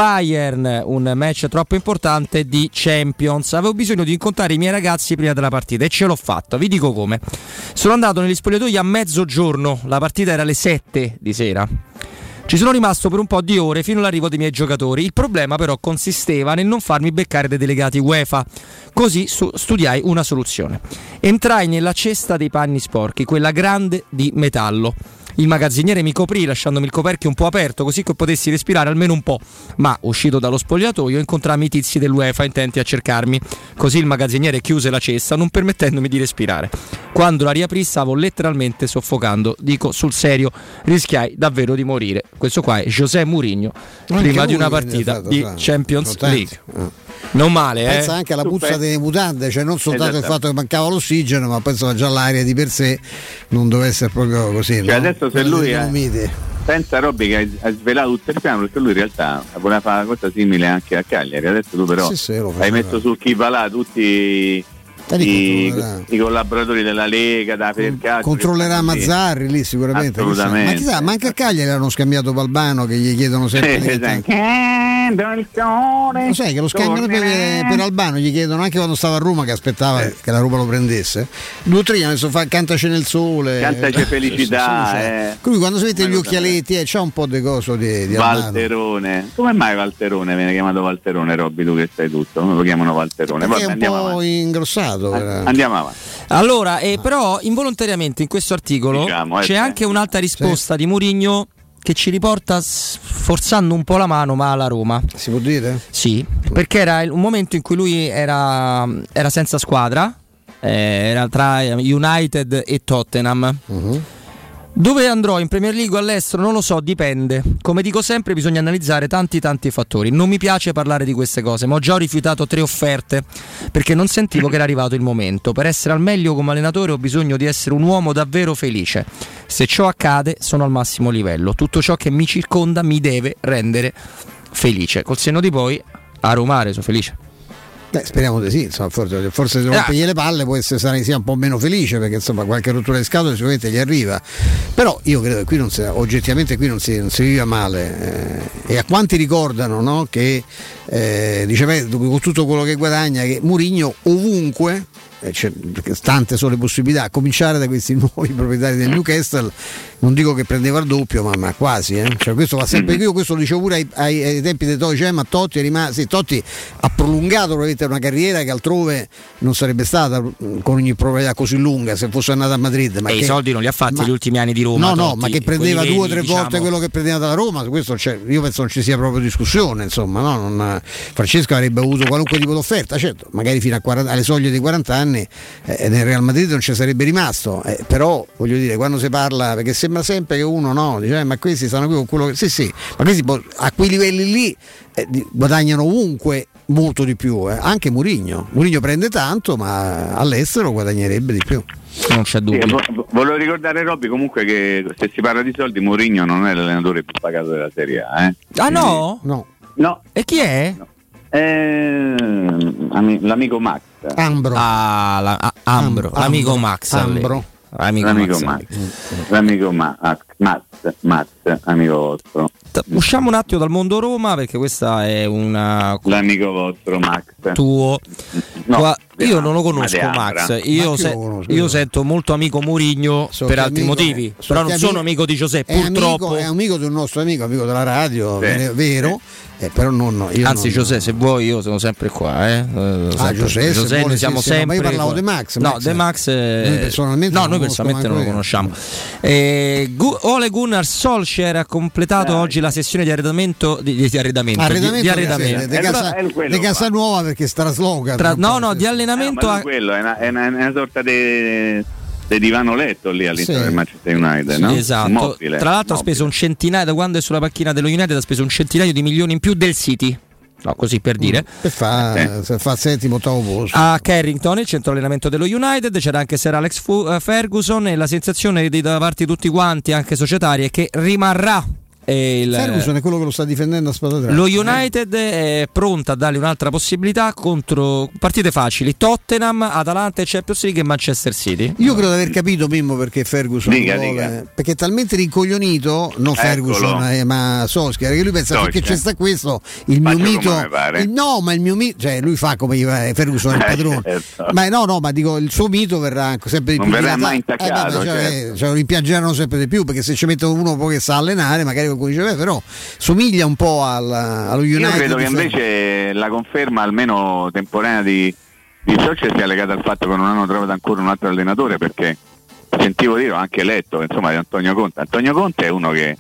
[SPEAKER 1] Chelsea-Bayern, un match troppo importante di Champions. Avevo bisogno di incontrare i miei ragazzi prima della partita e ce l'ho fatto. Vi dico come. Sono andato negli spogliatoi a mezzogiorno. La partita era alle 7 di sera. Ci sono rimasto per un po' di ore fino all'arrivo dei miei giocatori. Il problema però consisteva nel non farmi beccare dai delegati UEFA. Così studiai una soluzione. Entrai nella cesta dei panni sporchi, quella grande di metallo. Il magazziniere mi coprì lasciandomi il coperchio un po' aperto così che potessi respirare almeno un po'. Ma uscito dallo spogliatoio incontrammi i tizi dell'UEFA intenti a cercarmi. Così il magazziniere chiuse la cesta non permettendomi di respirare. Quando la riaprì stavo letteralmente soffocando. Dico sul serio, rischiai davvero di morire. Questo qua è José Mourinho prima di una partita
[SPEAKER 2] stato,
[SPEAKER 1] di Champions. League. Non male, eh?
[SPEAKER 2] Pensa anche alla puzza delle mutande, cioè non soltanto il fatto che mancava l'ossigeno, ma penso che già l'aria di per sé non dovesse essere proprio così.
[SPEAKER 3] Cioè
[SPEAKER 2] no?
[SPEAKER 3] adesso se
[SPEAKER 2] Quella
[SPEAKER 3] lui
[SPEAKER 2] Dolomiti.
[SPEAKER 3] Pensa Robby che hai, hai svelato tutto il piano perché lui in realtà voleva fare una cosa simile anche a Cagliari. Adesso tu però
[SPEAKER 2] Sì, sì, lo
[SPEAKER 3] hai messo sul chi va là tutti i, i, collaboratori della Lega, da Federcalcio.
[SPEAKER 2] Controllerà. Mazzarri lì sicuramente.
[SPEAKER 3] Assolutamente.
[SPEAKER 2] Ma chissà, ma anche a Cagliari hanno scambiato Balbano che gli chiedono sempre. Che-
[SPEAKER 3] esatto.
[SPEAKER 2] Lo sai che lo scambiano per, per Albano, gli chiedono anche quando stava a Roma che aspettava
[SPEAKER 3] Eh.
[SPEAKER 2] che la Roma lo prendesse. Due tre messo fa cantaci nel sole.
[SPEAKER 3] Cantaci
[SPEAKER 2] Eh,
[SPEAKER 3] felicità, eh.
[SPEAKER 2] Lui quando si mette gli occhialetti eh, c'ha un po' di coso di, di Albano.
[SPEAKER 3] Valterone. Come mai Valterone viene chiamato Valterone, Robby? Tu che sai tutto, come lo chiamano Valterone?
[SPEAKER 2] Perché
[SPEAKER 3] Vabbè,
[SPEAKER 2] è un po'
[SPEAKER 3] avanti.
[SPEAKER 2] ingrossato. Era-
[SPEAKER 3] Andiamo avanti.
[SPEAKER 1] Allora, eh, però involontariamente in questo articolo
[SPEAKER 3] Diciamo, eh,
[SPEAKER 1] c'è
[SPEAKER 3] sì.
[SPEAKER 1] anche un'altra risposta di Mourinho che ci riporta forzando un po' la mano ma alla Roma.
[SPEAKER 2] Si può dire?
[SPEAKER 1] Sì, perché era un momento in cui lui era, era senza squadra, eh, era tra United e Tottenham.
[SPEAKER 2] Mhm.
[SPEAKER 1] Dove andrò in Premier League o all'estero non lo so, dipende. Come dico sempre bisogna analizzare tanti tanti fattori. Non mi piace parlare di queste cose, ma ho già rifiutato tre offerte perché non sentivo che era arrivato il momento. Per essere al meglio come allenatore ho bisogno di essere un uomo davvero felice. Se ciò accade sono al massimo livello. Tutto ciò che mi circonda mi deve rendere felice. Col senno di poi a Romare sono felice.
[SPEAKER 2] Beh, speriamo di sì, insomma, forse, forse se rompegli le palle può essere sarà- sia un po' meno felice perché insomma qualche rottura di scatole sicuramente gli arriva. Però io credo che qui non si, oggettivamente qui non si, non si vive male. eh, e a quanti ricordano no, che eh, dice, beh, con tutto quello che guadagna, che Murigno ovunque, tante sono le possibilità, a cominciare da questi nuovi proprietari del Newcastle, non dico che prendeva il doppio, ma, ma quasi. eh. Cioè, questo va sempre, io questo lo dicevo pure ai, ai- ai tempi di Totti, cioè, ma Totti è rimasto, sì, Totti ha prolungato probabilmente una carriera che altrove non sarebbe stata mh, con ogni probabilità così lunga se fosse andato a Madrid. Ma
[SPEAKER 1] e
[SPEAKER 2] che-
[SPEAKER 1] i soldi non li ha fatti
[SPEAKER 2] ma-
[SPEAKER 1] gli ultimi anni di Roma.
[SPEAKER 2] No, no,
[SPEAKER 1] Totti,
[SPEAKER 2] ma che prendeva due o tre volte
[SPEAKER 1] diciamo.
[SPEAKER 2] quello che prendeva dalla Roma, questo c'è- io penso non ci sia proprio discussione, insomma, no? Non- Francesco avrebbe avuto qualunque tipo di offerta, certo, magari fino a 40 alle soglie dei 40 anni anni eh, nel Real Madrid non ci sarebbe rimasto, eh, però voglio dire quando si parla, perché sembra sempre che uno no, dice "Eh, ma questi stanno qui con quello che... Sì sì, ma questi a quei livelli lì eh, guadagnano ovunque molto di più, eh. anche Murigno. Murigno prende tanto ma all'estero guadagnerebbe di più.
[SPEAKER 1] Non c'è
[SPEAKER 3] Sì, vo- volevo ricordare Robby comunque che se si parla di soldi Mourinho non è l'allenatore più pagato della Serie A. Eh?
[SPEAKER 1] Ah no?
[SPEAKER 2] No.
[SPEAKER 3] No.
[SPEAKER 1] E chi è?
[SPEAKER 3] Eh, ami- l'amico Max.
[SPEAKER 2] Ambro.
[SPEAKER 1] Ah, la- ah, Ambro,
[SPEAKER 3] Ambro.
[SPEAKER 1] l'amico Max.
[SPEAKER 3] Ambro.
[SPEAKER 1] Amico
[SPEAKER 3] L'amico
[SPEAKER 1] Max.
[SPEAKER 3] Max. L'amico Ma- Max, Max, amico vostro.
[SPEAKER 1] Usciamo un attimo dal mondo Roma perché questa è una
[SPEAKER 3] L'amico vostro Max.
[SPEAKER 1] tuo.
[SPEAKER 3] No,
[SPEAKER 1] Qua- io non lo conosco. Max,
[SPEAKER 3] Ma
[SPEAKER 1] io, se-
[SPEAKER 3] lo conosce?
[SPEAKER 1] io sento molto amico Murigno
[SPEAKER 2] So
[SPEAKER 1] per altri
[SPEAKER 2] amico-
[SPEAKER 1] motivi,
[SPEAKER 2] so
[SPEAKER 1] però non sono amico di Giuseppe,
[SPEAKER 2] È
[SPEAKER 1] purtroppo.
[SPEAKER 2] amico, è amico di un nostro amico, amico della radio,
[SPEAKER 1] Sì.
[SPEAKER 2] vero, vero, eh, però non, no, io
[SPEAKER 1] Anzi,
[SPEAKER 2] non-
[SPEAKER 1] Giuseppe, se vuoi, io sono sempre qua. Eh. Eh, sempre-
[SPEAKER 2] Giuseppe, se vuole,
[SPEAKER 1] noi siamo
[SPEAKER 2] sì, sì, no,
[SPEAKER 1] sempre.
[SPEAKER 2] ma io parlavo
[SPEAKER 1] qua.
[SPEAKER 2] di Max,
[SPEAKER 1] No,
[SPEAKER 2] Max-
[SPEAKER 1] De Max. eh,
[SPEAKER 2] Noi personalmente
[SPEAKER 1] no,
[SPEAKER 2] non
[SPEAKER 1] noi
[SPEAKER 2] lo
[SPEAKER 1] personalmente non
[SPEAKER 2] conosco
[SPEAKER 1] lo conosciamo. Eh, Gu- Ole Gunnar Solskjaer ha completato oggi la sessione di arredamento. Di, di- di arredamento. di-
[SPEAKER 2] Arredamento
[SPEAKER 1] di arredamento.
[SPEAKER 2] di casa, di casa nuova perché strasloga.
[SPEAKER 1] Tra- no, no, di allenamento.
[SPEAKER 3] Ma
[SPEAKER 1] a-
[SPEAKER 3] lui quello è una, è una- è una sorta di di divano letto lì all'interno
[SPEAKER 1] Sì.
[SPEAKER 3] del Manchester United, no?
[SPEAKER 1] Esatto.
[SPEAKER 3] Mobile,
[SPEAKER 1] Tra l'altro ha
[SPEAKER 3] mobile.
[SPEAKER 1] speso un centinaio, da quando è sulla panchina dello United, ha speso un centinaio di milioni in più del City. No, così per dire.
[SPEAKER 2] Per fa,
[SPEAKER 1] Eh.
[SPEAKER 2] fa settimo, ottavo posto.
[SPEAKER 1] A Carrington, il centro allenamento dello United, c'era anche Sir Alex Fu- eh, Ferguson e la sensazione di, da parte di tutti quanti, anche societaria, è che rimarrà eh, il,
[SPEAKER 2] Ferguson è quello che lo sta difendendo a spada tratta.
[SPEAKER 1] lo United è pronto a dargli un'altra possibilità contro partite facili, Tottenham, Atalanta e Champions League e Manchester City.
[SPEAKER 2] Io credo di aver capito Mimmo perché Ferguson
[SPEAKER 1] Dica,
[SPEAKER 2] vuole-
[SPEAKER 1] dica.
[SPEAKER 2] perché è talmente rincoglionito, non
[SPEAKER 1] Eccolo.
[SPEAKER 2] Ferguson eh, ma Solskjaer, che lui pensa
[SPEAKER 3] Solskjaer.
[SPEAKER 2] finché c'è sta questo, il
[SPEAKER 3] Faccio
[SPEAKER 2] mio mito il- no, ma il mio mito, cioè lui fa come gli va, Ferguson è il
[SPEAKER 3] Eh,
[SPEAKER 2] padrone.
[SPEAKER 3] certo.
[SPEAKER 2] Ma no, no, ma dico il suo mito verrà anche sempre di
[SPEAKER 3] Non
[SPEAKER 2] più
[SPEAKER 3] verrà
[SPEAKER 2] dilatato.
[SPEAKER 3] mai intaccato,
[SPEAKER 2] vabbè, cioè,
[SPEAKER 3] certo.
[SPEAKER 2] eh, cioè, lo rimpiangeranno sempre di più perché se ci mettono uno poi che sa allenare, magari qualcuno dice "Beh, però somiglia un po' al- allo United.
[SPEAKER 3] Io credo che invece la conferma almeno temporanea di, di Solskjaer sia legata al fatto che non hanno trovato ancora un altro allenatore perché sentivo dire, ho anche letto insomma, di Antonio Conte. Antonio Conte è uno che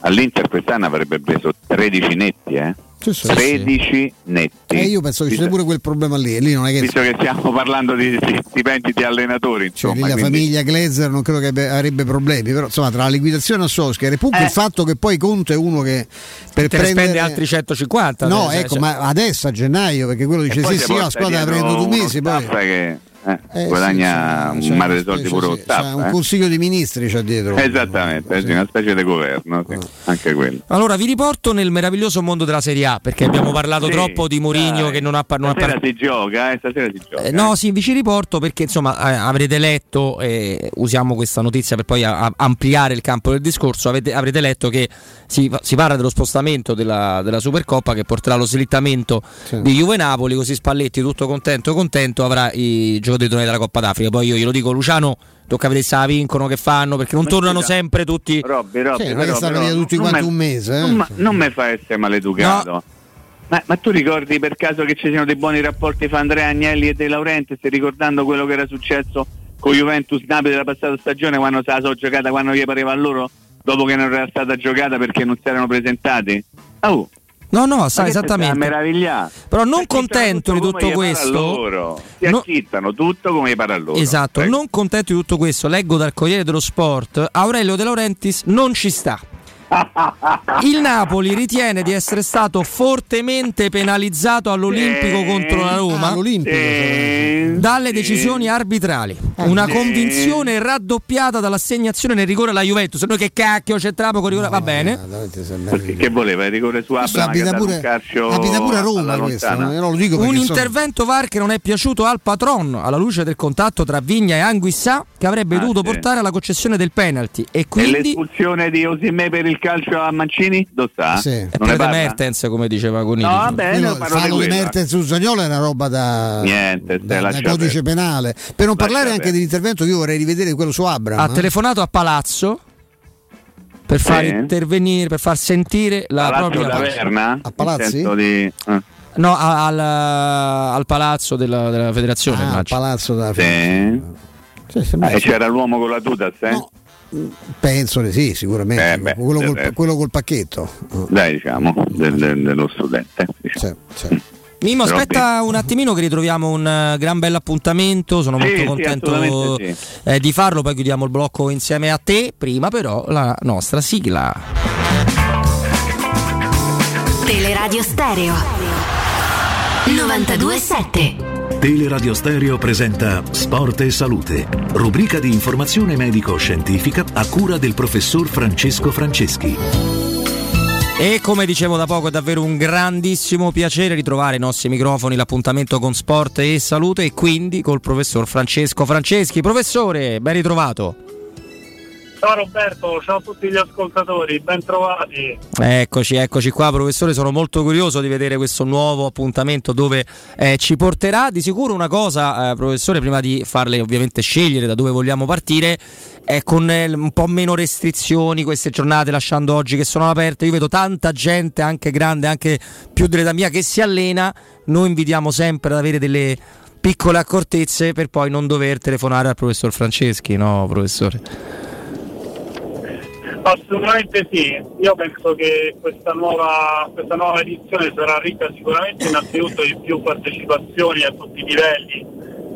[SPEAKER 3] all'Inter quest'anno avrebbe preso 13 netti, eh?
[SPEAKER 2] Sì, sì.
[SPEAKER 3] 13 netti.
[SPEAKER 2] Eh, io penso che c'è pure quel problema lì, lì non è che
[SPEAKER 3] Visto che stiamo parlando di, di stipendi di allenatori,
[SPEAKER 2] Cioè,
[SPEAKER 3] insomma,
[SPEAKER 2] la
[SPEAKER 3] quindi-
[SPEAKER 2] famiglia Glazer non credo che abbe- avrebbe problemi, però insomma tra la liquidazione a Solskjaer e pure il fatto che poi Conte è uno che per
[SPEAKER 1] Te
[SPEAKER 2] prendere
[SPEAKER 1] spende altri 150.
[SPEAKER 2] No,
[SPEAKER 1] cioè,
[SPEAKER 2] ecco,
[SPEAKER 1] cioè-
[SPEAKER 2] ma adesso a gennaio perché quello dice
[SPEAKER 3] E
[SPEAKER 2] sì sì, la squadra la prendo due mesi, poi
[SPEAKER 3] che eh,
[SPEAKER 2] Eh,
[SPEAKER 3] guadagna
[SPEAKER 2] sì, sì,
[SPEAKER 3] un mare di soldi pure
[SPEAKER 2] c'è un
[SPEAKER 3] eh.
[SPEAKER 2] consiglio di ministri c'è dietro.
[SPEAKER 3] Esattamente, sì, una specie di governo, sì, anche quello.
[SPEAKER 1] Allora vi riporto nel meraviglioso mondo della Serie A perché abbiamo parlato
[SPEAKER 3] Sì,
[SPEAKER 1] troppo di Mourinho che non ha, par- non ha
[SPEAKER 3] Stasera
[SPEAKER 1] par-
[SPEAKER 3] si gioca, eh, stasera si gioca.
[SPEAKER 1] Eh, no, sì, vi ci riporto perché insomma eh, avrete letto, eh, usiamo questa notizia per poi a- a- ampliare il campo del discorso, avete- avrete letto che si, si parla dello spostamento della, della Supercoppa che porterà allo slittamento di Juve Napoli, così Spalletti tutto contento contento avrà i giocatori della Coppa d'Africa. Poi io glielo dico Luciano, tocca vedere se la vincono, che fanno, perché non
[SPEAKER 3] Ma
[SPEAKER 1] tornano sempre tutti...
[SPEAKER 3] Robby, Robby,
[SPEAKER 2] Sì, non è che stanno via tutti quanti
[SPEAKER 3] me-
[SPEAKER 2] un mese, eh.
[SPEAKER 3] Non, ma- non mi fa essere maleducato. Ma, ma tu ricordi per caso che ci siano dei buoni rapporti fra Andrea Agnelli e De Laurentiis, ricordando quello che era successo con Juventus Napoli della passata stagione quando se la so giocata, quando gli pareva a loro, dopo che non era stata giocata perché non si erano presentati? Oh,
[SPEAKER 1] No, no,
[SPEAKER 3] ma
[SPEAKER 1] sa
[SPEAKER 3] che ti
[SPEAKER 1] esattamente. Però non contento di tutto questo...
[SPEAKER 3] Si
[SPEAKER 1] No-
[SPEAKER 3] acchittano tutto come a loro.
[SPEAKER 1] Esatto,
[SPEAKER 3] Prego.
[SPEAKER 1] non contento di tutto questo, leggo dal Corriere dello Sport, Aurelio De Laurentiis non ci sta. Il Napoli ritiene di essere stato fortemente penalizzato all'Olimpico contro la Roma dalle decisioni arbitrali. Una convinzione raddoppiata dall'assegnazione nel rigore alla Juventus. Noi che cacchio c'entriamo con il rigore? Va bene.
[SPEAKER 3] Perché- che voleva il rigore su ha
[SPEAKER 2] abita pure, abita pure a Roma questo,
[SPEAKER 3] lontana.
[SPEAKER 2] eh, non lo dico
[SPEAKER 1] Un intervento VAR che non è piaciuto al patron alla luce del contatto tra Vigna e Anguissà che avrebbe
[SPEAKER 3] Ah,
[SPEAKER 1] dovuto
[SPEAKER 3] sì.
[SPEAKER 1] portare alla concessione del penalty e
[SPEAKER 3] E
[SPEAKER 1] quindi
[SPEAKER 3] l'espulsione di Osimè per il calcio a Mancini? Dove sta?
[SPEAKER 2] Sì.
[SPEAKER 1] è
[SPEAKER 3] Non
[SPEAKER 1] per
[SPEAKER 3] parla?
[SPEAKER 1] Mertens come diceva Conigli.
[SPEAKER 3] No, vabbè, di
[SPEAKER 2] fallo di. Mertens su Zagnolo è una roba da,
[SPEAKER 3] Niente,
[SPEAKER 2] da- da codice penale. Per non parlare
[SPEAKER 3] Lascia
[SPEAKER 2] anche
[SPEAKER 3] perdere.
[SPEAKER 2] dell'intervento io vorrei rivedere quello su Abraham.
[SPEAKER 1] ha
[SPEAKER 2] eh.
[SPEAKER 1] telefonato a Palazzo per far
[SPEAKER 3] Sì.
[SPEAKER 1] intervenire, per far sentire la
[SPEAKER 3] Palazzo
[SPEAKER 1] propria
[SPEAKER 3] Taverna?
[SPEAKER 2] A Palazzi?
[SPEAKER 3] Senso Di... eh.
[SPEAKER 1] No, a- al, al palazzo della, della federazione.
[SPEAKER 2] Ah, al palazzo da
[SPEAKER 3] Sì.
[SPEAKER 2] Sì, sì,
[SPEAKER 3] Ah,
[SPEAKER 2] beh,
[SPEAKER 3] e c'era l'uomo con la tuta, sì?
[SPEAKER 2] No. Penso di sì, sicuramente.
[SPEAKER 3] Eh, beh,
[SPEAKER 2] quello, col,
[SPEAKER 3] del resto.
[SPEAKER 2] quello col pacchetto.
[SPEAKER 3] Dai, diciamo, del- del- dello studente. diciamo.
[SPEAKER 2] Sì, sì.
[SPEAKER 1] Mimmo,
[SPEAKER 3] Però
[SPEAKER 1] aspetta un attimino che ritroviamo un eh, gran bel appuntamento, sono
[SPEAKER 3] Sì,
[SPEAKER 1] molto
[SPEAKER 3] sì,
[SPEAKER 1] contento
[SPEAKER 3] assolutamente
[SPEAKER 1] eh, di farlo, poi chiudiamo il blocco insieme a te, prima però la nostra sigla.
[SPEAKER 25] Teleradio Stereo 927
[SPEAKER 18] Teleradio Stereo presenta Sport e Salute, rubrica di informazione medico-scientifica a cura del professor Francesco Franceschi.
[SPEAKER 1] E come dicevo da poco è davvero un grandissimo piacere ritrovare ai nostri microfoni l'appuntamento con sport e salute e quindi col professor Francesco Franceschi. Professore, ben ritrovato.
[SPEAKER 26] Ciao Roberto, ciao a tutti gli ascoltatori, ben trovati.
[SPEAKER 1] Eccoci, eccoci qua, professore. Sono molto curioso di vedere questo nuovo appuntamento dove eh, ci porterà. Di sicuro una cosa, eh, professore, prima di farle ovviamente scegliere da dove vogliamo partire, è con eh, un po' meno restrizioni queste giornate, lasciando oggi che sono aperte. Io vedo tanta gente, anche grande, anche più dell'età mia, che si allena. Noi invitiamo sempre ad avere delle piccole accortezze per poi non dover telefonare al professor Franceschi, no, professore?
[SPEAKER 26] Assolutamente sì, io penso che questa nuova, questa nuova edizione sarà ricca sicuramente innanzitutto di più partecipazioni a tutti i livelli,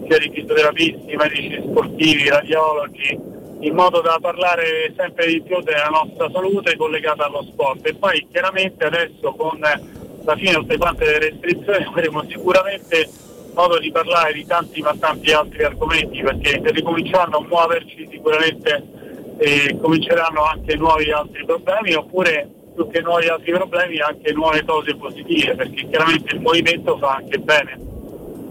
[SPEAKER 26] sia di fisioterapisti, medici sportivi, radiologi, in modo da parlare sempre di più della nostra salute collegata allo sport. E poi chiaramente adesso con la fine di tutte le restrizioni avremo sicuramente modo di parlare di tanti ma tanti altri argomenti perché ricominciando a muoverci sicuramente e cominceranno anche nuovi altri problemi oppure più che nuovi altri problemi anche nuove cose positive perché chiaramente il movimento fa anche bene.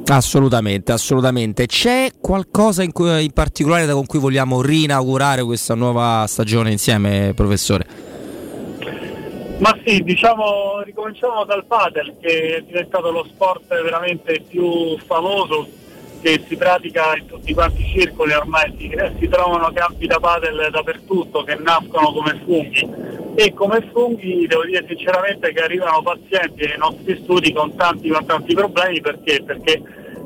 [SPEAKER 1] Assolutamente, assolutamente. C'è qualcosa in, cui- in particolare da con cui vogliamo rinaugurare questa nuova stagione insieme, professore?
[SPEAKER 26] Ma sì, diciamo ricominciamo dal padel che è diventato lo sport veramente più famoso che si pratica in tutti quanti i circoli ormai si, si trovano campi da padel dappertutto che nascono come funghi e come funghi devo dire sinceramente che arrivano pazienti nei nostri studi con tanti ma tanti problemi perché? Perché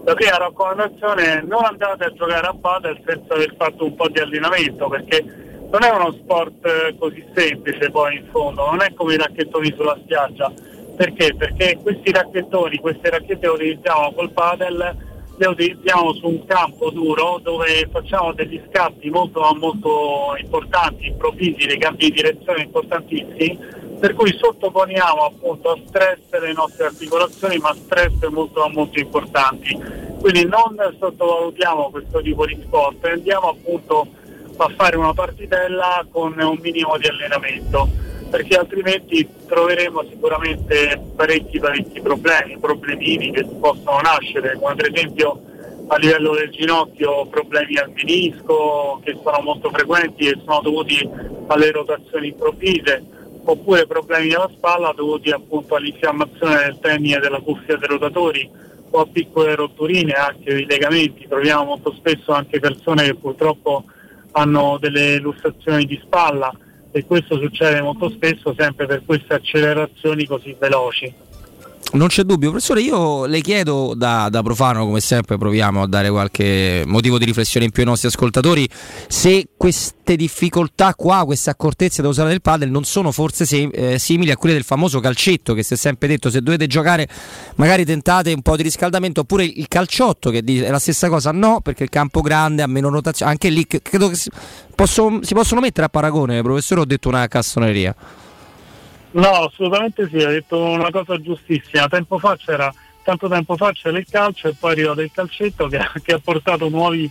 [SPEAKER 26] la prima raccomandazione è non andate a giocare a padel senza aver fatto un po' di allenamento perché non è uno sport eh, così semplice poi in fondo, non è come i racchettoni sulla spiaggia. Perché? Perché questi racchettoni, queste racchette che utilizziamo col padel le utilizziamo su un campo duro dove facciamo degli scatti molto molto importanti, improvvisi, dei cambi di direzione importantissimi, per cui sottoponiamo appunto a stress le nostre articolazioni, ma stress molto molto importanti. Quindi non sottovalutiamo questo tipo di sport e andiamo appunto a fare una partitella con un minimo di allenamento perché altrimenti troveremo sicuramente parecchi parecchi problemi, problemini che possono nascere, come per esempio a livello del ginocchio problemi al menisco che sono molto frequenti e sono dovuti alle rotazioni improvvise, oppure problemi alla spalla dovuti appunto all'infiammazione del tendine della cuffia dei rotatori o a piccole rotturine anche dei legamenti. Troviamo molto spesso anche persone che purtroppo hanno delle lussazioni di spalla e questo succede molto spesso sempre per queste accelerazioni così veloci.
[SPEAKER 1] Non c'è dubbio, professore, io le chiedo da, da, profano, come sempre proviamo a dare qualche motivo di riflessione in più ai nostri ascoltatori, se queste difficoltà qua, queste accortezze da usare del padel non sono forse se, eh, simili a quelle del famoso calcetto, che si è sempre detto, se dovete giocare magari tentate un po' di riscaldamento, oppure il calciotto che è la stessa cosa, no, perché il campo grande ha meno rotazione, anche lì credo che si, posso, si possono mettere a paragone, professore, ho detto una cassoneria.
[SPEAKER 26] No, assolutamente sì, ha detto una cosa giustissima. Tempo fa c'era, tanto tempo fa c'era il calcio e poi è arrivato il calcetto che, che ha portato nuovi,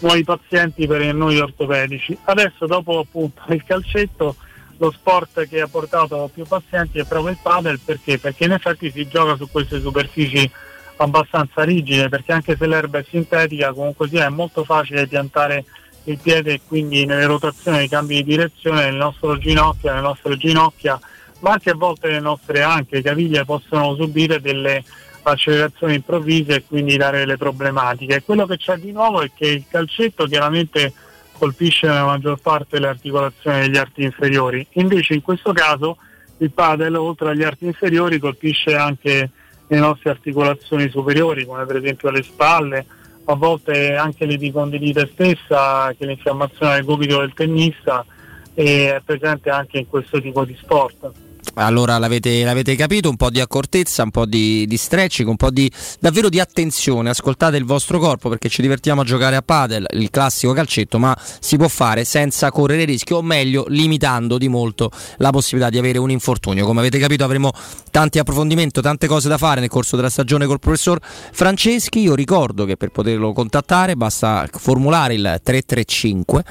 [SPEAKER 26] nuovi pazienti per noi ortopedici. Adesso dopo appunto il calcetto lo sport che ha portato più pazienti è proprio il padel perché? Perché in effetti si gioca su queste superfici abbastanza rigide perché anche se l'erba è sintetica comunque sia è molto facile piantare il piede e quindi nelle rotazioni dei cambi di direzione nel nostro ginocchio, nelle nostre ginocchia ma anche a volte le nostre anche caviglie possono subire delle accelerazioni improvvise e quindi dare delle problematiche. Quello che c'è di nuovo è che il calcetto chiaramente colpisce nella maggior parte le articolazioni degli arti inferiori, invece in questo caso il padel oltre agli arti inferiori colpisce anche le nostre articolazioni superiori come per esempio le spalle, a volte anche l'epicondilite stessa che è l'infiammazione del gomito del tennista è presente anche in questo tipo di sport.
[SPEAKER 1] Allora l'avete, l'avete capito, un po' di accortezza, un po' di, di stretching, un po' di davvero di attenzione, ascoltate il vostro corpo perché ci divertiamo a giocare a padel, il classico calcetto, ma si può fare senza correre rischi o meglio limitando di molto la possibilità di avere un infortunio. Come avete capito avremo tanti approfondimenti, tante cose da fare nel corso della stagione col professor Franceschi, io ricordo che per poterlo contattare basta formulare il 335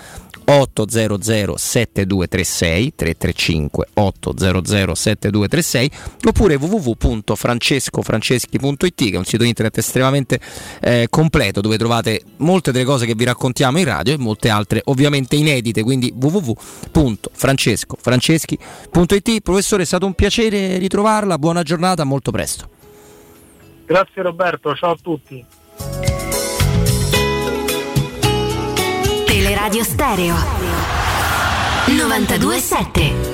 [SPEAKER 1] 800 7236 335 800 7236 oppure www.francescofranceschi.it che è un sito internet estremamente eh, completo dove trovate molte delle cose che vi raccontiamo in radio e molte altre ovviamente inedite quindi www.francescofranceschi.it professore è stato un piacere ritrovarla buona giornata molto presto
[SPEAKER 26] Grazie Roberto, ciao a tutti.
[SPEAKER 25] Teleradio Stereo. 927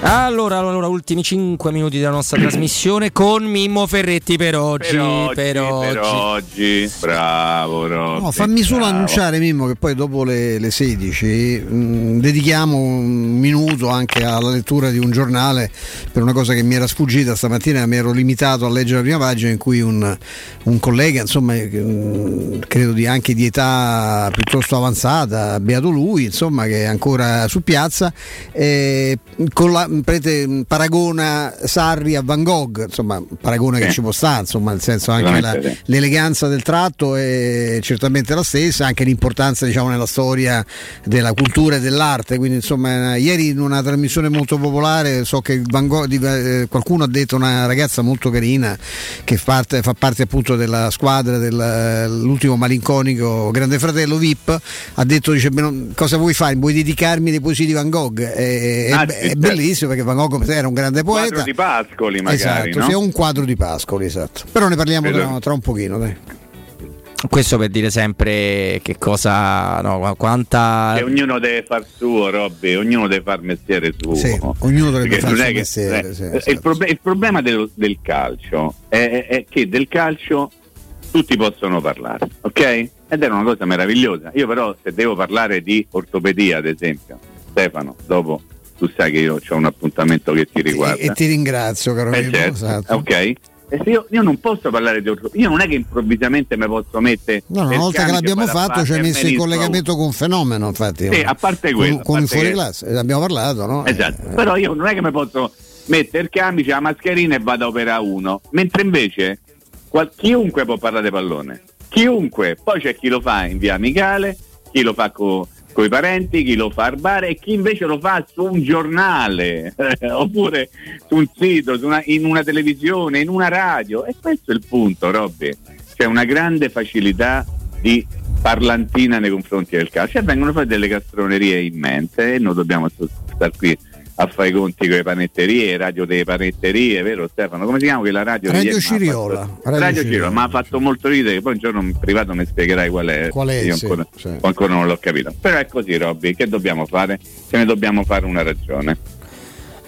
[SPEAKER 1] Allora, allora, ultimi 5 minuti della nostra trasmissione con Mimmo Ferretti per oggi.
[SPEAKER 3] Per oggi,
[SPEAKER 1] per oggi.
[SPEAKER 3] per oggi. bravo
[SPEAKER 2] No, fammi solo
[SPEAKER 3] bravo.
[SPEAKER 2] annunciare Mimmo che poi dopo le, le 16 mh, dedichiamo un minuto anche alla lettura di un giornale per una cosa che mi era sfuggita stamattina, mi ero limitato a leggere la prima pagina in cui un, un collega, insomma, mh, credo di anche di età piuttosto avanzata, beato lui, insomma, che è ancora su piazza, eh, con la, prete, paragona Sarri a Van Gogh, insomma, paragone che
[SPEAKER 3] Sì.
[SPEAKER 2] ci può stare, insomma, nel senso anche la,
[SPEAKER 3] sì.
[SPEAKER 2] l'eleganza del tratto è certamente la stessa, anche l'importanza diciamo, nella storia della cultura e dell'arte. Quindi, insomma, ieri in una trasmissione molto popolare so che Van Gogh- eh, qualcuno ha detto una ragazza molto carina che fa parte, fa parte appunto della squadra dell'ultimo malinconico Grande Fratello VIP, ha detto dice, "Beh, non- cosa vuoi fare? Vuoi dedicarmi le poesie di Van Gogh? È, è-
[SPEAKER 3] Ah,
[SPEAKER 2] è
[SPEAKER 3] sì, certo.
[SPEAKER 2] Bellissimo perché Van Gogh era un grande
[SPEAKER 3] Quadro
[SPEAKER 2] poeta.
[SPEAKER 3] di Pascoli magari,
[SPEAKER 2] esatto,
[SPEAKER 3] no?
[SPEAKER 2] sì, è un quadro di Pascoli, esatto. Però ne parliamo tra, tra un pochino, dai.
[SPEAKER 1] Questo per dire sempre che cosa, no, qu- quanta...
[SPEAKER 3] Che ognuno deve far suo, Robby, ognuno deve far mestiere suo.
[SPEAKER 2] Sì, ognuno il
[SPEAKER 3] non è
[SPEAKER 2] suo mestiere,
[SPEAKER 3] eh,
[SPEAKER 2] sì,
[SPEAKER 3] il,
[SPEAKER 2] esatto.
[SPEAKER 3] proble- il problema dello- del calcio è, è- è che del calcio tutti possono parlare, ok? Ed è una cosa meravigliosa. Io però se devo parlare di ortopedia, ad esempio, Stefano, dopo tu sai che io ho un appuntamento che ti riguarda.
[SPEAKER 2] E, e ti ringrazio, caro
[SPEAKER 3] Eh, certo,
[SPEAKER 2] esatto.
[SPEAKER 3] ok? E se io, io non posso parlare di ortopedia, io non è che improvvisamente mi posso mettere.
[SPEAKER 2] No, una volta che l'abbiamo fatto ci hai messo in collegamento con fenomeno, infatti.
[SPEAKER 3] Sì, a parte quello,
[SPEAKER 2] Con, con il fuori
[SPEAKER 3] che-
[SPEAKER 2] classe, ne abbiamo parlato, no?
[SPEAKER 3] Esatto, però io non è che mi posso mettere il camice, la mascherina e vado a operare uno, mentre invece qual- chiunque può parlare di pallone, chiunque, poi c'è chi lo fa in via amicale, chi lo fa con i parenti, chi lo fa al bar e chi invece lo fa su un giornale oppure su un sito, su una- in una televisione, in una radio. E questo è il punto Robby, c'è una grande facilità di parlantina nei confronti del calcio. E vengono fatte delle castronerie immense e noi dobbiamo st- stare qui a fare i conti con le panetterie, radio delle panetterie, vero Stefano? Come si chiama quella radio?
[SPEAKER 2] Radio
[SPEAKER 3] che
[SPEAKER 2] Ciriola,
[SPEAKER 3] fatto-
[SPEAKER 2] Radio
[SPEAKER 3] Radio,
[SPEAKER 2] Ciriola.
[SPEAKER 3] Mi ha fatto molto ridere, poi un giorno in privato mi spiegherai qual è.
[SPEAKER 2] Qual è,
[SPEAKER 3] Io
[SPEAKER 2] sì,
[SPEAKER 3] ancora,
[SPEAKER 2] sì.
[SPEAKER 3] ancora non l'ho capito. Però è così Robby, che dobbiamo fare? Ce ne dobbiamo fare una ragione.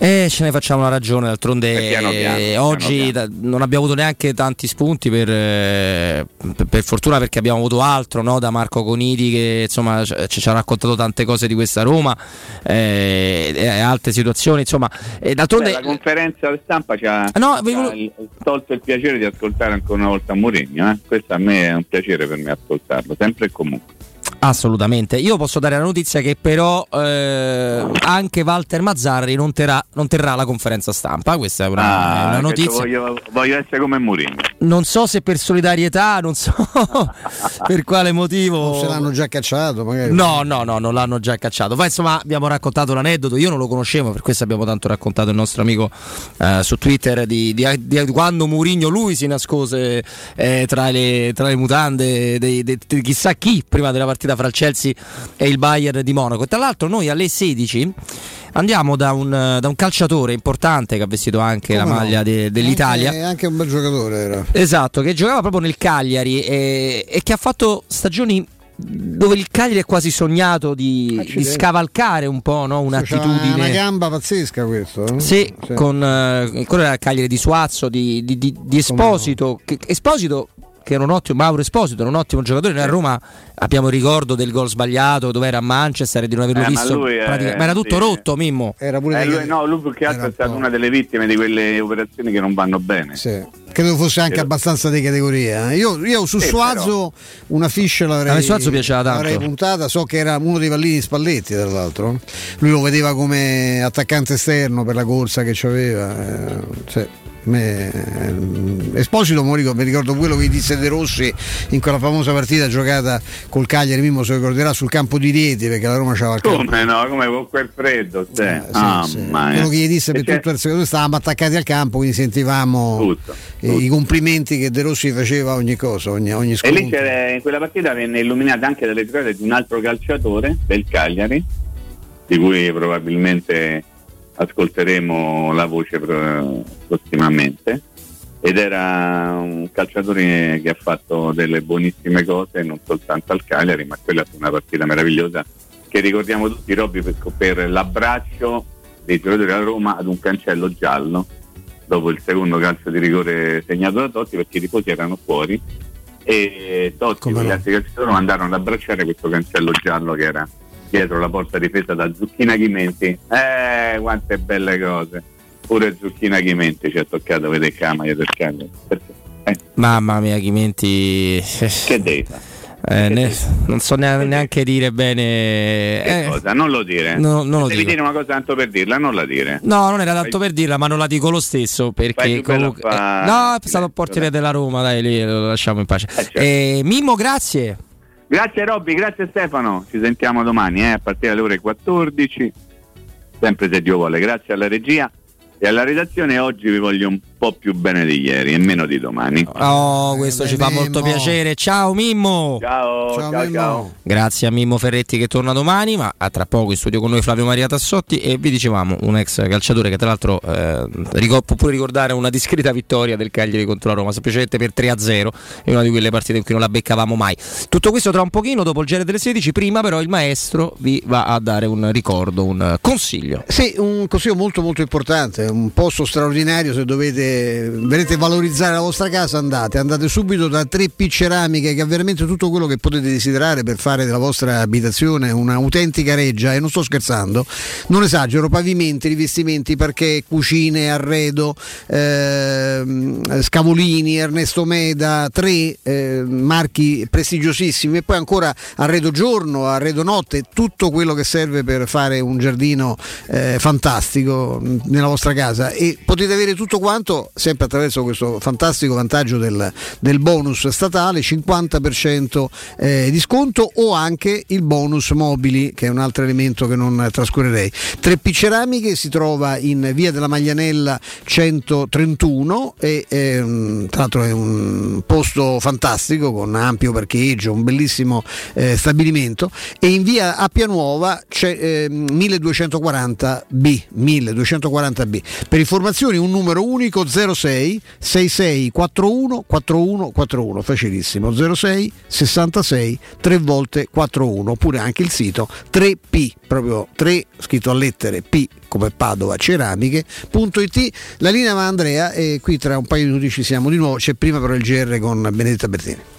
[SPEAKER 1] E ce ne facciamo una ragione, d'altronde
[SPEAKER 3] Eh, piano piano,
[SPEAKER 1] eh,
[SPEAKER 3] piano
[SPEAKER 1] oggi da- non abbiamo avuto neanche tanti spunti per, eh, per- per fortuna perché abbiamo avuto altro no, da Marco Coniti che insomma ci, ci ha raccontato tante cose di questa Roma eh, e altre situazioni insomma e d'altronde
[SPEAKER 3] Beh, la conferenza stampa ci ha,
[SPEAKER 1] no,
[SPEAKER 3] ci ha il- tolto il piacere di ascoltare ancora una volta Mourinho. Eh? Questo a me è un piacere per me ascoltarlo, sempre e comunque.
[SPEAKER 1] Assolutamente, io posso dare la notizia che però eh, anche Walter Mazzarri non terrà, non terrà la conferenza stampa, questa è una, è una
[SPEAKER 3] Ah,
[SPEAKER 1] notizia.
[SPEAKER 3] Voglio, voglio essere come Mourinho.
[SPEAKER 1] Non so se per solidarietà, non so per quale motivo.
[SPEAKER 2] Se l'hanno già cacciato, magari.
[SPEAKER 1] No, no, no, non l'hanno già cacciato. Ma insomma, abbiamo raccontato l'aneddoto. Io non lo conoscevo, per questo abbiamo tanto raccontato il nostro amico eh, su Twitter di, di- di quando Murigno lui si nascose eh, tra, le, tra le mutande di chissà chi prima della partita fra il Chelsea e il Bayern di Monaco. Tra l'altro, noi alle 16 andiamo da un, da un calciatore importante che ha vestito anche la
[SPEAKER 2] Come no?
[SPEAKER 1] maglia de- dell'Italia.
[SPEAKER 2] Anche, anche un bel giocatore era.
[SPEAKER 1] Esatto, che giocava proprio nel Cagliari e, e che ha fatto stagioni dove il Cagliari è quasi sognato di, di scavalcare un po' no?
[SPEAKER 2] C'ha una
[SPEAKER 1] un'attitudine.
[SPEAKER 2] gamba pazzesca questo. eh?
[SPEAKER 1] Sì, con eh, quello era il Cagliari di Suazzo, di, di- di- di Esposito. Che, Esposito che era un ottimo Mauro Esposito, era un ottimo giocatore. Noi a Roma abbiamo il ricordo del gol sbagliato dove era a Manchester e di non averlo
[SPEAKER 3] Eh, ma
[SPEAKER 1] visto.
[SPEAKER 3] lui è-
[SPEAKER 1] ma era tutto
[SPEAKER 3] sì.
[SPEAKER 1] rotto, Mimmo.
[SPEAKER 2] Era pure
[SPEAKER 3] Eh, lui, no, lui più che altro è stato una delle vittime di quelle operazioni che non vanno bene.
[SPEAKER 2] Credo fosse anche
[SPEAKER 3] Sì.
[SPEAKER 2] abbastanza di categoria. eh. Io, io su
[SPEAKER 3] Sì,
[SPEAKER 2] Suazo una fish l'avrei,
[SPEAKER 1] Suazo piaceva tanto.
[SPEAKER 2] l'avrei puntata. So che era uno dei pallini Spalletti, tra l'altro. Lui lo vedeva come attaccante esterno per la corsa che c'aveva. eh, sì. Me- ehm, Esposito mi ricordo, mi ricordo quello che disse De Rossi in quella famosa partita giocata col Cagliari, Mimmo se lo ricorderà sul campo di Rieti perché la Roma c'aveva il campo
[SPEAKER 3] Come no? Come con quel freddo? sì. Mamma mia.
[SPEAKER 2] quello che gli disse per
[SPEAKER 3] E
[SPEAKER 2] tutto il secondo stavamo attaccati al campo quindi sentivamo
[SPEAKER 3] Tutto,
[SPEAKER 2] eh, i complimenti che De Rossi faceva ogni cosa ogni, ogni
[SPEAKER 3] E
[SPEAKER 2] scontro
[SPEAKER 3] lì c'era, in quella partita venne illuminata anche dalle giocate di un altro calciatore del Cagliari, di cui probabilmente ascolteremo la voce pro- prossimamente. Ed era un calciatore che ha fatto delle buonissime cose non soltanto al Cagliari, ma quella fu una partita meravigliosa che ricordiamo tutti Robby per, per l'abbraccio dei giocatori della Roma ad un cancello giallo dopo il secondo calcio di rigore segnato da Totti perché i tifosi erano fuori e Totti e gli altri calciatori andarono ad abbracciare questo cancello giallo che era dietro la porta difesa da Zucchina Chimenti eh quante belle cose pure Zucchina Chimenti ci ha toccato vedere Camaglia del Cagliari? Eh,
[SPEAKER 1] Mamma mia, Chimenti.
[SPEAKER 3] che devi?
[SPEAKER 1] Eh, ne- non so neanche, neanche dire bene.
[SPEAKER 3] Che
[SPEAKER 1] eh,
[SPEAKER 3] cosa? non lo dire
[SPEAKER 1] no, non lo
[SPEAKER 3] devi
[SPEAKER 1] dico.
[SPEAKER 3] dire una cosa tanto per dirla non la dire
[SPEAKER 1] No, non era tanto per dirla, ma non la dico lo stesso
[SPEAKER 3] Fai
[SPEAKER 1] perché comunque. eh, no, è stato a portiere della Roma, dai, lì lo lasciamo in pace. Eh, Mimmo, grazie.
[SPEAKER 3] Grazie Robby, grazie Stefano. Ci sentiamo domani eh, a partire dalle ore 14. Sempre se Dio vuole. Grazie alla regia e alla redazione. Oggi vi voglio un po' più bene di ieri e meno di domani.
[SPEAKER 1] Oh, questo ci fa molto piacere. Ciao Mimmo.
[SPEAKER 3] Ciao, ciao, ciao.
[SPEAKER 1] Grazie a Mimmo Ferretti che torna domani, ma a tra poco in studio con noi Flavio Maria Tassotti e vi dicevamo un ex calciatore che tra l'altro eh, ricor- può pure ricordare una discreta vittoria del Cagliari contro la Roma, semplicemente per 3-0, è una di quelle partite in cui non la beccavamo mai. Tutto questo tra un pochino dopo il genere delle 16, prima però il maestro vi va a dare un ricordo, un consiglio.
[SPEAKER 2] Sì, un consiglio molto molto importante, un posto straordinario se dovete volete valorizzare la vostra casa? Andate, andate subito da 3P Ceramiche che ha veramente tutto quello che potete desiderare per fare della vostra abitazione un'autentica reggia. E non sto scherzando, non esagero, pavimenti, rivestimenti, perché cucine, arredo, ehm, Scavolini, Ernesto Meda, tre eh, marchi prestigiosissimi. E poi ancora arredo giorno, arredo notte, tutto quello che serve per fare un giardino eh, fantastico nella vostra casa. E potete avere tutto quanto sempre attraverso questo fantastico vantaggio del, del bonus statale 50% eh, di sconto o anche il bonus mobili che è un altro elemento che non trascurerei. 3P Ceramiche si trova in via della Maglianella 131 e ehm, tra l'altro è un posto fantastico con ampio parcheggio un bellissimo eh, stabilimento. E in via Appia Nuova c'è ehm, 1240B 1240B per informazioni un numero unico 06 66 41 41 41 facilissimo. 06 66 3 volte 41 oppure anche il sito 3P proprio 3 scritto a lettere P come Padova ceramiche.it la linea va Andrea e qui tra un paio di minuti ci siamo di nuovo. C'è prima però il GR con Benedetta Bertini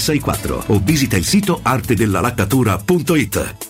[SPEAKER 4] 2004 o visita il sito artedellalattatura.it.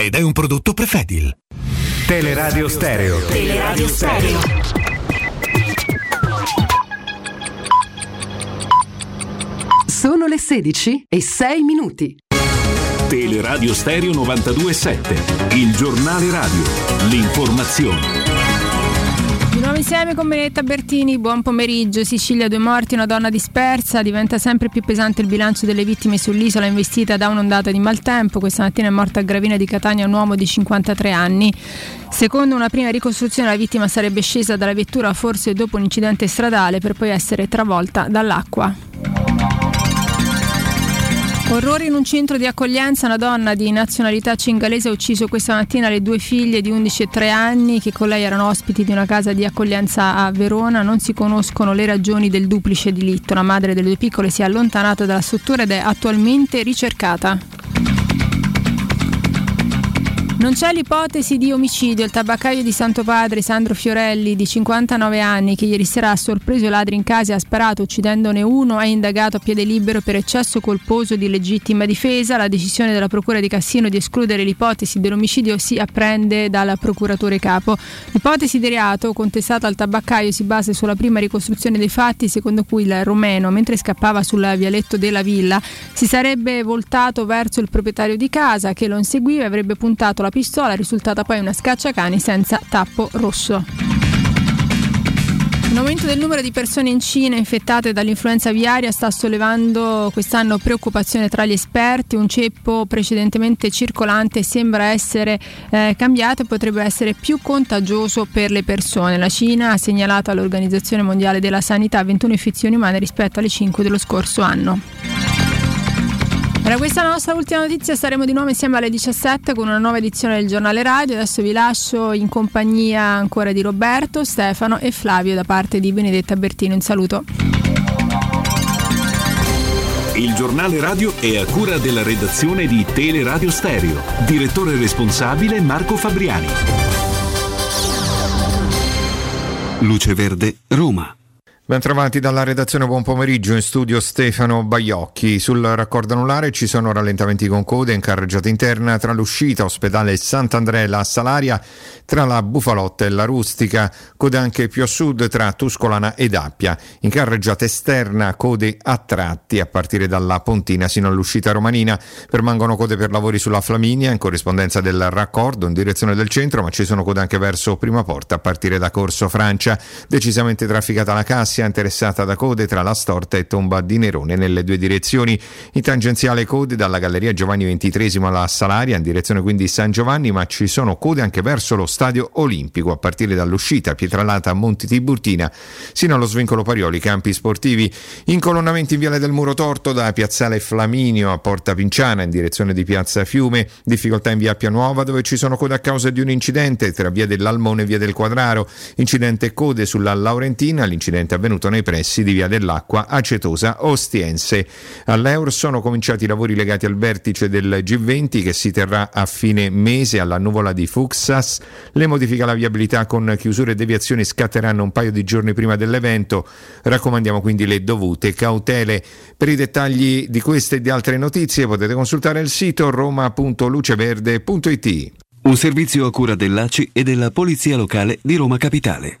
[SPEAKER 6] ed è un prodotto Prefedil.
[SPEAKER 27] Teleradio Stereo.
[SPEAKER 5] Teleradio Stereo.
[SPEAKER 28] Sono le 16 e 6 minuti.
[SPEAKER 4] Teleradio Stereo 927, il giornale radio, l'informazione.
[SPEAKER 29] Nuovo insieme con Benetta Bertini, buon pomeriggio. Sicilia, due morti, una donna dispersa. Diventa sempre più pesante il bilancio delle vittime sull'isola investita da un'ondata di maltempo. Questa mattina è morto a Gravina di Catania un uomo di 53 anni. Secondo una prima ricostruzione, la vittima sarebbe scesa dalla vettura forse dopo un incidente stradale per poi essere travolta dall'acqua. Orrore in un centro di accoglienza, una donna di nazionalità cingalese ha ucciso questa mattina le due figlie di 11 e 3 anni che con lei erano ospiti di una casa di accoglienza a Verona. Non si conoscono le ragioni del duplice delitto. La madre delle due piccole si è allontanata dalla struttura ed è attualmente ricercata. Non c'è l'ipotesi di omicidio. Il tabaccaio di Santo Padre, Sandro Fiorelli, di 59 anni, che ieri sera ha sorpreso i ladri in casa e ha sparato uccidendone uno, è indagato a piede libero per eccesso colposo di legittima difesa. La decisione della Procura di Cassino di escludere l'ipotesi dell'omicidio si apprende dal procuratore capo. L'ipotesi di reato contestata al tabaccaio si basa sulla prima ricostruzione dei fatti, secondo cui il romeno, mentre scappava sul vialetto della villa, si sarebbe voltato verso il proprietario di casa che lo inseguiva e avrebbe puntato la pistola, risultata poi una scacciacani senza tappo rosso. Un aumento del numero di persone in Cina infettate dall'influenza aviaria sta sollevando quest'anno preoccupazione tra gli esperti. Un ceppo precedentemente circolante sembra essere eh, cambiato e potrebbe essere più contagioso per le persone. La Cina ha segnalato all'Organizzazione Mondiale della Sanità 21 infezioni umane rispetto alle 5 dello scorso anno. Era questa nostra ultima notizia, saremo di nuovo insieme alle 17 con una nuova edizione del giornale radio. Adesso vi lascio in compagnia ancora di Roberto, Stefano e Flavio da parte di Benedetta Bertino. Un saluto.
[SPEAKER 4] Il giornale radio è a cura della redazione di Teleradio Stereo. Direttore responsabile Marco Fabriani.
[SPEAKER 30] Luce Verde, Roma. Bentrovati dalla redazione, buon pomeriggio in studio Stefano Baiocchi. Sul raccordo anulare ci sono rallentamenti con code in carreggiata interna tra l'uscita ospedale Sant'Andrea e la Salaria, tra la Bufalotta e la Rustica, code anche più a sud tra Tuscolana ed Appia. In carreggiata esterna code a tratti a partire dalla Pontina sino all'uscita romanina. Permangono code per lavori sulla Flaminia in corrispondenza del raccordo in direzione del centro, ma ci sono code anche verso Prima Porta a partire da Corso Francia. Decisamente trafficata la Cassia interessata da code tra la Storta e Tomba di Nerone nelle due direzioni. In tangenziale code dalla Galleria Giovanni XXIII alla Salaria in direzione quindi San Giovanni, ma ci sono code anche verso lo Stadio Olimpico a partire dall'uscita Pietralata a Monti Tiburtina sino allo svincolo Parioli Campi Sportivi. Incolonnamenti in Viale del Muro Torto da Piazzale Flaminio a Porta Pinciana in direzione di Piazza Fiume. Difficoltà in Via Appia Nuova dove ci sono code a causa di un incidente tra Via dell'Almone e Via del Quadraro. Incidente code sulla Laurentina, l'incidente avvenuto nei pressi di Via dell'Acqua Acetosa Ostiense. All'Eur sono cominciati i lavori legati al vertice del G20 che si terrà a fine mese alla nuvola di Fuxas. Le modifiche alla viabilità con chiusure e deviazioni scatteranno un paio di giorni prima dell'evento. Raccomandiamo quindi le dovute cautele. Per i dettagli di queste e di altre notizie potete consultare il sito roma.luceverde.it.
[SPEAKER 31] Un servizio a cura dell'ACI e della Polizia Locale di Roma Capitale.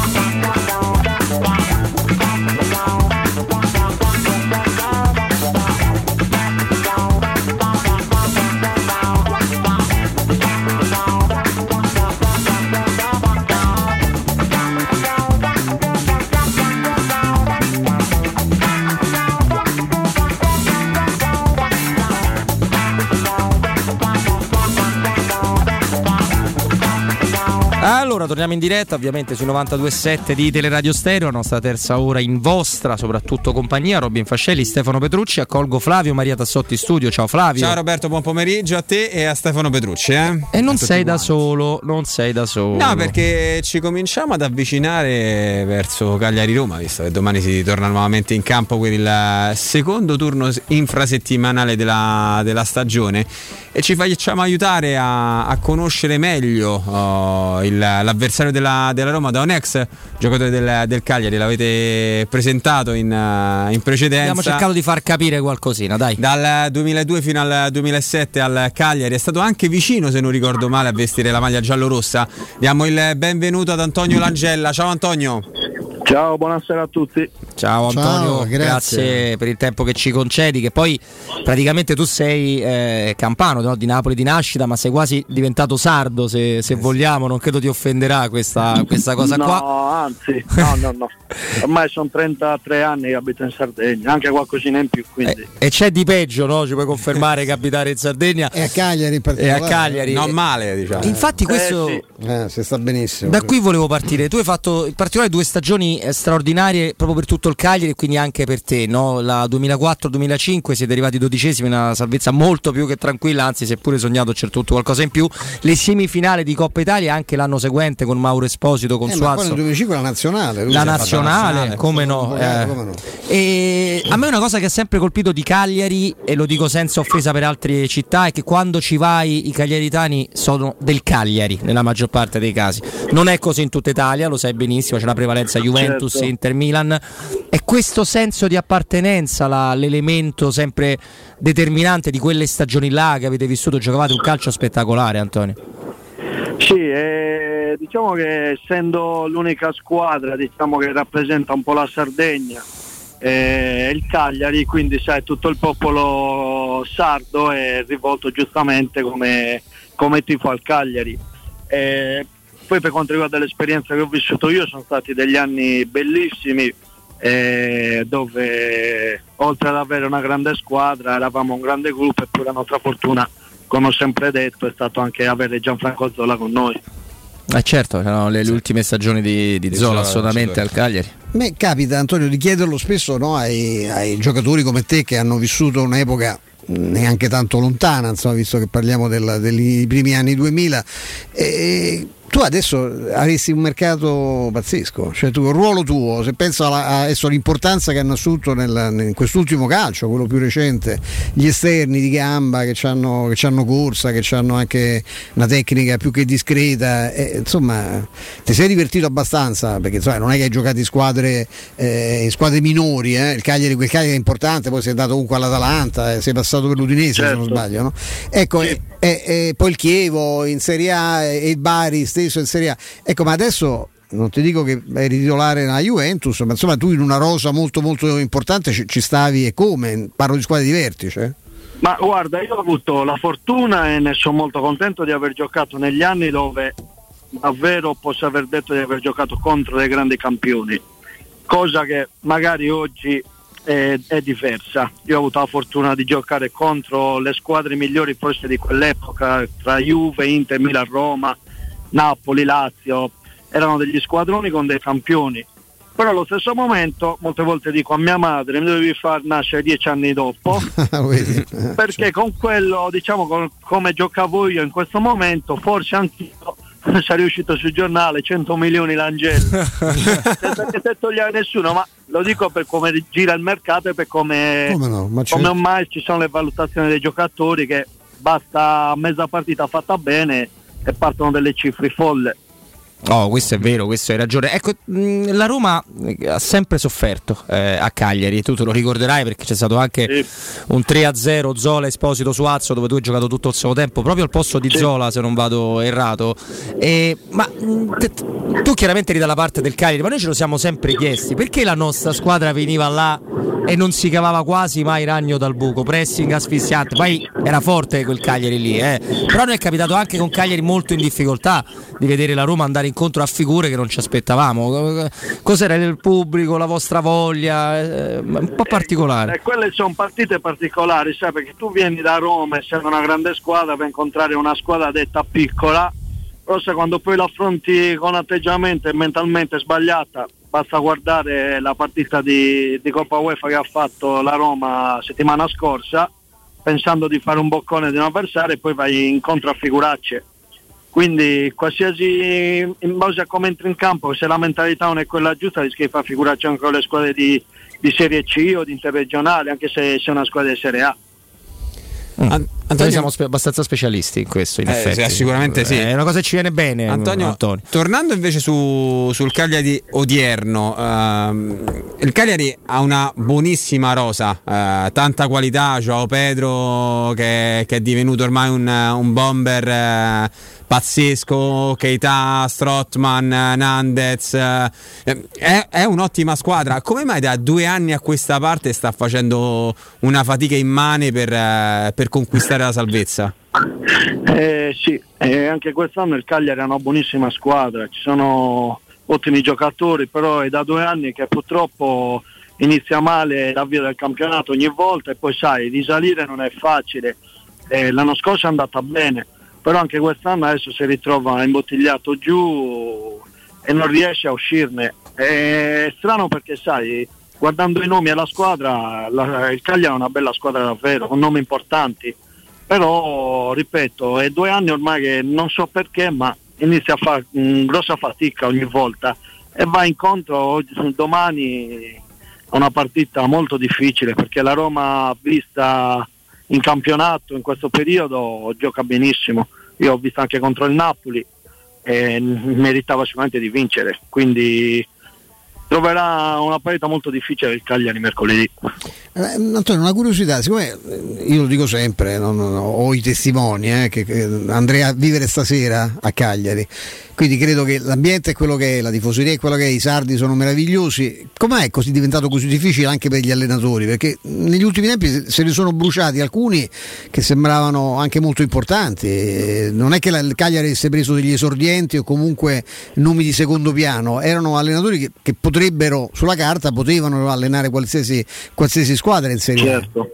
[SPEAKER 1] Allora, torniamo in diretta ovviamente sui 92.7 di Teleradio Stereo, la nostra terza ora in vostra, soprattutto compagnia, Robin Fascelli, Stefano Petrucci, accolgo Flavio Maria Tassotti studio, ciao Flavio.
[SPEAKER 32] Ciao Roberto, buon pomeriggio a te e a Stefano Petrucci. Eh?
[SPEAKER 1] E non sei da solo, non sei da solo.
[SPEAKER 32] No, perché ci cominciamo ad avvicinare verso Cagliari-Roma, visto che domani si torna nuovamente in campo per il secondo turno infrasettimanale della, della stagione e ci facciamo aiutare a, a conoscere meglio oh, il- l'avversario della, della Roma da un ex giocatore del, del Cagliari, l'avete presentato in, eh, in precedenza.
[SPEAKER 1] Abbiamo cercato di far capire qualcosina, dai.
[SPEAKER 32] Dal 2002 fino al 2007 al Cagliari è stato anche vicino, se non ricordo male, a vestire la maglia giallorossa. Diamo il benvenuto ad Antonio Langella. Ciao Antonio.
[SPEAKER 33] Ciao, buonasera a tutti.
[SPEAKER 1] Ciao Antonio,
[SPEAKER 33] Ciao,
[SPEAKER 1] grazie.
[SPEAKER 33] grazie.
[SPEAKER 1] per il tempo che ci concedi, che poi praticamente tu sei eh, campano no? di Napoli di nascita, ma sei quasi diventato sardo se, se vogliamo, non credo ti offenderà questa, questa cosa
[SPEAKER 33] no,
[SPEAKER 1] qua.
[SPEAKER 33] anzi, no, no, no. Ormai sono 33 anni che abito in Sardegna, anche qualcosina in più, quindi.
[SPEAKER 1] E c'è di peggio, no? Ci puoi confermare che abitare in Sardegna.
[SPEAKER 2] E a Cagliari in
[SPEAKER 1] E a
[SPEAKER 2] particolare.
[SPEAKER 1] Cagliari.
[SPEAKER 32] Non male, diciamo.
[SPEAKER 1] Infatti questo...
[SPEAKER 2] Eh, si sta benissimo.
[SPEAKER 1] Da qui volevo partire. Tu hai fatto in particolare due stagioni eh, straordinarie proprio per tutto il Cagliari e quindi anche per te. No? La 2004-2005 siete arrivati dodicesimi, una salvezza molto più che tranquilla, anzi seppure sognato c'è tutto qualcosa in più. Le semifinali di Coppa Italia anche l'anno seguente con Mauro Esposito, con
[SPEAKER 2] Eh, ma poi
[SPEAKER 1] Suazzo.
[SPEAKER 2] nel 2005 la nazionale.
[SPEAKER 1] La
[SPEAKER 2] fatta
[SPEAKER 1] nazionale, come no,
[SPEAKER 2] Eh,
[SPEAKER 1] eh.
[SPEAKER 2] come no.
[SPEAKER 1] E a me una cosa che ha sempre colpito di Cagliari, e lo dico senza offesa per altre città, è che quando ci vai i cagliaritani sono del Cagliari nella maggior parte dei casi. Non è così in tutta Italia, lo sai benissimo, c'è una prevalenza Juventus
[SPEAKER 33] Certo.
[SPEAKER 1] e Inter Milan. È questo senso di appartenenza la- l'elemento sempre determinante di quelle stagioni là che avete vissuto, giocavate un calcio spettacolare, Antonio.
[SPEAKER 33] Sì, eh, diciamo che essendo l'unica squadra diciamo, che rappresenta un po' la Sardegna, eh, il Cagliari, quindi sai, tutto il popolo sardo è rivolto giustamente come, come tifo al Cagliari. Eh, poi per quanto riguarda l'esperienza che ho vissuto io sono stati degli anni bellissimi eh, dove oltre ad avere una grande squadra eravamo un grande gruppo e poi la nostra fortuna come ho sempre detto è stato anche avere Gianfranco Zola con noi.
[SPEAKER 1] Eh certo, erano le, le ultime stagioni di, di,
[SPEAKER 32] Di
[SPEAKER 1] Zola
[SPEAKER 32] Zola,
[SPEAKER 1] assolutamente
[SPEAKER 32] certo.
[SPEAKER 1] al Cagliari.
[SPEAKER 2] A me capita, Antonio, di chiederlo spesso no, ai, ai giocatori come te che hanno vissuto un'epoca neanche tanto lontana, insomma, visto che parliamo del- dei primi anni 2000. E, tu adesso avresti un mercato pazzesco, cioè tu, il ruolo tuo, se penso alla- adesso all'importanza che hanno assunto nel- in quest'ultimo calcio, quello più recente, gli esterni di gamba che hanno corsa, che hanno anche una tecnica più che discreta, e, insomma ti sei divertito abbastanza perché insomma, non è che hai giocato in squadre, eh, in squadre minori, eh. il Cagliari, quel Cagliari è importante, poi sei andato comunque all'Atalanta, eh, sei passato per l'Udinese se non
[SPEAKER 33] Certo.
[SPEAKER 2] sbaglio, no? ecco, e, e- e poi il Chievo in Serie A e il Bari stesso in Serie A, ecco ma adesso non ti dico che eri titolare nella Juventus, ma insomma tu in una rosa molto molto importante ci, ci stavi e come? Parlo di squadre di vertice.
[SPEAKER 33] Ma guarda, io ho avuto la fortuna e ne sono molto contento di aver giocato negli anni dove davvero posso aver detto di aver giocato contro dei grandi campioni, cosa che magari oggi è, è diversa. Io ho avuto la fortuna di giocare contro le squadre migliori forse di quell'epoca, tra Juve, Inter, Milan, Roma, Napoli, Lazio, erano degli squadroni con dei campioni. Però allo stesso momento molte volte dico a mia madre mi dovevi far nascere dieci anni dopo
[SPEAKER 2] Vedi?
[SPEAKER 33] perché con quello, diciamo, con- come giocavo io in questo momento, forse anch'io sarei uscito sul giornale 100 milioni l'Angelo senza che se togliere nessuno, ma lo dico per come gira il mercato e per come,
[SPEAKER 2] Come no, ma certo.
[SPEAKER 33] come ormai ci sono le valutazioni dei giocatori che basta mezza partita fatta bene e partono delle cifre folle.
[SPEAKER 1] Oh, questo è vero, questo hai ragione. Ecco, la Roma eh, ha sempre sofferto eh, a Cagliari, tu te lo ricorderai perché c'è stato anche un 3-0 Zola Esposito su Azzo dove tu hai giocato tutto il secondo tempo, proprio al posto di Zola se non vado errato. E- ma te- tu chiaramente eri dalla parte del Cagliari, ma noi ce lo siamo sempre chiesti, perché la nostra squadra veniva là e non si cavava quasi mai ragno dal buco, pressing asfissiante, poi era forte quel Cagliari lì, eh. però noi è capitato anche con Cagliari molto in difficoltà di vedere la Roma andare incontro a figure che non ci aspettavamo. Cos'era il pubblico, la vostra voglia? Eh, un po' particolare.
[SPEAKER 33] E quelle sono partite particolari, sai, perché tu vieni da Roma e sei una grande squadra per incontrare una squadra detta piccola, però se quando poi l'affronti con atteggiamento e mentalmente sbagliata, basta guardare la partita di, di Coppa UEFA che ha fatto la Roma settimana scorsa, pensando di fare un boccone di un avversario e poi vai incontro a figuracce. Quindi qualsiasi in base a come entri in campo, se la mentalità non è quella giusta, rischi di far figuracce anche con le squadre di, di Serie C o di interregionale, anche se sei una squadra di Serie A.
[SPEAKER 1] Noi siamo spe- abbastanza specialisti in questo, in
[SPEAKER 32] Eh,
[SPEAKER 1] effetti.
[SPEAKER 32] sicuramente sì.
[SPEAKER 1] È una cosa che ci viene bene,
[SPEAKER 32] Antonio,
[SPEAKER 1] Antonio.
[SPEAKER 32] tornando invece su- sul Cagliari odierno, ehm, il Cagliari ha una buonissima rosa, eh, tanta qualità, Joao Pedro che, che è divenuto ormai un, un bomber eh, pazzesco, Keita, Strottman, eh, Nandez, eh, è, è un'ottima squadra. Come mai da due anni a questa parte sta facendo una fatica immane per, eh, per conquistare la salvezza?
[SPEAKER 33] Eh, sì, eh, anche quest'anno il Cagliari è una buonissima squadra, ci sono ottimi giocatori, però è da due anni che purtroppo inizia male l'avvio del campionato ogni volta e poi sai, risalire non è facile. Eh, l'anno scorso è andata bene, però anche quest'anno adesso si ritrova imbottigliato giù e non riesce a uscirne. È strano perché sai, guardando i nomi alla squadra, la- il Cagliari è una bella squadra davvero, con nomi importanti però ripeto è due anni ormai che non so perché ma inizia a fare mm, grossa fatica ogni volta e va incontro oggi- domani a una partita molto difficile perché la Roma vista in campionato in questo periodo gioca benissimo. Io ho visto anche contro il Napoli e meritava sicuramente di vincere quindi troverà una partita molto difficile il Cagliari mercoledì
[SPEAKER 2] Antonio, una curiosità, siccome eh, io lo dico sempre, non- non- ho i testimoni eh, che, che andrei a vivere stasera a Cagliari, quindi credo che l'ambiente è quello che è, la tifoseria è quello che è, i sardi sono meravigliosi. Com'è così diventato così difficile anche per gli allenatori? Perché negli ultimi tempi se- ne sono bruciati alcuni che sembravano anche molto importanti. Eh, Non è che il Cagliari avesse preso degli esordienti o comunque nomi di secondo piano, erano allenatori che, che potrebbero, sulla carta, potevano allenare qualsiasi, qualsiasi squadra in Serie A.
[SPEAKER 33] Certo.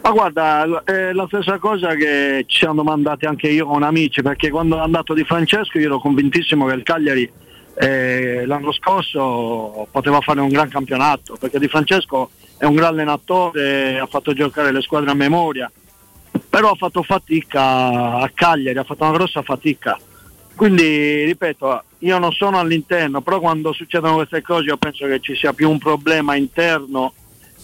[SPEAKER 33] Ma guarda, è la stessa cosa che ci siamo domandati anche io con amici, perché quando è andato di Francesco io ero convintissimo che il Cagliari eh, l'anno scorso poteva fare un gran campionato, perché Di Francesco è un gran allenatore, ha fatto giocare le squadre a memoria, però ha fatto fatica a Cagliari, ha fatto una grossa fatica. Quindi, ripeto, io non sono all'interno, però quando succedono queste cose io penso che ci sia più un problema interno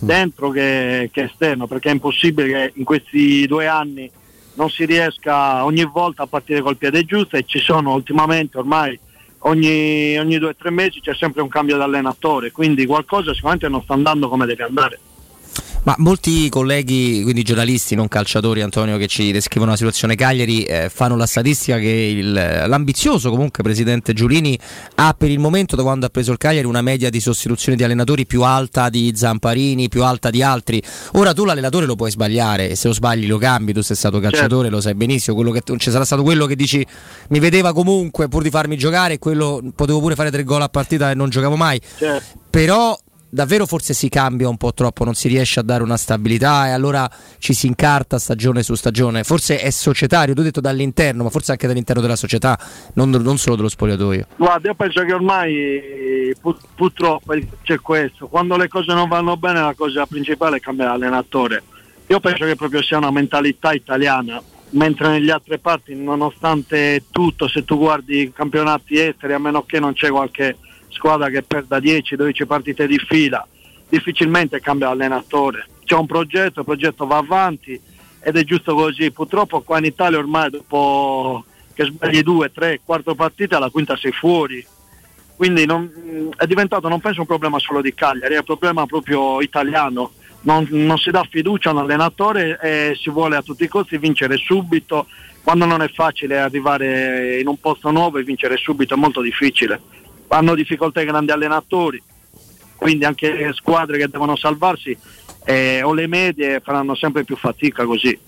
[SPEAKER 33] dentro che, che esterno, perché è impossibile che in questi due anni non si riesca ogni volta a partire col piede giusto e ci sono ultimamente ormai ogni, ogni due o tre mesi c'è sempre un cambio di allenatore, quindi qualcosa sicuramente non sta andando come deve andare.
[SPEAKER 1] Ma molti colleghi, quindi giornalisti, non calciatori, Antonio, che ci descrivono la situazione Cagliari, eh, fanno la statistica che il, l'ambizioso comunque presidente Giulini ha per il momento, da quando ha preso il Cagliari, una media di sostituzione di allenatori più alta di Zamparini, più alta di altri. Ora tu l'allenatore lo puoi sbagliare e se lo sbagli lo cambi, tu sei stato calciatore, certo. lo sai benissimo, quello che, ci sarà stato quello che dici mi vedeva comunque pur di farmi giocare e quello potevo pure fare tre gol a partita e non giocavo mai. Certo. Però davvero forse si cambia un po' troppo, non si riesce a dare una stabilità e allora ci si incarta stagione su stagione. Forse è societario, tu hai detto dall'interno, ma forse anche dall'interno della società, non, non solo dello spogliatoio.
[SPEAKER 33] Guarda, io penso che ormai pur, purtroppo c'è questo, quando le cose non vanno bene la cosa principale è cambiare allenatore. Io penso che proprio sia una mentalità italiana, mentre nelle altre parti, nonostante tutto, se tu guardi i campionati esteri, a meno che non c'è qualche squadra che perda 10-12 partite di fila, difficilmente cambia allenatore. C'è un progetto, il progetto va avanti ed è giusto così. Purtroppo qua in Italia ormai dopo che sbagli due, tre, quattro partite alla quinta sei fuori. Quindi non, è diventato, non penso, un problema solo di Cagliari, è un problema proprio italiano. Non, non si dà fiducia all'allenatore e si vuole a tutti i costi vincere subito. Quando non è facile arrivare in un posto nuovo e vincere subito è molto difficile hanno difficoltà i grandi allenatori, quindi anche le squadre che devono salvarsi eh, o le medie faranno sempre più fatica così.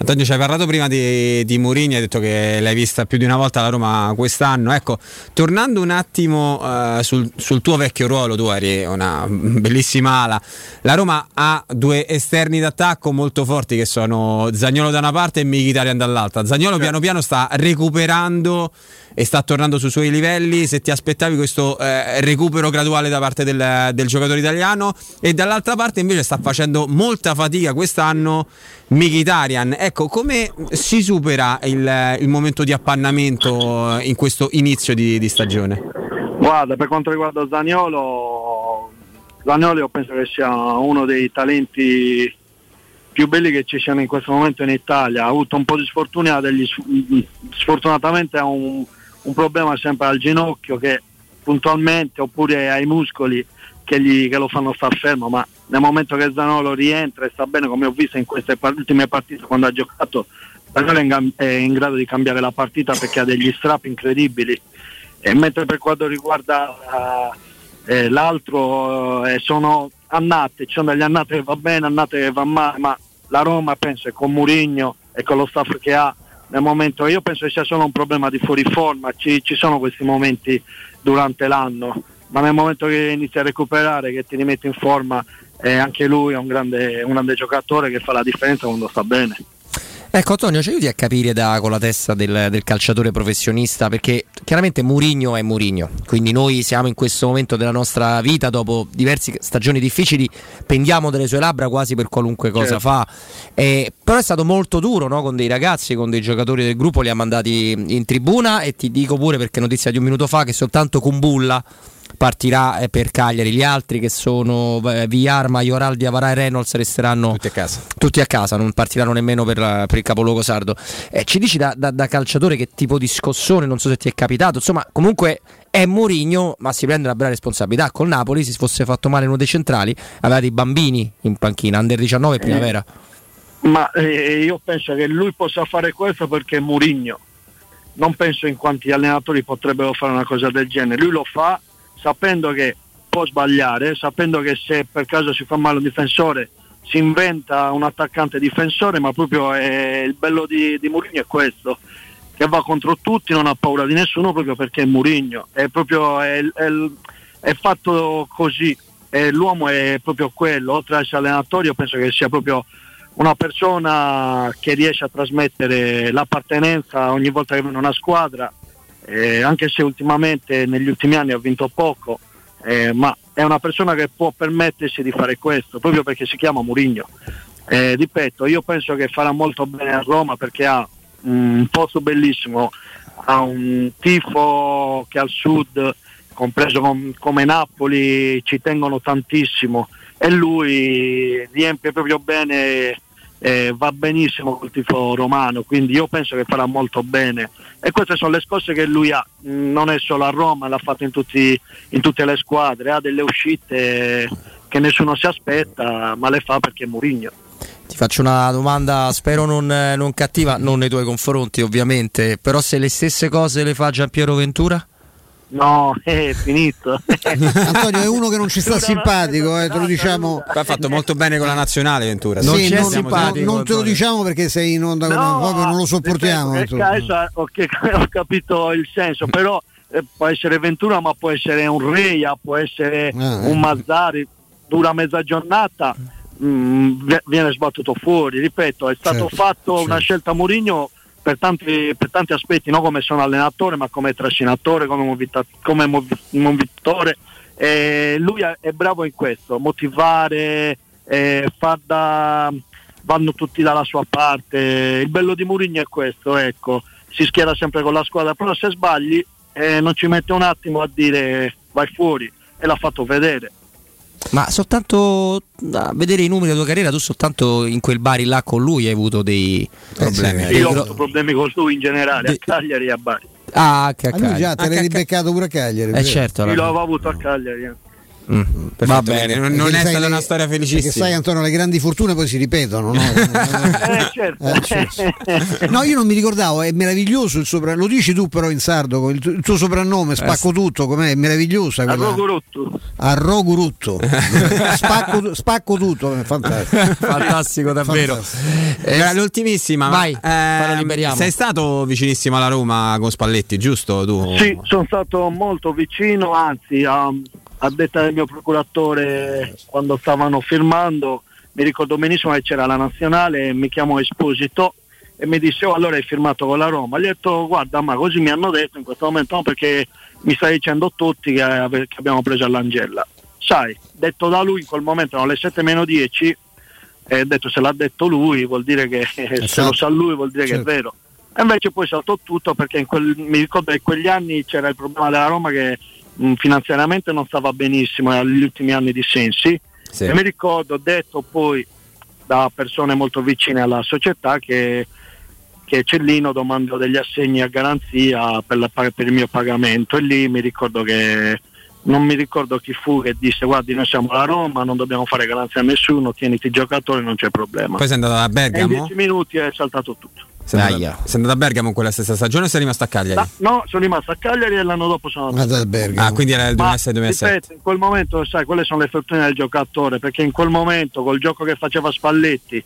[SPEAKER 32] Antonio ci hai parlato prima di, di Mourinho, hai detto che l'hai vista più di una volta la Roma quest'anno. Ecco, tornando un attimo uh, sul, sul, tuo vecchio ruolo, tu eri una bellissima ala. La Roma ha due esterni d'attacco molto forti che sono Zagnolo da una parte e Mkhitaryan dall'altra. Zagnolo piano piano sta recuperando e sta tornando sui suoi livelli. Se ti aspettavi questo eh, recupero graduale da parte del, del giocatore italiano e dall'altra parte invece sta facendo molta fatica quest'anno Mkhitaryan. Ecco, come si supera il, il, momento di appannamento in questo inizio di, di, stagione?
[SPEAKER 33] Guarda, per quanto riguarda Zaniolo, Zaniolo io penso che sia uno dei talenti più belli che ci siano in questo momento in Italia. Ha avuto un po' di sfortuna, degli, sfortunatamente ha un, un problema sempre al ginocchio che puntualmente oppure ai muscoli che, gli, che lo fanno star fermo, ma nel momento che Zanolo rientra e sta bene come ho visto in queste ultime partite quando ha giocato, Zanolo è in, grado di cambiare la partita perché ha degli strappi incredibili. E mentre per quanto riguarda eh, l'altro eh, sono annate, ci sono delle annate che va bene, annate che va male, ma la Roma penso che con Murigno e con lo staff che ha nel momento io penso che sia solo un problema di fuori forma, ci, ci sono questi momenti durante l'anno ma nel momento che inizi a recuperare, che ti rimetti in forma, eh, anche lui è un grande, un grande giocatore che fa la differenza quando sta bene.
[SPEAKER 1] Ecco Antonio, ci aiuti a capire da, con la testa del, del, calciatore professionista perché chiaramente Murigno è Murigno, quindi noi siamo in questo momento della nostra vita dopo diverse stagioni difficili, pendiamo delle sue labbra quasi per qualunque cosa certo. fa, eh, però è stato molto duro no? con dei ragazzi, con dei giocatori del gruppo, li ha mandati in tribuna e ti dico pure perché notizia di un minuto fa che soltanto Kumbulla partirà eh, per Cagliari. Gli altri che sono eh, Villar, Maioraldi, Avarà e Reynolds resteranno
[SPEAKER 32] tutti a casa,
[SPEAKER 1] tutti a casa non partiranno nemmeno per, per il capoluogo sardo. Eh, ci dici da, da, da, calciatore che tipo di scossone, non so se ti è capitato, insomma comunque è Mourinho, ma si prende una bella responsabilità. Col Napoli, se fosse fatto male uno dei centrali, aveva dei bambini in panchina, under 19 primavera.
[SPEAKER 33] Ma eh, io penso che lui possa fare questo perché è Mourinho. Non penso in quanti allenatori potrebbero fare una cosa del genere. Lui lo fa sapendo che può sbagliare, sapendo che se per caso si fa male un difensore si inventa un attaccante difensore, ma proprio è, il bello di, di Mourinho è questo, che va contro tutti, non ha paura di nessuno proprio perché è Mourinho, è proprio è, è, è fatto così, l'uomo è proprio quello, oltre ad essere allenatore io penso che sia proprio una persona che riesce a trasmettere l'appartenenza ogni volta che viene una squadra, eh, anche se ultimamente negli ultimi anni ha vinto poco, eh, ma è una persona che può permettersi di fare questo proprio perché si chiama Murigno. Eh, ripeto, io penso che farà molto bene a Roma perché ha un posto bellissimo, ha un tifo che al sud, compreso com- come Napoli, ci tengono tantissimo e lui riempie proprio bene eh, va benissimo col tifo romano, quindi io penso che farà molto bene. E queste sono le scosse che lui ha, Mm, non è solo a Roma, l'ha fatto in, tutti, in tutte le squadre, ha delle uscite che nessuno si aspetta, ma le fa perché è Murigno.
[SPEAKER 1] Ti faccio una domanda, spero non, non cattiva, non nei tuoi confronti ovviamente, però se le stesse cose le fa Giampiero Ventura?
[SPEAKER 33] No, è finito.
[SPEAKER 2] Antonio è uno che non ci sta simpatico, eh, te lo diciamo.
[SPEAKER 32] Ha fatto molto bene con la nazionale Ventura.
[SPEAKER 2] Non,
[SPEAKER 32] Sì, non-
[SPEAKER 2] simpatico, non, non te lo diciamo perché sei in onda con
[SPEAKER 33] No,
[SPEAKER 2] proprio non lo sopportiamo.
[SPEAKER 33] ripeto,
[SPEAKER 2] insomma.
[SPEAKER 33] eh, adesso ho, che- ho capito il senso, però eh, può essere Ventura, ma può essere un Reia, può essere
[SPEAKER 2] Ah, eh.
[SPEAKER 33] un Mazzari, dura mezza giornata, mm, vi- viene sbattuto fuori. Ripeto, è stato
[SPEAKER 2] Certo,
[SPEAKER 33] fatto una scelta Mourinho per tanti, per tanti aspetti, non come sono allenatore, ma come trascinatore, come, movita- come movi- movitore. E lui è bravo in questo, motivare, eh, far da vanno tutti dalla sua parte. Il bello di Mourinho è questo, ecco, si schiera sempre con la squadra, però se sbagli eh, non ci mette un attimo a dire vai fuori e l'ha fatto vedere.
[SPEAKER 1] Ma soltanto a vedere i numeri della tua carriera, tu soltanto in quel Bari là con lui hai avuto dei problemi.
[SPEAKER 33] Io ho avuto problemi con lui in generale, a Cagliari e a Bari.
[SPEAKER 1] Ah, anche a
[SPEAKER 2] Ah,
[SPEAKER 1] Cagliari.
[SPEAKER 2] già te l'hai ribeccato pure a Cagliari.
[SPEAKER 1] Eh certo,
[SPEAKER 33] Io l'avevo avuto a Cagliari. Eh.
[SPEAKER 1] Mm,
[SPEAKER 32] Va bene, non, non
[SPEAKER 2] Perché
[SPEAKER 32] è stata
[SPEAKER 2] le-
[SPEAKER 32] una storia
[SPEAKER 2] Perché
[SPEAKER 32] felicissima.
[SPEAKER 2] sai Antonio, le grandi fortune poi si ripetono, no?
[SPEAKER 33] Eh, certo.
[SPEAKER 2] Eh, certo. No, io non mi ricordavo, è meraviglioso il sopra... Lo dici tu però in sardo, con il, tu- il tuo soprannome, spacco tutto, com'è? È meravigliosa quella.
[SPEAKER 33] Arrogurutto.
[SPEAKER 2] Arrogurutto. spacco, spacco tutto, è fantastico.
[SPEAKER 1] Fantastico, davvero.
[SPEAKER 32] Eh, allora, l'ultimissima, ma,
[SPEAKER 1] Vai, liberiamo.
[SPEAKER 32] sei stato vicinissimo alla Roma con Spalletti, giusto? Tu?
[SPEAKER 33] Sì, sono stato molto vicino, anzi a, a detta del mio procuratore quando stavano firmando, mi ricordo benissimo che c'era la nazionale, mi chiamò Esposito e mi disse oh, allora hai firmato con la Roma. Gli ho detto guarda ma così mi hanno detto in questo momento no, perché mi stai dicendo tutti che, che abbiamo preso all'Angella. Sai, detto da lui in quel momento erano le 7 meno 10 e ho detto se l'ha detto lui vuol dire che se lo sa lui vuol dire che
[SPEAKER 2] Certo.
[SPEAKER 33] è vero. E invece poi saltò tutto perché quel- mi ricordo che in quegli anni c'era il problema della Roma che finanziariamente non stava benissimo agli ultimi anni di Sensi
[SPEAKER 32] Sì.
[SPEAKER 33] e mi ricordo detto poi da persone molto vicine alla società che, che Cellino domandò degli assegni a garanzia per, la per il mio pagamento e lì mi ricordo che non mi ricordo chi fu che disse guardi noi siamo la Roma non dobbiamo fare garanzia a nessuno tieniti i giocatori non c'è problema
[SPEAKER 32] Poi sei andato a
[SPEAKER 33] e in
[SPEAKER 32] Bergamo?
[SPEAKER 33] dieci minuti è saltato tutto
[SPEAKER 32] Sei andato, sei andato a Bergamo in quella stessa stagione o sei rimasto a Cagliari?
[SPEAKER 33] Ma- no sono rimasto a Cagliari e l'anno dopo sono andato
[SPEAKER 2] il Bergamo.
[SPEAKER 32] Ah, quindi era il
[SPEAKER 33] Ma,
[SPEAKER 32] 2006-2007.
[SPEAKER 33] ripeto, in quel momento, sai, quelle sono le fortune del giocatore, perché in quel momento, col gioco che faceva Spalletti,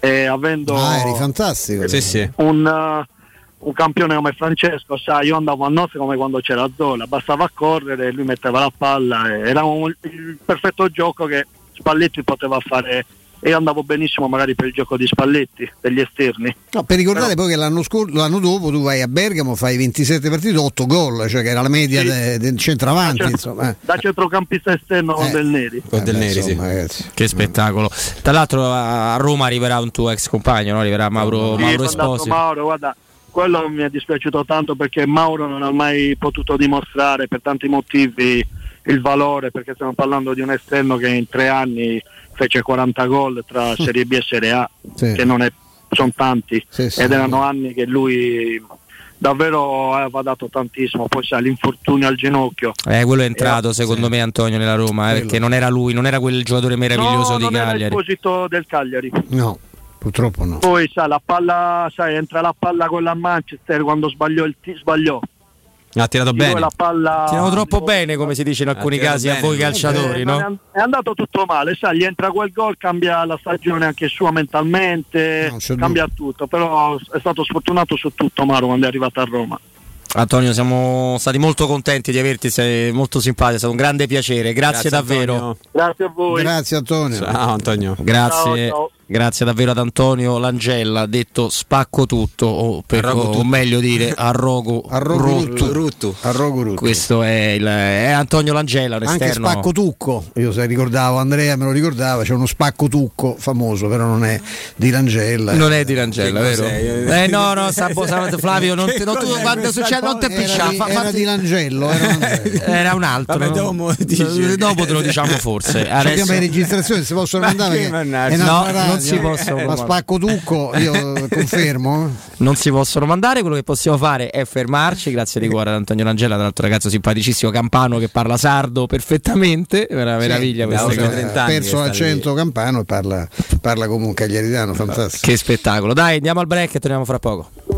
[SPEAKER 33] e avendo
[SPEAKER 2] Ah, eri fantastico.
[SPEAKER 32] Sì, sì.
[SPEAKER 33] un, uh, un campione come Francesco, sai, io andavo a nozze come quando c'era Zola, bastava correre, lui metteva la palla, era un- il perfetto gioco che Spalletti poteva fare e io andavo benissimo magari per il gioco di Spalletti, degli esterni.
[SPEAKER 2] No, per ricordare poi che l'anno, scor- l'anno dopo tu vai a Bergamo, fai 27 partite, 8 gol, cioè che era la media
[SPEAKER 33] Sì.
[SPEAKER 2] de- del centravanti.
[SPEAKER 33] Da,
[SPEAKER 2] Insomma. eh.
[SPEAKER 33] da centrocampista esterno con
[SPEAKER 2] Eh.
[SPEAKER 33] del Neri.
[SPEAKER 32] Con Del Neri, sì.
[SPEAKER 2] insomma, ragazzi.
[SPEAKER 1] Che spettacolo. Tra l'altro a Roma arriverà un tuo ex compagno, no? arriverà Mauro,
[SPEAKER 33] Sì,
[SPEAKER 1] Mauro
[SPEAKER 33] è andato
[SPEAKER 1] Esposi.
[SPEAKER 33] Mauro, guarda, quello mi è dispiaciuto tanto perché Mauro non ha mai potuto dimostrare per tanti motivi il valore, perché stiamo parlando di un esterno che in tre anni fece 40 gol tra Serie B e Serie A,
[SPEAKER 2] Sì.
[SPEAKER 33] che non è, sono tanti,
[SPEAKER 2] Sì, sì.
[SPEAKER 33] ed erano anni che lui davvero aveva dato tantissimo, poi sai l'infortunio al ginocchio.
[SPEAKER 1] Eh, quello è entrato
[SPEAKER 33] Eh,
[SPEAKER 1] secondo me Antonio nella Roma, eh, perché non era lui, non era quel giocatore meraviglioso
[SPEAKER 33] no,
[SPEAKER 1] di
[SPEAKER 33] non era
[SPEAKER 1] Cagliari.
[SPEAKER 33] l'esposito del Cagliari.
[SPEAKER 2] No, purtroppo no.
[SPEAKER 33] Poi sai, la palla, sai, entra la palla con la Manchester quando sbagliò il ti- sbagliò.
[SPEAKER 32] Ha tirato bene.
[SPEAKER 33] la palla
[SPEAKER 1] Tirano troppo bene, come si dice in alcuni casi, a
[SPEAKER 32] bene,
[SPEAKER 1] voi
[SPEAKER 32] lui.
[SPEAKER 1] calciatori,
[SPEAKER 33] Eh,
[SPEAKER 1] no?
[SPEAKER 33] È andato tutto male, sai, gli entra quel gol, cambia la stagione anche sua mentalmente, cambia tutto, però è stato sfortunato su tutto Maro quando è arrivato a Roma.
[SPEAKER 1] Antonio, siamo stati molto contenti di averti, sei molto simpatico, è stato un grande piacere, grazie,
[SPEAKER 32] Grazie,
[SPEAKER 1] davvero.
[SPEAKER 32] Antonio.
[SPEAKER 33] Grazie a voi.
[SPEAKER 2] Grazie Antonio.
[SPEAKER 32] Ciao Antonio.
[SPEAKER 1] Grazie.
[SPEAKER 33] Ciao, ciao.
[SPEAKER 1] Grazie davvero ad Antonio Langella, detto spacco tutto, o, per, o
[SPEAKER 32] tutto.
[SPEAKER 1] meglio dire arrogo,
[SPEAKER 2] Arrogo
[SPEAKER 1] rutto.
[SPEAKER 2] rutto. Arrogo rutto.
[SPEAKER 1] Questo è, il, è Antonio Langella, un
[SPEAKER 2] Anche
[SPEAKER 1] esterno.
[SPEAKER 2] spacco tucco, io se ricordavo, Andrea me lo ricordava, c'è uno spacco tucco famoso, però non è di Langella.
[SPEAKER 1] Non è di Langella, vero?
[SPEAKER 2] cos'è?
[SPEAKER 1] Eh no, no, sta, sta- Flavio, non, te- non- tu, quando succede, non te
[SPEAKER 2] cosa? Era di-
[SPEAKER 1] fa-
[SPEAKER 2] era di Langello, era Langello.
[SPEAKER 1] Era un altro.
[SPEAKER 2] Vabbè, dopo.
[SPEAKER 1] Dopo te lo diciamo forse.
[SPEAKER 2] Ci abbiamo
[SPEAKER 1] Adesso...
[SPEAKER 2] in registrazione, si possono
[SPEAKER 1] mannaggia.
[SPEAKER 2] è una
[SPEAKER 1] No, non si possono
[SPEAKER 2] Ma
[SPEAKER 1] mandare.
[SPEAKER 2] spacco tucco, io confermo. eh.
[SPEAKER 1] Non si possono mandare, quello che possiamo fare è fermarci. Grazie di cuore ad Antonio Langella, tra l'altro ragazzo simpaticissimo campano che parla sardo perfettamente. È una meraviglia
[SPEAKER 2] Sì,
[SPEAKER 1] questa
[SPEAKER 2] ha
[SPEAKER 1] cosa.
[SPEAKER 2] perso l'accento campano e parla, parla come un cagliaritano, fantastico.
[SPEAKER 1] Che spettacolo. Dai, andiamo al break e torniamo fra poco.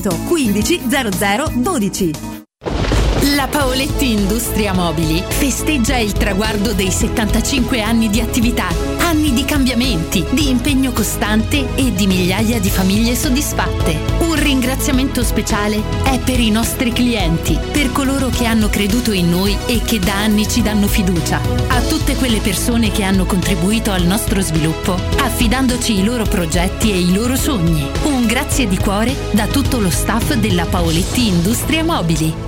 [SPEAKER 5] 15 0012.
[SPEAKER 34] La Paoletti Industria Mobili festeggia il traguardo dei 75 anni di attività, anni di cambiamenti, di impegno costante e di migliaia di famiglie soddisfatte. Un ringraziamento speciale è per i nostri clienti, per coloro che hanno creduto in noi e che da anni ci danno fiducia, a tutte quelle persone che hanno contribuito al nostro sviluppo, affidandoci i loro progetti e i loro sogni. Un grazie di cuore da tutto lo staff della Paoletti Industria Mobili.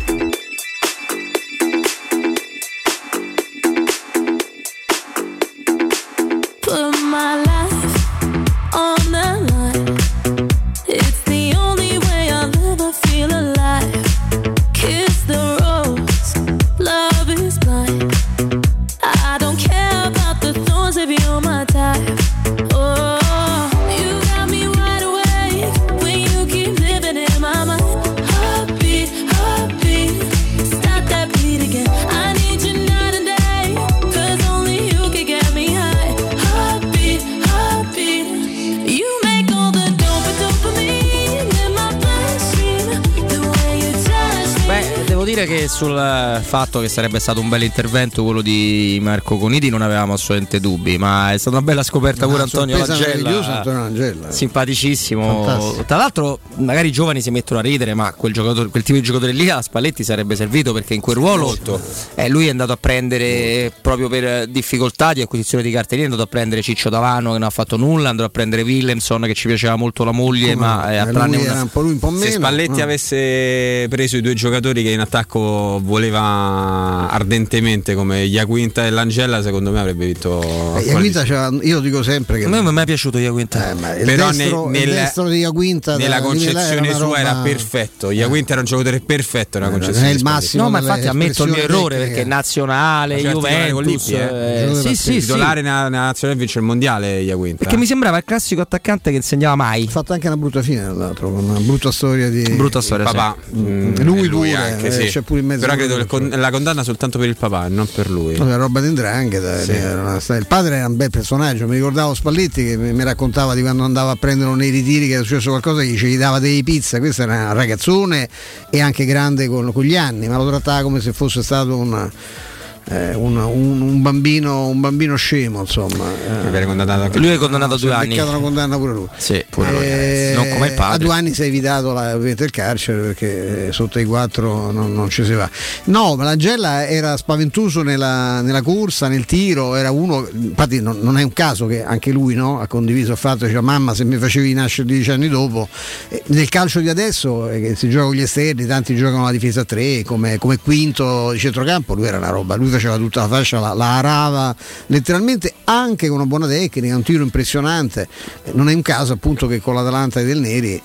[SPEAKER 1] eh, fatto che sarebbe stato un bel intervento quello di Marco Coniti non avevamo assolutamente dubbi, ma è stata una bella scoperta pure Antonio.
[SPEAKER 2] Antonio Langella.
[SPEAKER 1] Simpaticissimo.
[SPEAKER 2] Fantastico.
[SPEAKER 1] Tra l'altro, magari i giovani si mettono a ridere, ma quel, giocatore, quel tipo di giocatore lì a Spalletti sarebbe servito perché in quel ruolo eh, lui è andato a prendere proprio per difficoltà di acquisizione di cartellini, è andato a prendere Ciccio Davano che non ha fatto nulla, è andato a prendere Willemson che ci piaceva molto la moglie,
[SPEAKER 2] Come
[SPEAKER 1] ma
[SPEAKER 2] no?
[SPEAKER 1] eh, a
[SPEAKER 2] Eh,
[SPEAKER 1] tranne
[SPEAKER 2] un po' lui, un po'
[SPEAKER 32] Se
[SPEAKER 2] meno.
[SPEAKER 32] Spalletti
[SPEAKER 2] no.
[SPEAKER 32] avesse preso i due giocatori che in attacco voleva ardentemente come Iaquinta e L'Angella, secondo me avrebbe vinto.
[SPEAKER 2] Eh, Iaquinta io dico sempre che
[SPEAKER 1] A me non mi è piaciuto Iaquinta.
[SPEAKER 2] il
[SPEAKER 32] Però
[SPEAKER 2] destro,
[SPEAKER 32] nel-
[SPEAKER 2] il
[SPEAKER 32] nel-
[SPEAKER 2] destro di Iaquinta
[SPEAKER 32] nella
[SPEAKER 2] da- di Milà
[SPEAKER 32] concezione
[SPEAKER 2] una
[SPEAKER 32] sua era perfetto. Iaquinta era un giocatore perfetto nella
[SPEAKER 2] non
[SPEAKER 32] concezione.
[SPEAKER 2] è il massimo
[SPEAKER 1] No, ma infatti ammetto il mio errore perché nazionale, Juventus.
[SPEAKER 32] eh.
[SPEAKER 1] eh, sì, sì, sì.
[SPEAKER 32] titolare nella, nella nazionale vince il mondiale Iaquinta.
[SPEAKER 1] Perché mi sembrava il classico attaccante che insegnava mai.
[SPEAKER 2] Ha fatto anche una brutta fine, una brutta storia di.
[SPEAKER 1] Brutta storia, sì.
[SPEAKER 32] papà. Mm,
[SPEAKER 2] Lui pure,
[SPEAKER 32] anche,
[SPEAKER 2] eh,
[SPEAKER 32] sì.
[SPEAKER 2] c'è pure in mezzo
[SPEAKER 32] Però
[SPEAKER 2] lui,
[SPEAKER 32] credo che con- la condanna soltanto per il papà, non per lui.
[SPEAKER 2] La roba di Ndrangheta,
[SPEAKER 32] Sì.
[SPEAKER 2] il padre era un bel personaggio, mi ricordavo Spalletti che mi, mi raccontava di quando andava a prenderlo nei ritiri che era successo qualcosa che gli dava dei pizza, questo era un ragazzone e anche grande con, con gli anni, ma lo trattava come se fosse stato un, eh, un- un- un bambino, un bambino scemo, insomma. eh.
[SPEAKER 32] Condannato anche
[SPEAKER 1] Lui è condannato a due anni.
[SPEAKER 2] beccato una condanna pure lui.
[SPEAKER 1] Sì, pure lui.
[SPEAKER 2] Eh,
[SPEAKER 1] Non come il
[SPEAKER 2] A
[SPEAKER 1] padre.
[SPEAKER 2] due anni si è evitato la- ovviamente il carcere perché eh, sotto i quattro non, non ci si va. No, ma l'Angella era spaventoso nella, nella corsa, nel tiro, era uno, infatti non, non è un caso che anche lui no, ha condiviso il fatto, diceva mamma se mi facevi nascere dieci anni dopo. Eh, nel calcio di adesso eh, che si gioca con gli esterni, tanti giocano la difesa a tre, come, come quinto di centrocampo, lui era una roba, lui faceva tutta la fascia, la, la arava letteralmente anche con una buona tecnica, un tiro impressionante. Eh, Non è un caso appunto che con l'Atalanta e del Neri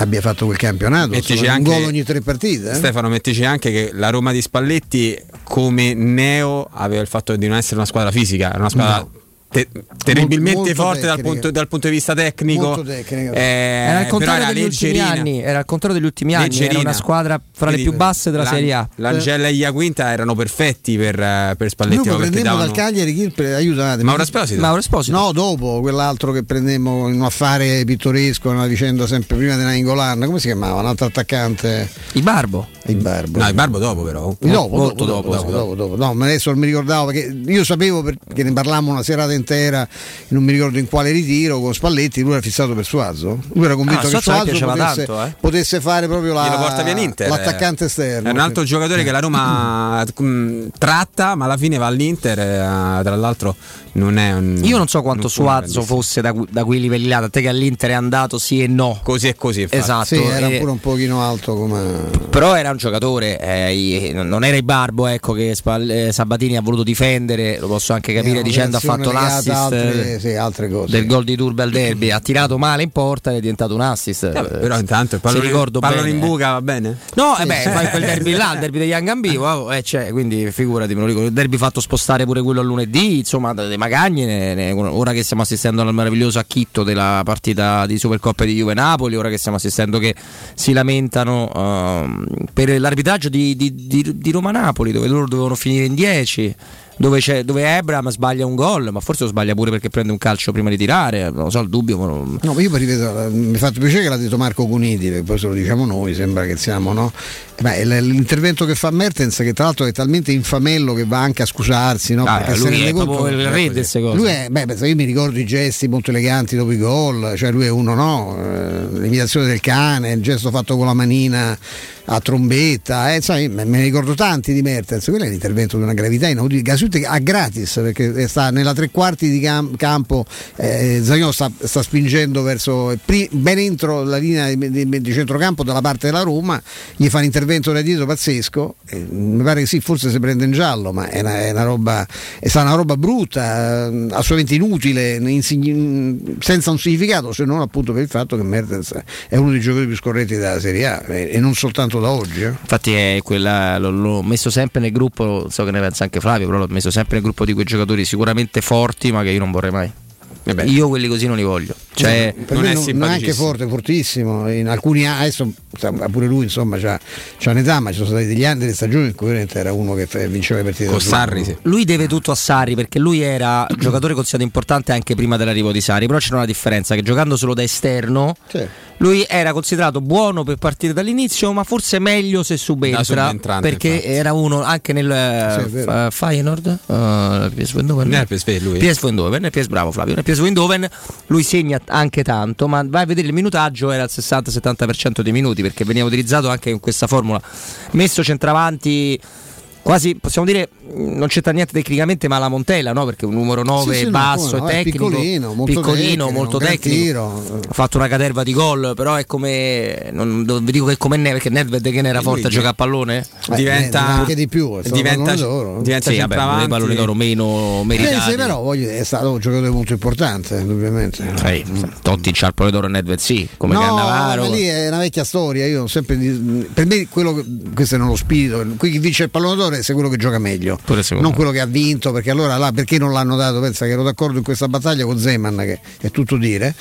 [SPEAKER 2] abbia fatto quel campionato,
[SPEAKER 32] Mettici
[SPEAKER 2] un
[SPEAKER 32] anche-
[SPEAKER 2] gol ogni tre partite. eh.
[SPEAKER 32] Stefano, mettici anche che la Roma di Spalletti, come neo, aveva il fatto di non essere una squadra fisica, era una squadra.
[SPEAKER 2] No.
[SPEAKER 32] Te- terribilmente
[SPEAKER 2] Molto
[SPEAKER 32] forte dal punto, dal punto di vista tecnico,
[SPEAKER 2] Molto
[SPEAKER 32] eh,
[SPEAKER 1] Era il
[SPEAKER 32] però
[SPEAKER 1] contrario
[SPEAKER 32] era
[SPEAKER 1] degli ultimi
[SPEAKER 32] leggerina.
[SPEAKER 1] anni, era il contrario degli ultimi anni, era
[SPEAKER 32] Leggerina.
[SPEAKER 1] una squadra fra le
[SPEAKER 32] Quindi,
[SPEAKER 1] più basse della
[SPEAKER 32] Lan-
[SPEAKER 1] Serie A.
[SPEAKER 32] L'Angela e Iaquinta erano perfetti per, eh, per Spalletti.
[SPEAKER 2] Noi prendemmo
[SPEAKER 32] davano-
[SPEAKER 2] dal Cagliari chi pre- aiutatemi.
[SPEAKER 32] Mauro Esposito.
[SPEAKER 1] Mauro Esposito.
[SPEAKER 2] No, dopo quell'altro che prendemmo in un affare pittoresco, una vicenda sempre prima di Nainggolan, come si chiamava? Un altro attaccante?
[SPEAKER 1] I Barbo.
[SPEAKER 2] Il Barbo.
[SPEAKER 32] No, il Barbo dopo però.
[SPEAKER 2] Dopo,
[SPEAKER 1] molto
[SPEAKER 2] dopo,
[SPEAKER 1] dopo,
[SPEAKER 2] dopo, dopo, dopo. No, ma adesso non mi ricordavo perché io sapevo perché ne parlammo una serata intera, non mi ricordo in quale ritiro con Spalletti, lui era fissato per Suazo. Lui era convinto
[SPEAKER 1] Ah,
[SPEAKER 2] che
[SPEAKER 1] Suazo
[SPEAKER 2] potesse,
[SPEAKER 1] tanto, eh.
[SPEAKER 2] potesse fare proprio la,
[SPEAKER 32] porta via l'Inter.
[SPEAKER 2] l'attaccante
[SPEAKER 32] eh.
[SPEAKER 2] esterno.
[SPEAKER 32] È un altro giocatore che la Roma tratta, ma alla fine va all'Inter. eh, tra l'altro, non è un.
[SPEAKER 1] Io non so quanto
[SPEAKER 32] non
[SPEAKER 1] Suazzo fosse da, da quei livelli là, da te che all'Inter è andato sì e no.
[SPEAKER 32] Così e così. infatti.
[SPEAKER 1] Esatto.
[SPEAKER 2] Sì, era
[SPEAKER 1] e-
[SPEAKER 2] pure un pochino alto come.
[SPEAKER 1] Però era un giocatore, eh, i- non era il Barbo ecco, che Spal- eh, Sabatini ha voluto difendere, lo posso anche capire dicendo ha fatto l'assist
[SPEAKER 2] altre-
[SPEAKER 1] eh,
[SPEAKER 2] sì, altre cose.
[SPEAKER 1] del gol di Turbe al derby, ha tirato male in porta ed è diventato un assist. Eh,
[SPEAKER 32] però intanto il
[SPEAKER 1] se
[SPEAKER 32] pallone,
[SPEAKER 1] ricordo
[SPEAKER 32] pallone
[SPEAKER 1] bene,
[SPEAKER 32] in
[SPEAKER 1] eh.
[SPEAKER 32] buca va bene?
[SPEAKER 1] No, eh beh, fai quel derby là, il derby degli Angambi, wow, eh, c'è, quindi figurati, me lo ricordo. Il derby fatto spostare pure quello a lunedì, insomma, dei Magagni, ne- ne- ora che stiamo assistendo al meraviglioso acchitto della partita di Supercoppa di Juve Napoli, ora che stiamo assistendo che si lamentano ehm, per l'arbitraggio di, di- di- di Roma-Napoli, dove loro dovevano finire in 10. Dove, c'è, dove Ebram sbaglia un gol, ma forse lo sbaglia pure perché prende un calcio prima di tirare. Non so, il dubbio. non-
[SPEAKER 2] No, ma io ripeto, mi ha fatto piacere che l'ha detto Marco Cuniti, perché poi se lo diciamo noi, sembra che siamo, no? Eh, beh, l'intervento che fa Mertens, che tra l'altro è talmente infamello che va anche a scusarsi, no?
[SPEAKER 1] Ah, lui è
[SPEAKER 2] conto-
[SPEAKER 1] il re di cose.
[SPEAKER 2] Lui è, beh, io mi ricordo i gesti molto eleganti dopo i gol, cioè lui è uno no, eh, l'imitazione del cane, il gesto fatto con la manina a trombetta, eh, sai, me ne ricordo tanti di Mertens, quello è un intervento di una gravità inaudita, Gasuti a gratis perché sta nella tre quarti di cam- campo, eh, Zagnolo sta, sta spingendo verso pri- ben entro la linea di, di- di centrocampo dalla parte della Roma, gli fa un intervento da dietro pazzesco, eh, mi pare che sì, forse si prende in giallo, ma è una, è una roba, è stata una roba brutta, eh, assolutamente inutile, insigni- senza un significato, se non appunto per il fatto che Mertens è uno dei giocatori più scorretti della Serie A e non soltanto da oggi. eh.
[SPEAKER 1] Infatti è quella, l'ho, l'ho messo sempre nel gruppo, so che ne pensa anche Flavio, però l'ho messo sempre nel gruppo di quei giocatori sicuramente forti, ma che io non vorrei mai. Io quelli così non li voglio. Cioè,
[SPEAKER 2] per me non, non è anche forte, fortissimo. In alcuni anni, adesso pure lui insomma c'ha, c'ha un'età, ma ci sono stati degli anni delle stagioni in cui era uno che vinceva le partite. da solo.
[SPEAKER 1] Lui deve tutto a Sarri perché lui era giocatore considerato importante anche prima dell'arrivo di Sarri, però c'era una differenza che giocando solo da esterno lui era considerato buono per partire dall'inizio, ma forse meglio se subentra perché
[SPEAKER 32] infatti.
[SPEAKER 1] era uno anche nel
[SPEAKER 32] Sì, è
[SPEAKER 1] eh. Fa- Feyenoord, uh, PSV Eindhoven.
[SPEAKER 32] Eh, PSV lui.
[SPEAKER 1] PSV Eindhoven, PS bravo Flavio, nel PSV Eindhoven lui segna anche tanto, ma vai a vedere il minutaggio era al 60-70% dei minuti perché veniva utilizzato anche in questa formula. Messo centravanti quasi possiamo dire mh, non c'entra niente tecnicamente ma la Montella no? perché un numero 9
[SPEAKER 2] Sì, sì, no,
[SPEAKER 1] basso
[SPEAKER 2] no,
[SPEAKER 1] e
[SPEAKER 2] è
[SPEAKER 1] tecnico
[SPEAKER 2] piccolino, molto
[SPEAKER 1] piccolino
[SPEAKER 2] tecnico,
[SPEAKER 1] molto tecnico ha fatto una caterva di gol però è come non, non vi dico che è come Nedved perché Nedved che ne era forte a giocare a pallone
[SPEAKER 2] Eh, diventa- anche di più,
[SPEAKER 1] diventa,
[SPEAKER 2] d'oro.
[SPEAKER 1] diventa
[SPEAKER 2] Sì,
[SPEAKER 1] vabbè, dei palloni d'oro meno
[SPEAKER 2] Eh,
[SPEAKER 1] meritati
[SPEAKER 2] sì, però voglio- è stato un giocatore molto importante, indubbiamente.
[SPEAKER 1] Sì, Totti c'ha il pallone d'oro Nedved sì come
[SPEAKER 2] no,
[SPEAKER 1] Cannavaro
[SPEAKER 2] ma lì è una vecchia storia. Io ho sempre per me quello che- questo è nello spirito. Qui chi vince il pallone d'oro è quello che gioca meglio, non quello che ha vinto. Perché allora là perché non l'hanno dato? Pensa che ero d'accordo in questa battaglia con Zeman, che è tutto dire.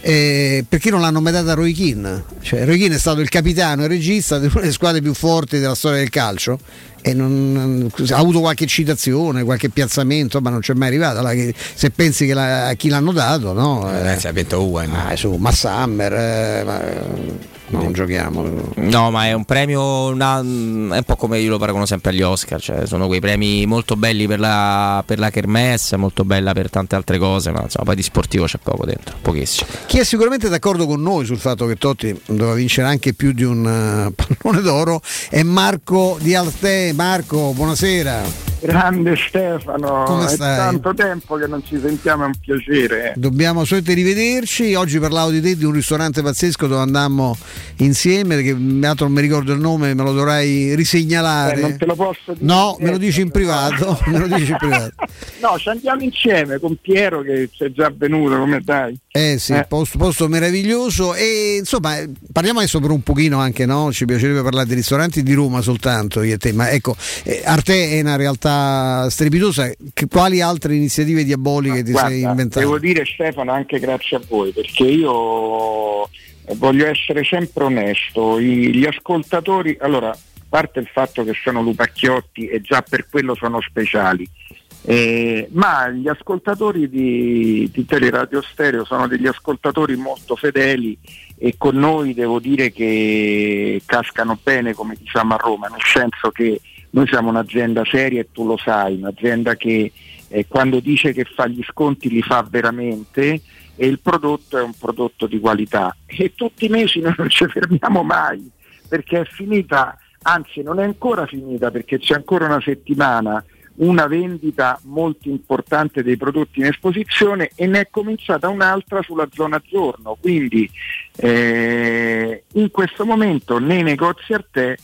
[SPEAKER 2] Eh, perché non l'hanno mai data a Roy Keane? Cioè, Roy Keane è stato il capitano e regista di una delle squadre più forti della storia del calcio. E non- ha avuto qualche citazione, qualche piazzamento, ma non c'è mai arrivata. là, che- se pensi che la- a chi l'hanno dato, no?
[SPEAKER 32] Eh, si è vinto Owen.
[SPEAKER 2] Ah, su, ma Summer, eh, ma, non giochiamo.
[SPEAKER 1] No, ma è un premio, una- è un po' come io lo paragono sempre agli Oscar, cioè sono quei premi molto belli per la, per la Kermesse, molto bella per tante altre cose, ma insomma poi di sportivo c'è poco dentro, pochissimo.
[SPEAKER 2] Chi è sicuramente d'accordo con noi sul fatto che Totti doveva vincere anche più di un eh, pallone d'oro è Marco Di Arte. Marco, buonasera.
[SPEAKER 35] Grande Stefano,
[SPEAKER 2] Come
[SPEAKER 35] è
[SPEAKER 2] stai?
[SPEAKER 35] tanto tempo che non ci sentiamo, è un piacere.
[SPEAKER 2] Dobbiamo solamente rivederci. Oggi parlavo di te di un ristorante pazzesco dove andammo insieme, perché l'altro non mi ricordo il nome, me lo dovrai risegnalare.
[SPEAKER 35] Eh, non te lo posso dire.
[SPEAKER 2] No, me lo dici in privato. me lo dici in privato.
[SPEAKER 35] No, ci andiamo insieme con Piero che c'è già venuto, come dai?
[SPEAKER 2] Eh sì, Posto, posto meraviglioso e insomma eh, parliamo adesso per un pochino anche, no? Ci piacerebbe parlare di ristoranti di Roma soltanto io e te, ma ecco, eh, Arte è una realtà strepitosa, Che- quali altre iniziative diaboliche ti
[SPEAKER 35] Guarda,
[SPEAKER 2] sei inventato?
[SPEAKER 35] Devo dire Stefano anche grazie a voi perché io voglio essere sempre onesto, gli ascoltatori, allora, a parte il fatto che sono lupacchiotti e già per quello sono speciali, eh, ma gli ascoltatori di, di Teleradio Stereo sono degli ascoltatori molto fedeli e con noi devo dire che cascano bene come diciamo a Roma, nel senso che noi siamo un'azienda seria e tu lo sai, un'azienda che eh, quando dice che fa gli sconti li fa veramente e il prodotto è un prodotto di qualità. E tutti i mesi noi non ci fermiamo mai perché è finita, anzi non è ancora finita perché c'è ancora una settimana una vendita molto importante dei prodotti in esposizione e ne è cominciata un'altra sulla zona giorno, quindi eh, in questo momento nei negozi Arte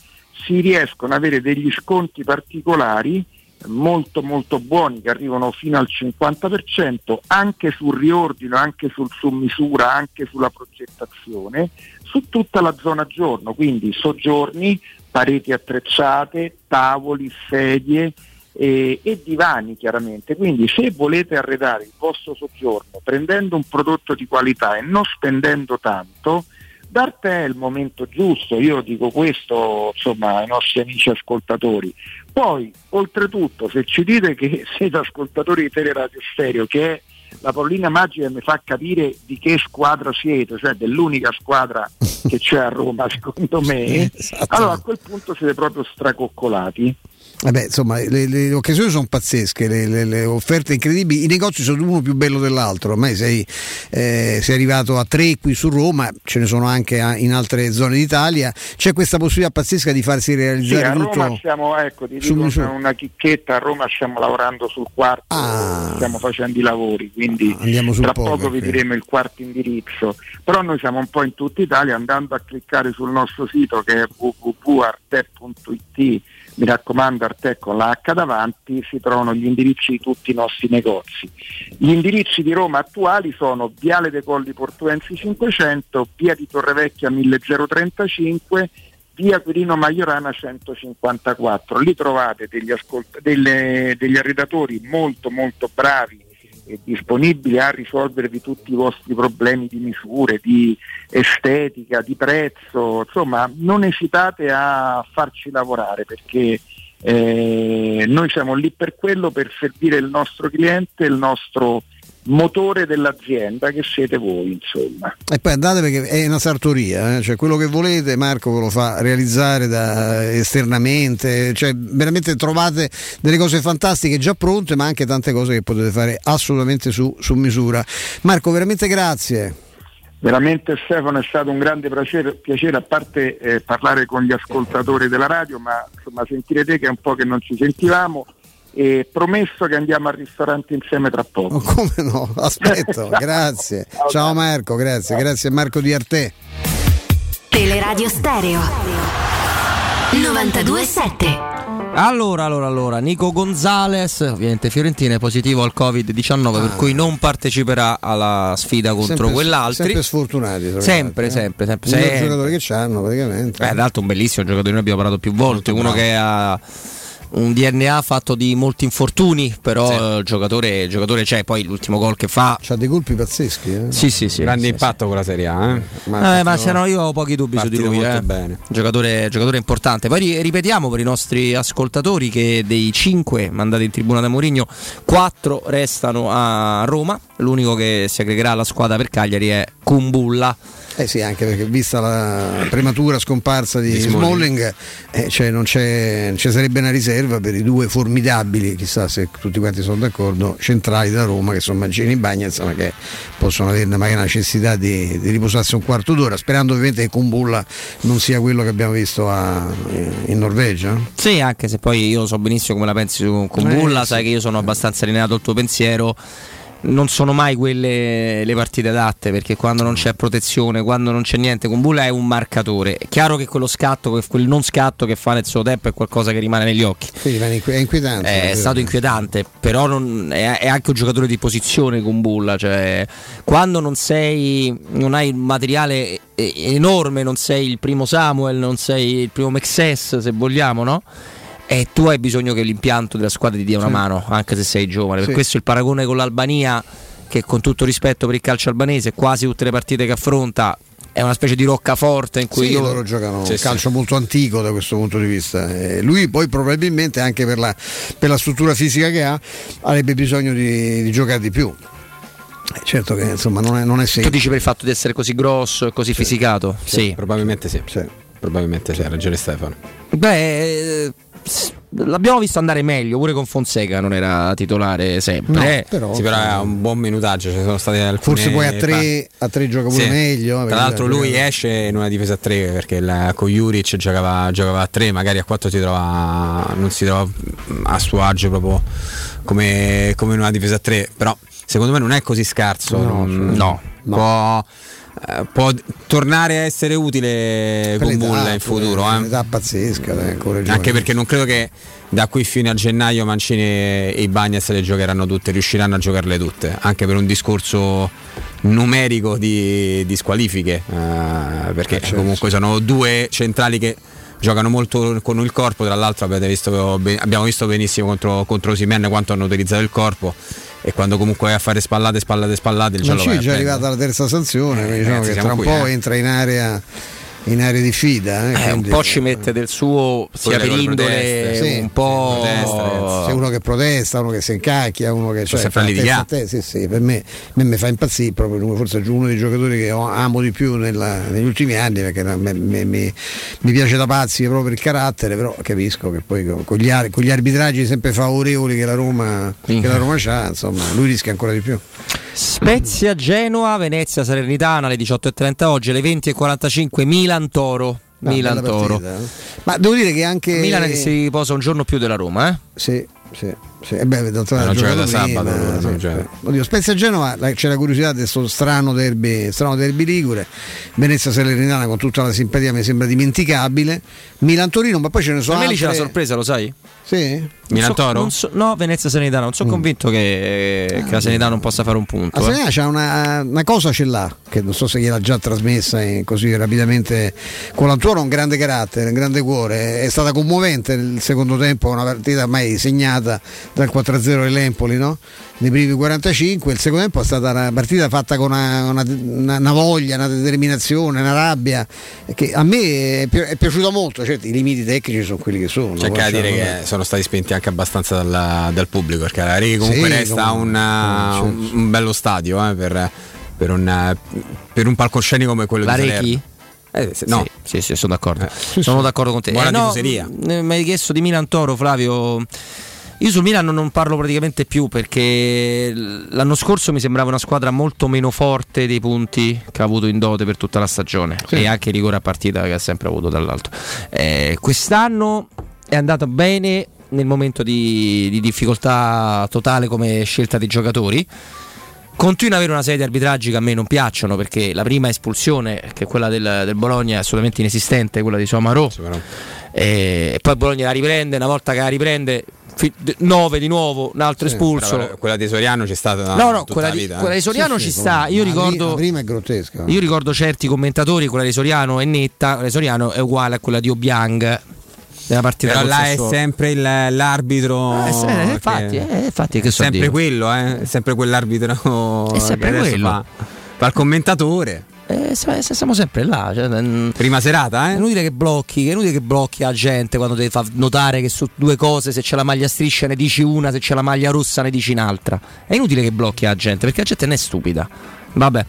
[SPEAKER 35] si riescono ad avere degli sconti particolari molto molto buoni che arrivano fino al 50% anche sul riordino, anche sul su misura, anche sulla progettazione su tutta la zona giorno, quindi soggiorni, pareti attrezzate, tavoli, sedie eh, e divani chiaramente. Quindi se volete arredare il vostro soggiorno prendendo un prodotto di qualità e non spendendo tanto, D'arte è il momento giusto, io dico questo insomma ai nostri amici ascoltatori. Poi, oltretutto, se ci dite che siete ascoltatori di Teleradio Stereo, che è la pallina magica mi fa capire di che squadra siete, cioè dell'unica squadra che c'è a Roma, secondo me, allora a quel punto siete proprio stracoccolati.
[SPEAKER 2] Vabbè, insomma, le, le occasioni sono pazzesche, le, le- offerte incredibili, i negozi sono uno più bello dell'altro, ormai sei, eh, sei arrivato a tre qui su Roma, ce ne sono anche a- in altre zone d'Italia, c'è questa possibilità pazzesca di farsi
[SPEAKER 35] Sì,
[SPEAKER 2] realizzare
[SPEAKER 35] a Roma
[SPEAKER 2] tutto.
[SPEAKER 35] stiamo, ecco, ti dico una, una chicchetta, a Roma stiamo lavorando sul quarto, stiamo facendo i lavori, quindi
[SPEAKER 2] Ah.
[SPEAKER 35] Tra
[SPEAKER 2] poker,
[SPEAKER 35] poco vi diremo il quarto indirizzo. Però noi siamo un po' in tutta Italia, andando a cliccare sul nostro sito che è www.arte.it, mi raccomando Arte con la H davanti, si trovano gli indirizzi di tutti i nostri negozi. Gli indirizzi di Roma attuali sono Viale dei Colli Portuensi 500, Via di Torrevecchia 1035, via Quirino Maiorana 154. Lì trovate degli, ascolt- delle- degli arredatori molto molto bravi e disponibili a risolvervi tutti i vostri problemi di misure, di estetica, di prezzo, insomma non esitate a farci lavorare perché eh, noi siamo lì per quello, per servire il nostro cliente, il nostro motore dell'azienda che siete voi insomma.
[SPEAKER 2] E poi andate perché è una sartoria, eh, cioè quello che volete Marco ve lo fa realizzare da- esternamente, cioè veramente trovate delle cose fantastiche già pronte ma anche tante cose che potete fare assolutamente su, su misura. Marco veramente grazie.
[SPEAKER 35] Veramente Stefano è stato un grande piacere, piacere a parte eh, parlare con gli ascoltatori della radio, ma insomma sentire te che è un po' che non ci sentivamo e promesso che andiamo al ristorante insieme tra poco.
[SPEAKER 2] Come no? Aspetto, grazie. Ciao Marco, grazie, grazie Marco di Arte.
[SPEAKER 36] Teleradio Stereo 927
[SPEAKER 1] Allora, allora, allora, Nico Gonzales, ovviamente Fiorentina, è positivo al Covid-19, per cui non parteciperà alla sfida contro
[SPEAKER 2] Ah. Sempre-
[SPEAKER 1] quell'altri.
[SPEAKER 2] Sempre sfortunati.
[SPEAKER 1] Sempre,
[SPEAKER 2] eh.
[SPEAKER 1] sempre, sempre.
[SPEAKER 2] Il miglior
[SPEAKER 1] sempre.
[SPEAKER 2] giocatore che c'hanno praticamente.
[SPEAKER 1] Beh, tra l'altro un bellissimo giocatore, noi abbiamo parlato più volte, uno che ha un DNA fatto di molti infortuni, però il giocatore, il giocatore c'è, poi l'ultimo gol che fa...
[SPEAKER 2] C'ha dei colpi pazzeschi, eh?
[SPEAKER 1] Sì, sì, sì.
[SPEAKER 32] Grande
[SPEAKER 1] sì,
[SPEAKER 32] impatto con la Serie A. Eh?
[SPEAKER 1] Eh, ma se no io ho pochi dubbi su di lui.
[SPEAKER 32] molto
[SPEAKER 1] eh.
[SPEAKER 32] bene.
[SPEAKER 1] Giocatore, giocatore importante. Poi ri- ripetiamo per i nostri ascoltatori che dei 5 mandati in tribuna da Mourinho, 4 restano a Roma. L'unico che si aggregherà alla squadra per Cagliari è Kumbulla.
[SPEAKER 2] Eh sì, anche perché vista la prematura scomparsa di,
[SPEAKER 1] Di
[SPEAKER 2] Smalling,
[SPEAKER 1] Smalling.
[SPEAKER 2] eh, cioè non, c'è, non ci sarebbe una riserva per i due formidabili, chissà se tutti quanti sono d'accordo, centrali da Roma che sono Mancini e Bagnez, ma che possono avere magari la necessità di, di riposarsi un quarto d'ora, sperando ovviamente che Kumbulla non sia quello che abbiamo visto a- in Norvegia.
[SPEAKER 1] Sì, anche se poi io so benissimo come la pensi su Kumbulla,
[SPEAKER 2] Eh,
[SPEAKER 1] sai che io sono abbastanza allineato al tuo pensiero. Non sono mai quelle le partite adatte perché quando non c'è protezione, quando non c'è niente, Kumbulla è un marcatore. È chiaro che quello scatto, quel non scatto che fa nel suo tempo è qualcosa che rimane negli occhi.
[SPEAKER 2] Inqui- è inquietante.
[SPEAKER 1] È stato inquietante, però non- è, è anche un giocatore di posizione con Bulla. Cioè, quando non sei, non hai un materiale enorme, non sei il primo Samuel, non sei il primo Mexes, se vogliamo, no? E tu hai bisogno che l'impianto della squadra ti dia una
[SPEAKER 2] Sì.
[SPEAKER 1] mano, anche se sei giovane. Per
[SPEAKER 2] Sì.
[SPEAKER 1] questo il paragone con l'Albania, che con tutto rispetto per il calcio albanese, quasi tutte le partite che affronta è una specie di roccaforte in cui
[SPEAKER 2] Sì,
[SPEAKER 1] io
[SPEAKER 2] loro giocano
[SPEAKER 1] Sì,
[SPEAKER 2] un
[SPEAKER 1] sì.
[SPEAKER 2] calcio molto antico da questo punto di vista. Eh, lui poi probabilmente anche per la, per la struttura fisica che ha avrebbe bisogno di, di giocare di più. Eh, certo che insomma non è, non è
[SPEAKER 1] Tu
[SPEAKER 2] semplice.
[SPEAKER 1] dici per il fatto di essere così grosso e così fisicato? Sì.
[SPEAKER 32] Probabilmente sì. Probabilmente sì, ha ragione Stefano.
[SPEAKER 1] Beh, eh, l'abbiamo visto andare meglio, pure con Fonseca non era titolare sempre. eh.
[SPEAKER 32] sì, però è un buon minutaggio. Ci sono state alcune
[SPEAKER 2] Forse poi a tre, a tre gioca pure
[SPEAKER 32] Sì.
[SPEAKER 2] meglio.
[SPEAKER 32] Tra
[SPEAKER 2] perché
[SPEAKER 32] l'altro lui esce in una difesa a 3 perché il- con Juric giocava, giocava a 3, magari a 4 si trova, non si trova a suo agio proprio come, come in una difesa a 3, però secondo me non è così scarso.
[SPEAKER 2] No,
[SPEAKER 32] non-
[SPEAKER 2] sì.
[SPEAKER 32] no. Può, eh, può tornare a essere utile
[SPEAKER 2] Per
[SPEAKER 32] con
[SPEAKER 2] l'età,
[SPEAKER 32] Bulla in futuro.
[SPEAKER 2] è
[SPEAKER 32] eh.
[SPEAKER 2] un'età pazzesca, ancora giovane.
[SPEAKER 32] Anche perché non credo che da qui fino a gennaio Mancini e i Bagnets le giocheranno tutte, riusciranno a giocarle tutte, anche per un discorso numerico di, di squalifiche, eh, perché
[SPEAKER 2] certo.
[SPEAKER 32] comunque sono due centrali che giocano molto con il corpo, tra l'altro avete visto, abbiamo visto benissimo contro, contro Simen quanto hanno utilizzato il corpo e quando comunque vai a fare spallate, spallate, spallate il giallo
[SPEAKER 2] Mancini
[SPEAKER 32] vai
[SPEAKER 2] è già arrivata la terza sanzione, quindi diciamo che tra un
[SPEAKER 32] qui,
[SPEAKER 2] po'
[SPEAKER 32] eh.
[SPEAKER 2] entra in area in area di fida. eh,
[SPEAKER 1] Eh, un po' ci mette del suo sia per
[SPEAKER 32] le
[SPEAKER 1] indole
[SPEAKER 2] sì,
[SPEAKER 1] un po'
[SPEAKER 2] C'è uno che protesta, uno che si incacchia, uno che cioè, fa a te, sì, sì, per me, a me mi fa impazzire proprio forse uno dei giocatori che amo di più nella- negli ultimi anni perché me- me- mi, piace da pazzi proprio per il carattere, però capisco che poi con, gli, ar- con gli arbitraggi sempre favorevoli che la Roma, che la Roma ha, insomma, lui rischia ancora di più.
[SPEAKER 1] Spezia Genoa, Venezia Salernitana alle 18.30 oggi, alle 20.45 Milan Toro.
[SPEAKER 2] No,
[SPEAKER 1] Milan Toro.
[SPEAKER 2] eh. Ma devo dire che anche
[SPEAKER 1] Milan che si riposa un giorno più della Roma, eh?
[SPEAKER 2] Sì, sì, sì. E beh, d'altronde
[SPEAKER 32] Non
[SPEAKER 2] ha
[SPEAKER 32] gioca da sabato,
[SPEAKER 2] prima,
[SPEAKER 32] non
[SPEAKER 2] sì, sì. Oddio, Spezia Genova la- c'è la curiosità di questo strano derby, strano derby ligure. Venezia Salernitana con tutta la simpatia mi sembra dimenticabile. Milan Torino, ma poi ce ne sono
[SPEAKER 1] Per me lì c'è la
[SPEAKER 2] altre-
[SPEAKER 1] sorpresa, lo sai?
[SPEAKER 2] Sì.
[SPEAKER 1] Non so- non so- no, Venezia Salernitana, non sono
[SPEAKER 2] Mm.
[SPEAKER 1] convinto che, che la Salernitana non possa fare un punto.
[SPEAKER 2] La
[SPEAKER 1] eh.
[SPEAKER 2] Serena c'ha una, una cosa ce l'ha, che non so se gliel'ha già trasmessa eh, così rapidamente. Colantuono ha un grande carattere, un grande cuore, è stata commovente nel secondo tempo, una partita mai segnata dal 4-0 dell'Empoli, no? nei primi 45, il secondo tempo è stata una partita fatta con una, una- una- una voglia, una determinazione, una rabbia, che a me è, pi- è piaciuta molto, certo i limiti tecnici sono quelli che sono.
[SPEAKER 32] C'è che
[SPEAKER 2] lasciamo
[SPEAKER 32] dire che sono stati spenti anche abbastanza dalla- dal pubblico perché la Regi comunque
[SPEAKER 2] Sì,
[SPEAKER 32] resta
[SPEAKER 2] comunque.
[SPEAKER 32] una-
[SPEAKER 2] Sì,
[SPEAKER 32] un, un bello stadio eh, per, per un, per un palcoscenico come quello
[SPEAKER 1] La
[SPEAKER 32] di? Salerno. Eh, sì, no.
[SPEAKER 1] Sì, sì, sono d'accordo. sono d'accordo con te.
[SPEAKER 32] Buona
[SPEAKER 1] Eh, no,
[SPEAKER 32] tifoseria.
[SPEAKER 1] mh, Mi hai chiesto di Milan Toro, Flavio. Io sul Milan non parlo praticamente più perché l'anno scorso mi sembrava una squadra molto meno forte dei punti che ha avuto in dote per tutta la stagione e anche il rigore a partita che ha sempre avuto dall'alto. Eh, quest'anno è andata bene nel momento di, di difficoltà totale come scelta dei giocatori. Continua ad avere una serie di arbitraggi che a me non piacciono perché la prima espulsione, che è quella del, del Bologna, è assolutamente inesistente, quella di Somaro. E poi Bologna la riprende, una volta che la riprende, 9 di nuovo, un altro espulso.
[SPEAKER 32] Però quella di Soriano c'è stata
[SPEAKER 1] No, no, quella
[SPEAKER 32] la
[SPEAKER 1] di,
[SPEAKER 32] vita, eh.
[SPEAKER 1] quella di Soriano
[SPEAKER 2] Sì,
[SPEAKER 1] ci
[SPEAKER 2] sì,
[SPEAKER 1] sta. Io ricordo,
[SPEAKER 2] prima è grottesca.
[SPEAKER 1] io ricordo certi commentatori, quella di Soriano è netta, quella di Soriano è uguale a quella di Obiang nella partita
[SPEAKER 32] Però là è sempre il- l'arbitro.
[SPEAKER 1] Eh, sì, eh, infatti,
[SPEAKER 32] che-
[SPEAKER 1] eh, infatti, che
[SPEAKER 32] è
[SPEAKER 1] so
[SPEAKER 32] sempre
[SPEAKER 1] dire.
[SPEAKER 32] quello, eh, è sempre quell'arbitro.
[SPEAKER 1] È sempre
[SPEAKER 32] che
[SPEAKER 1] quello.
[SPEAKER 32] Fa, fa il commentatore.
[SPEAKER 1] Eh, siamo sempre là. cioè,
[SPEAKER 32] Prima serata,
[SPEAKER 1] È
[SPEAKER 32] eh?
[SPEAKER 1] inutile che blocchi, è inutile che blocchi la gente quando ti fa notare che su due cose, se c'è la maglia striscia ne dici una, se c'è la maglia rossa ne dici un'altra. È inutile che blocchi la gente, perché la gente non è stupida. Vabbè.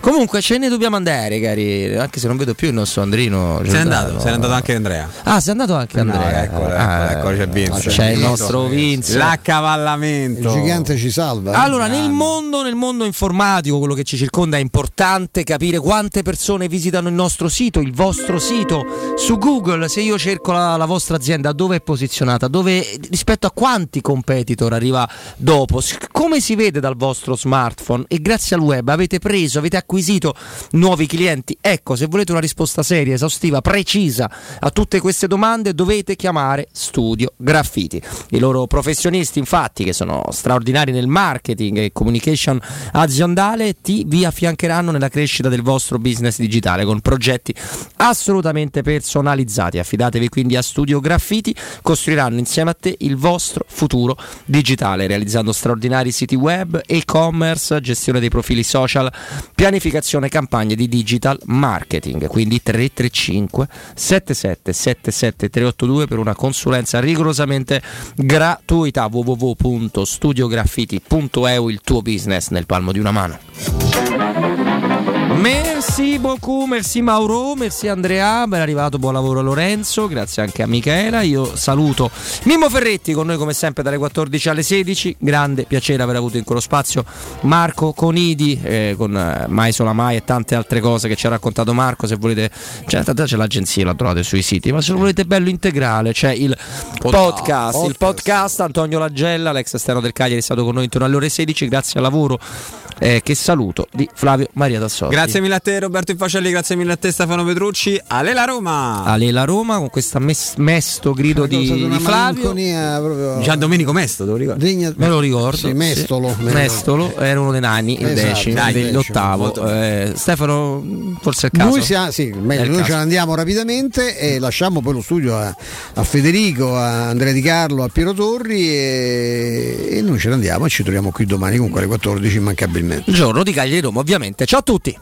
[SPEAKER 1] Comunque ce ne dobbiamo andare, cari, anche se non vedo più il nostro Andrino.
[SPEAKER 32] Se n'è andato, se n'è andato anche Andrea.
[SPEAKER 1] Ah, sei andato anche
[SPEAKER 32] No,
[SPEAKER 1] Andrea.
[SPEAKER 32] eccolo,
[SPEAKER 1] Ah,
[SPEAKER 32] eccolo, c'è Vince.
[SPEAKER 1] C'è il nostro Vince.
[SPEAKER 32] L'accavallamento.
[SPEAKER 2] Il gigante ci salva.
[SPEAKER 1] Allora, nel mondo, nel mondo informatico, quello che ci circonda è importante capire quante persone visitano il nostro sito, il vostro sito. Su Google, se io cerco la, la vostra azienda, dove è posizionata? Dove, rispetto a quanti competitor arriva dopo? Come si vede dal vostro smartphone? E grazie al web avete preso, avete acquisito nuovi clienti? Ecco, se volete una risposta seria, esaustiva, precisa a tutte queste domande, dovete chiamare Studio Graffiti. I loro professionisti, infatti, che sono straordinari nel marketing e communication aziendale, ti vi affiancheranno nella crescita del vostro business digitale con progetti assolutamente personalizzati. Affidatevi quindi a Studio Graffiti, costruiranno insieme a te il vostro futuro digitale, realizzando straordinari siti web, e-commerce, gestione dei profili social, pianificazione campagne di digital marketing. Quindi 335 7777 382 per una consulenza rigorosamente gratuita www.studiograffiti.eu il tuo business nel palmo di una mano. Merci beaucoup, merci Mauro, merci Andrea, ben arrivato, buon lavoro Lorenzo, grazie anche a Michela, io saluto Mimmo Ferretti con noi come sempre dalle 14 alle 16, grande piacere aver avuto in quello spazio Marco Conidi eh, con eh, Mai Sola Mai e tante altre cose che ci ha raccontato Marco, se volete, cioè, c'è l'agenzia, la trovate sui siti, ma se lo volete bello integrale c'è il podcast, il podcast. Antonio Lagella, l'ex esterno del Cagliari è stato con noi intorno alle ore 16, grazie al lavoro eh, che saluto di Flavio Maria Tassotti.
[SPEAKER 32] Grazie mille a te Roberto Infacelli, grazie mille a te Stefano Petrucci. Ale la Roma!
[SPEAKER 1] Ale la Roma con questo mesto grido di, di Flavio.
[SPEAKER 2] proprio
[SPEAKER 32] Gian Domenico Mesto, te lo ricordi?
[SPEAKER 2] degna-
[SPEAKER 1] Me lo ricordo.
[SPEAKER 2] Sì, Mestolo.
[SPEAKER 1] Sì. Mestolo era uno dei nani, il
[SPEAKER 2] Esatto,
[SPEAKER 1] decimo,
[SPEAKER 2] dai, decimo,
[SPEAKER 1] l'ottavo.
[SPEAKER 2] molto
[SPEAKER 1] Eh, Stefano, forse è il caso.
[SPEAKER 2] Noi, sia- sì, meglio,
[SPEAKER 1] il
[SPEAKER 2] noi ce
[SPEAKER 1] caso.
[SPEAKER 2] ne andiamo rapidamente e lasciamo poi lo studio a, a Federico, a Andrea Di Carlo, a Piero Torri e, e noi ce ne andiamo e ci troviamo qui domani comunque alle 14 immancabilmente.
[SPEAKER 1] Il giorno di Cagliari Roma, ovviamente. Ciao a tutti.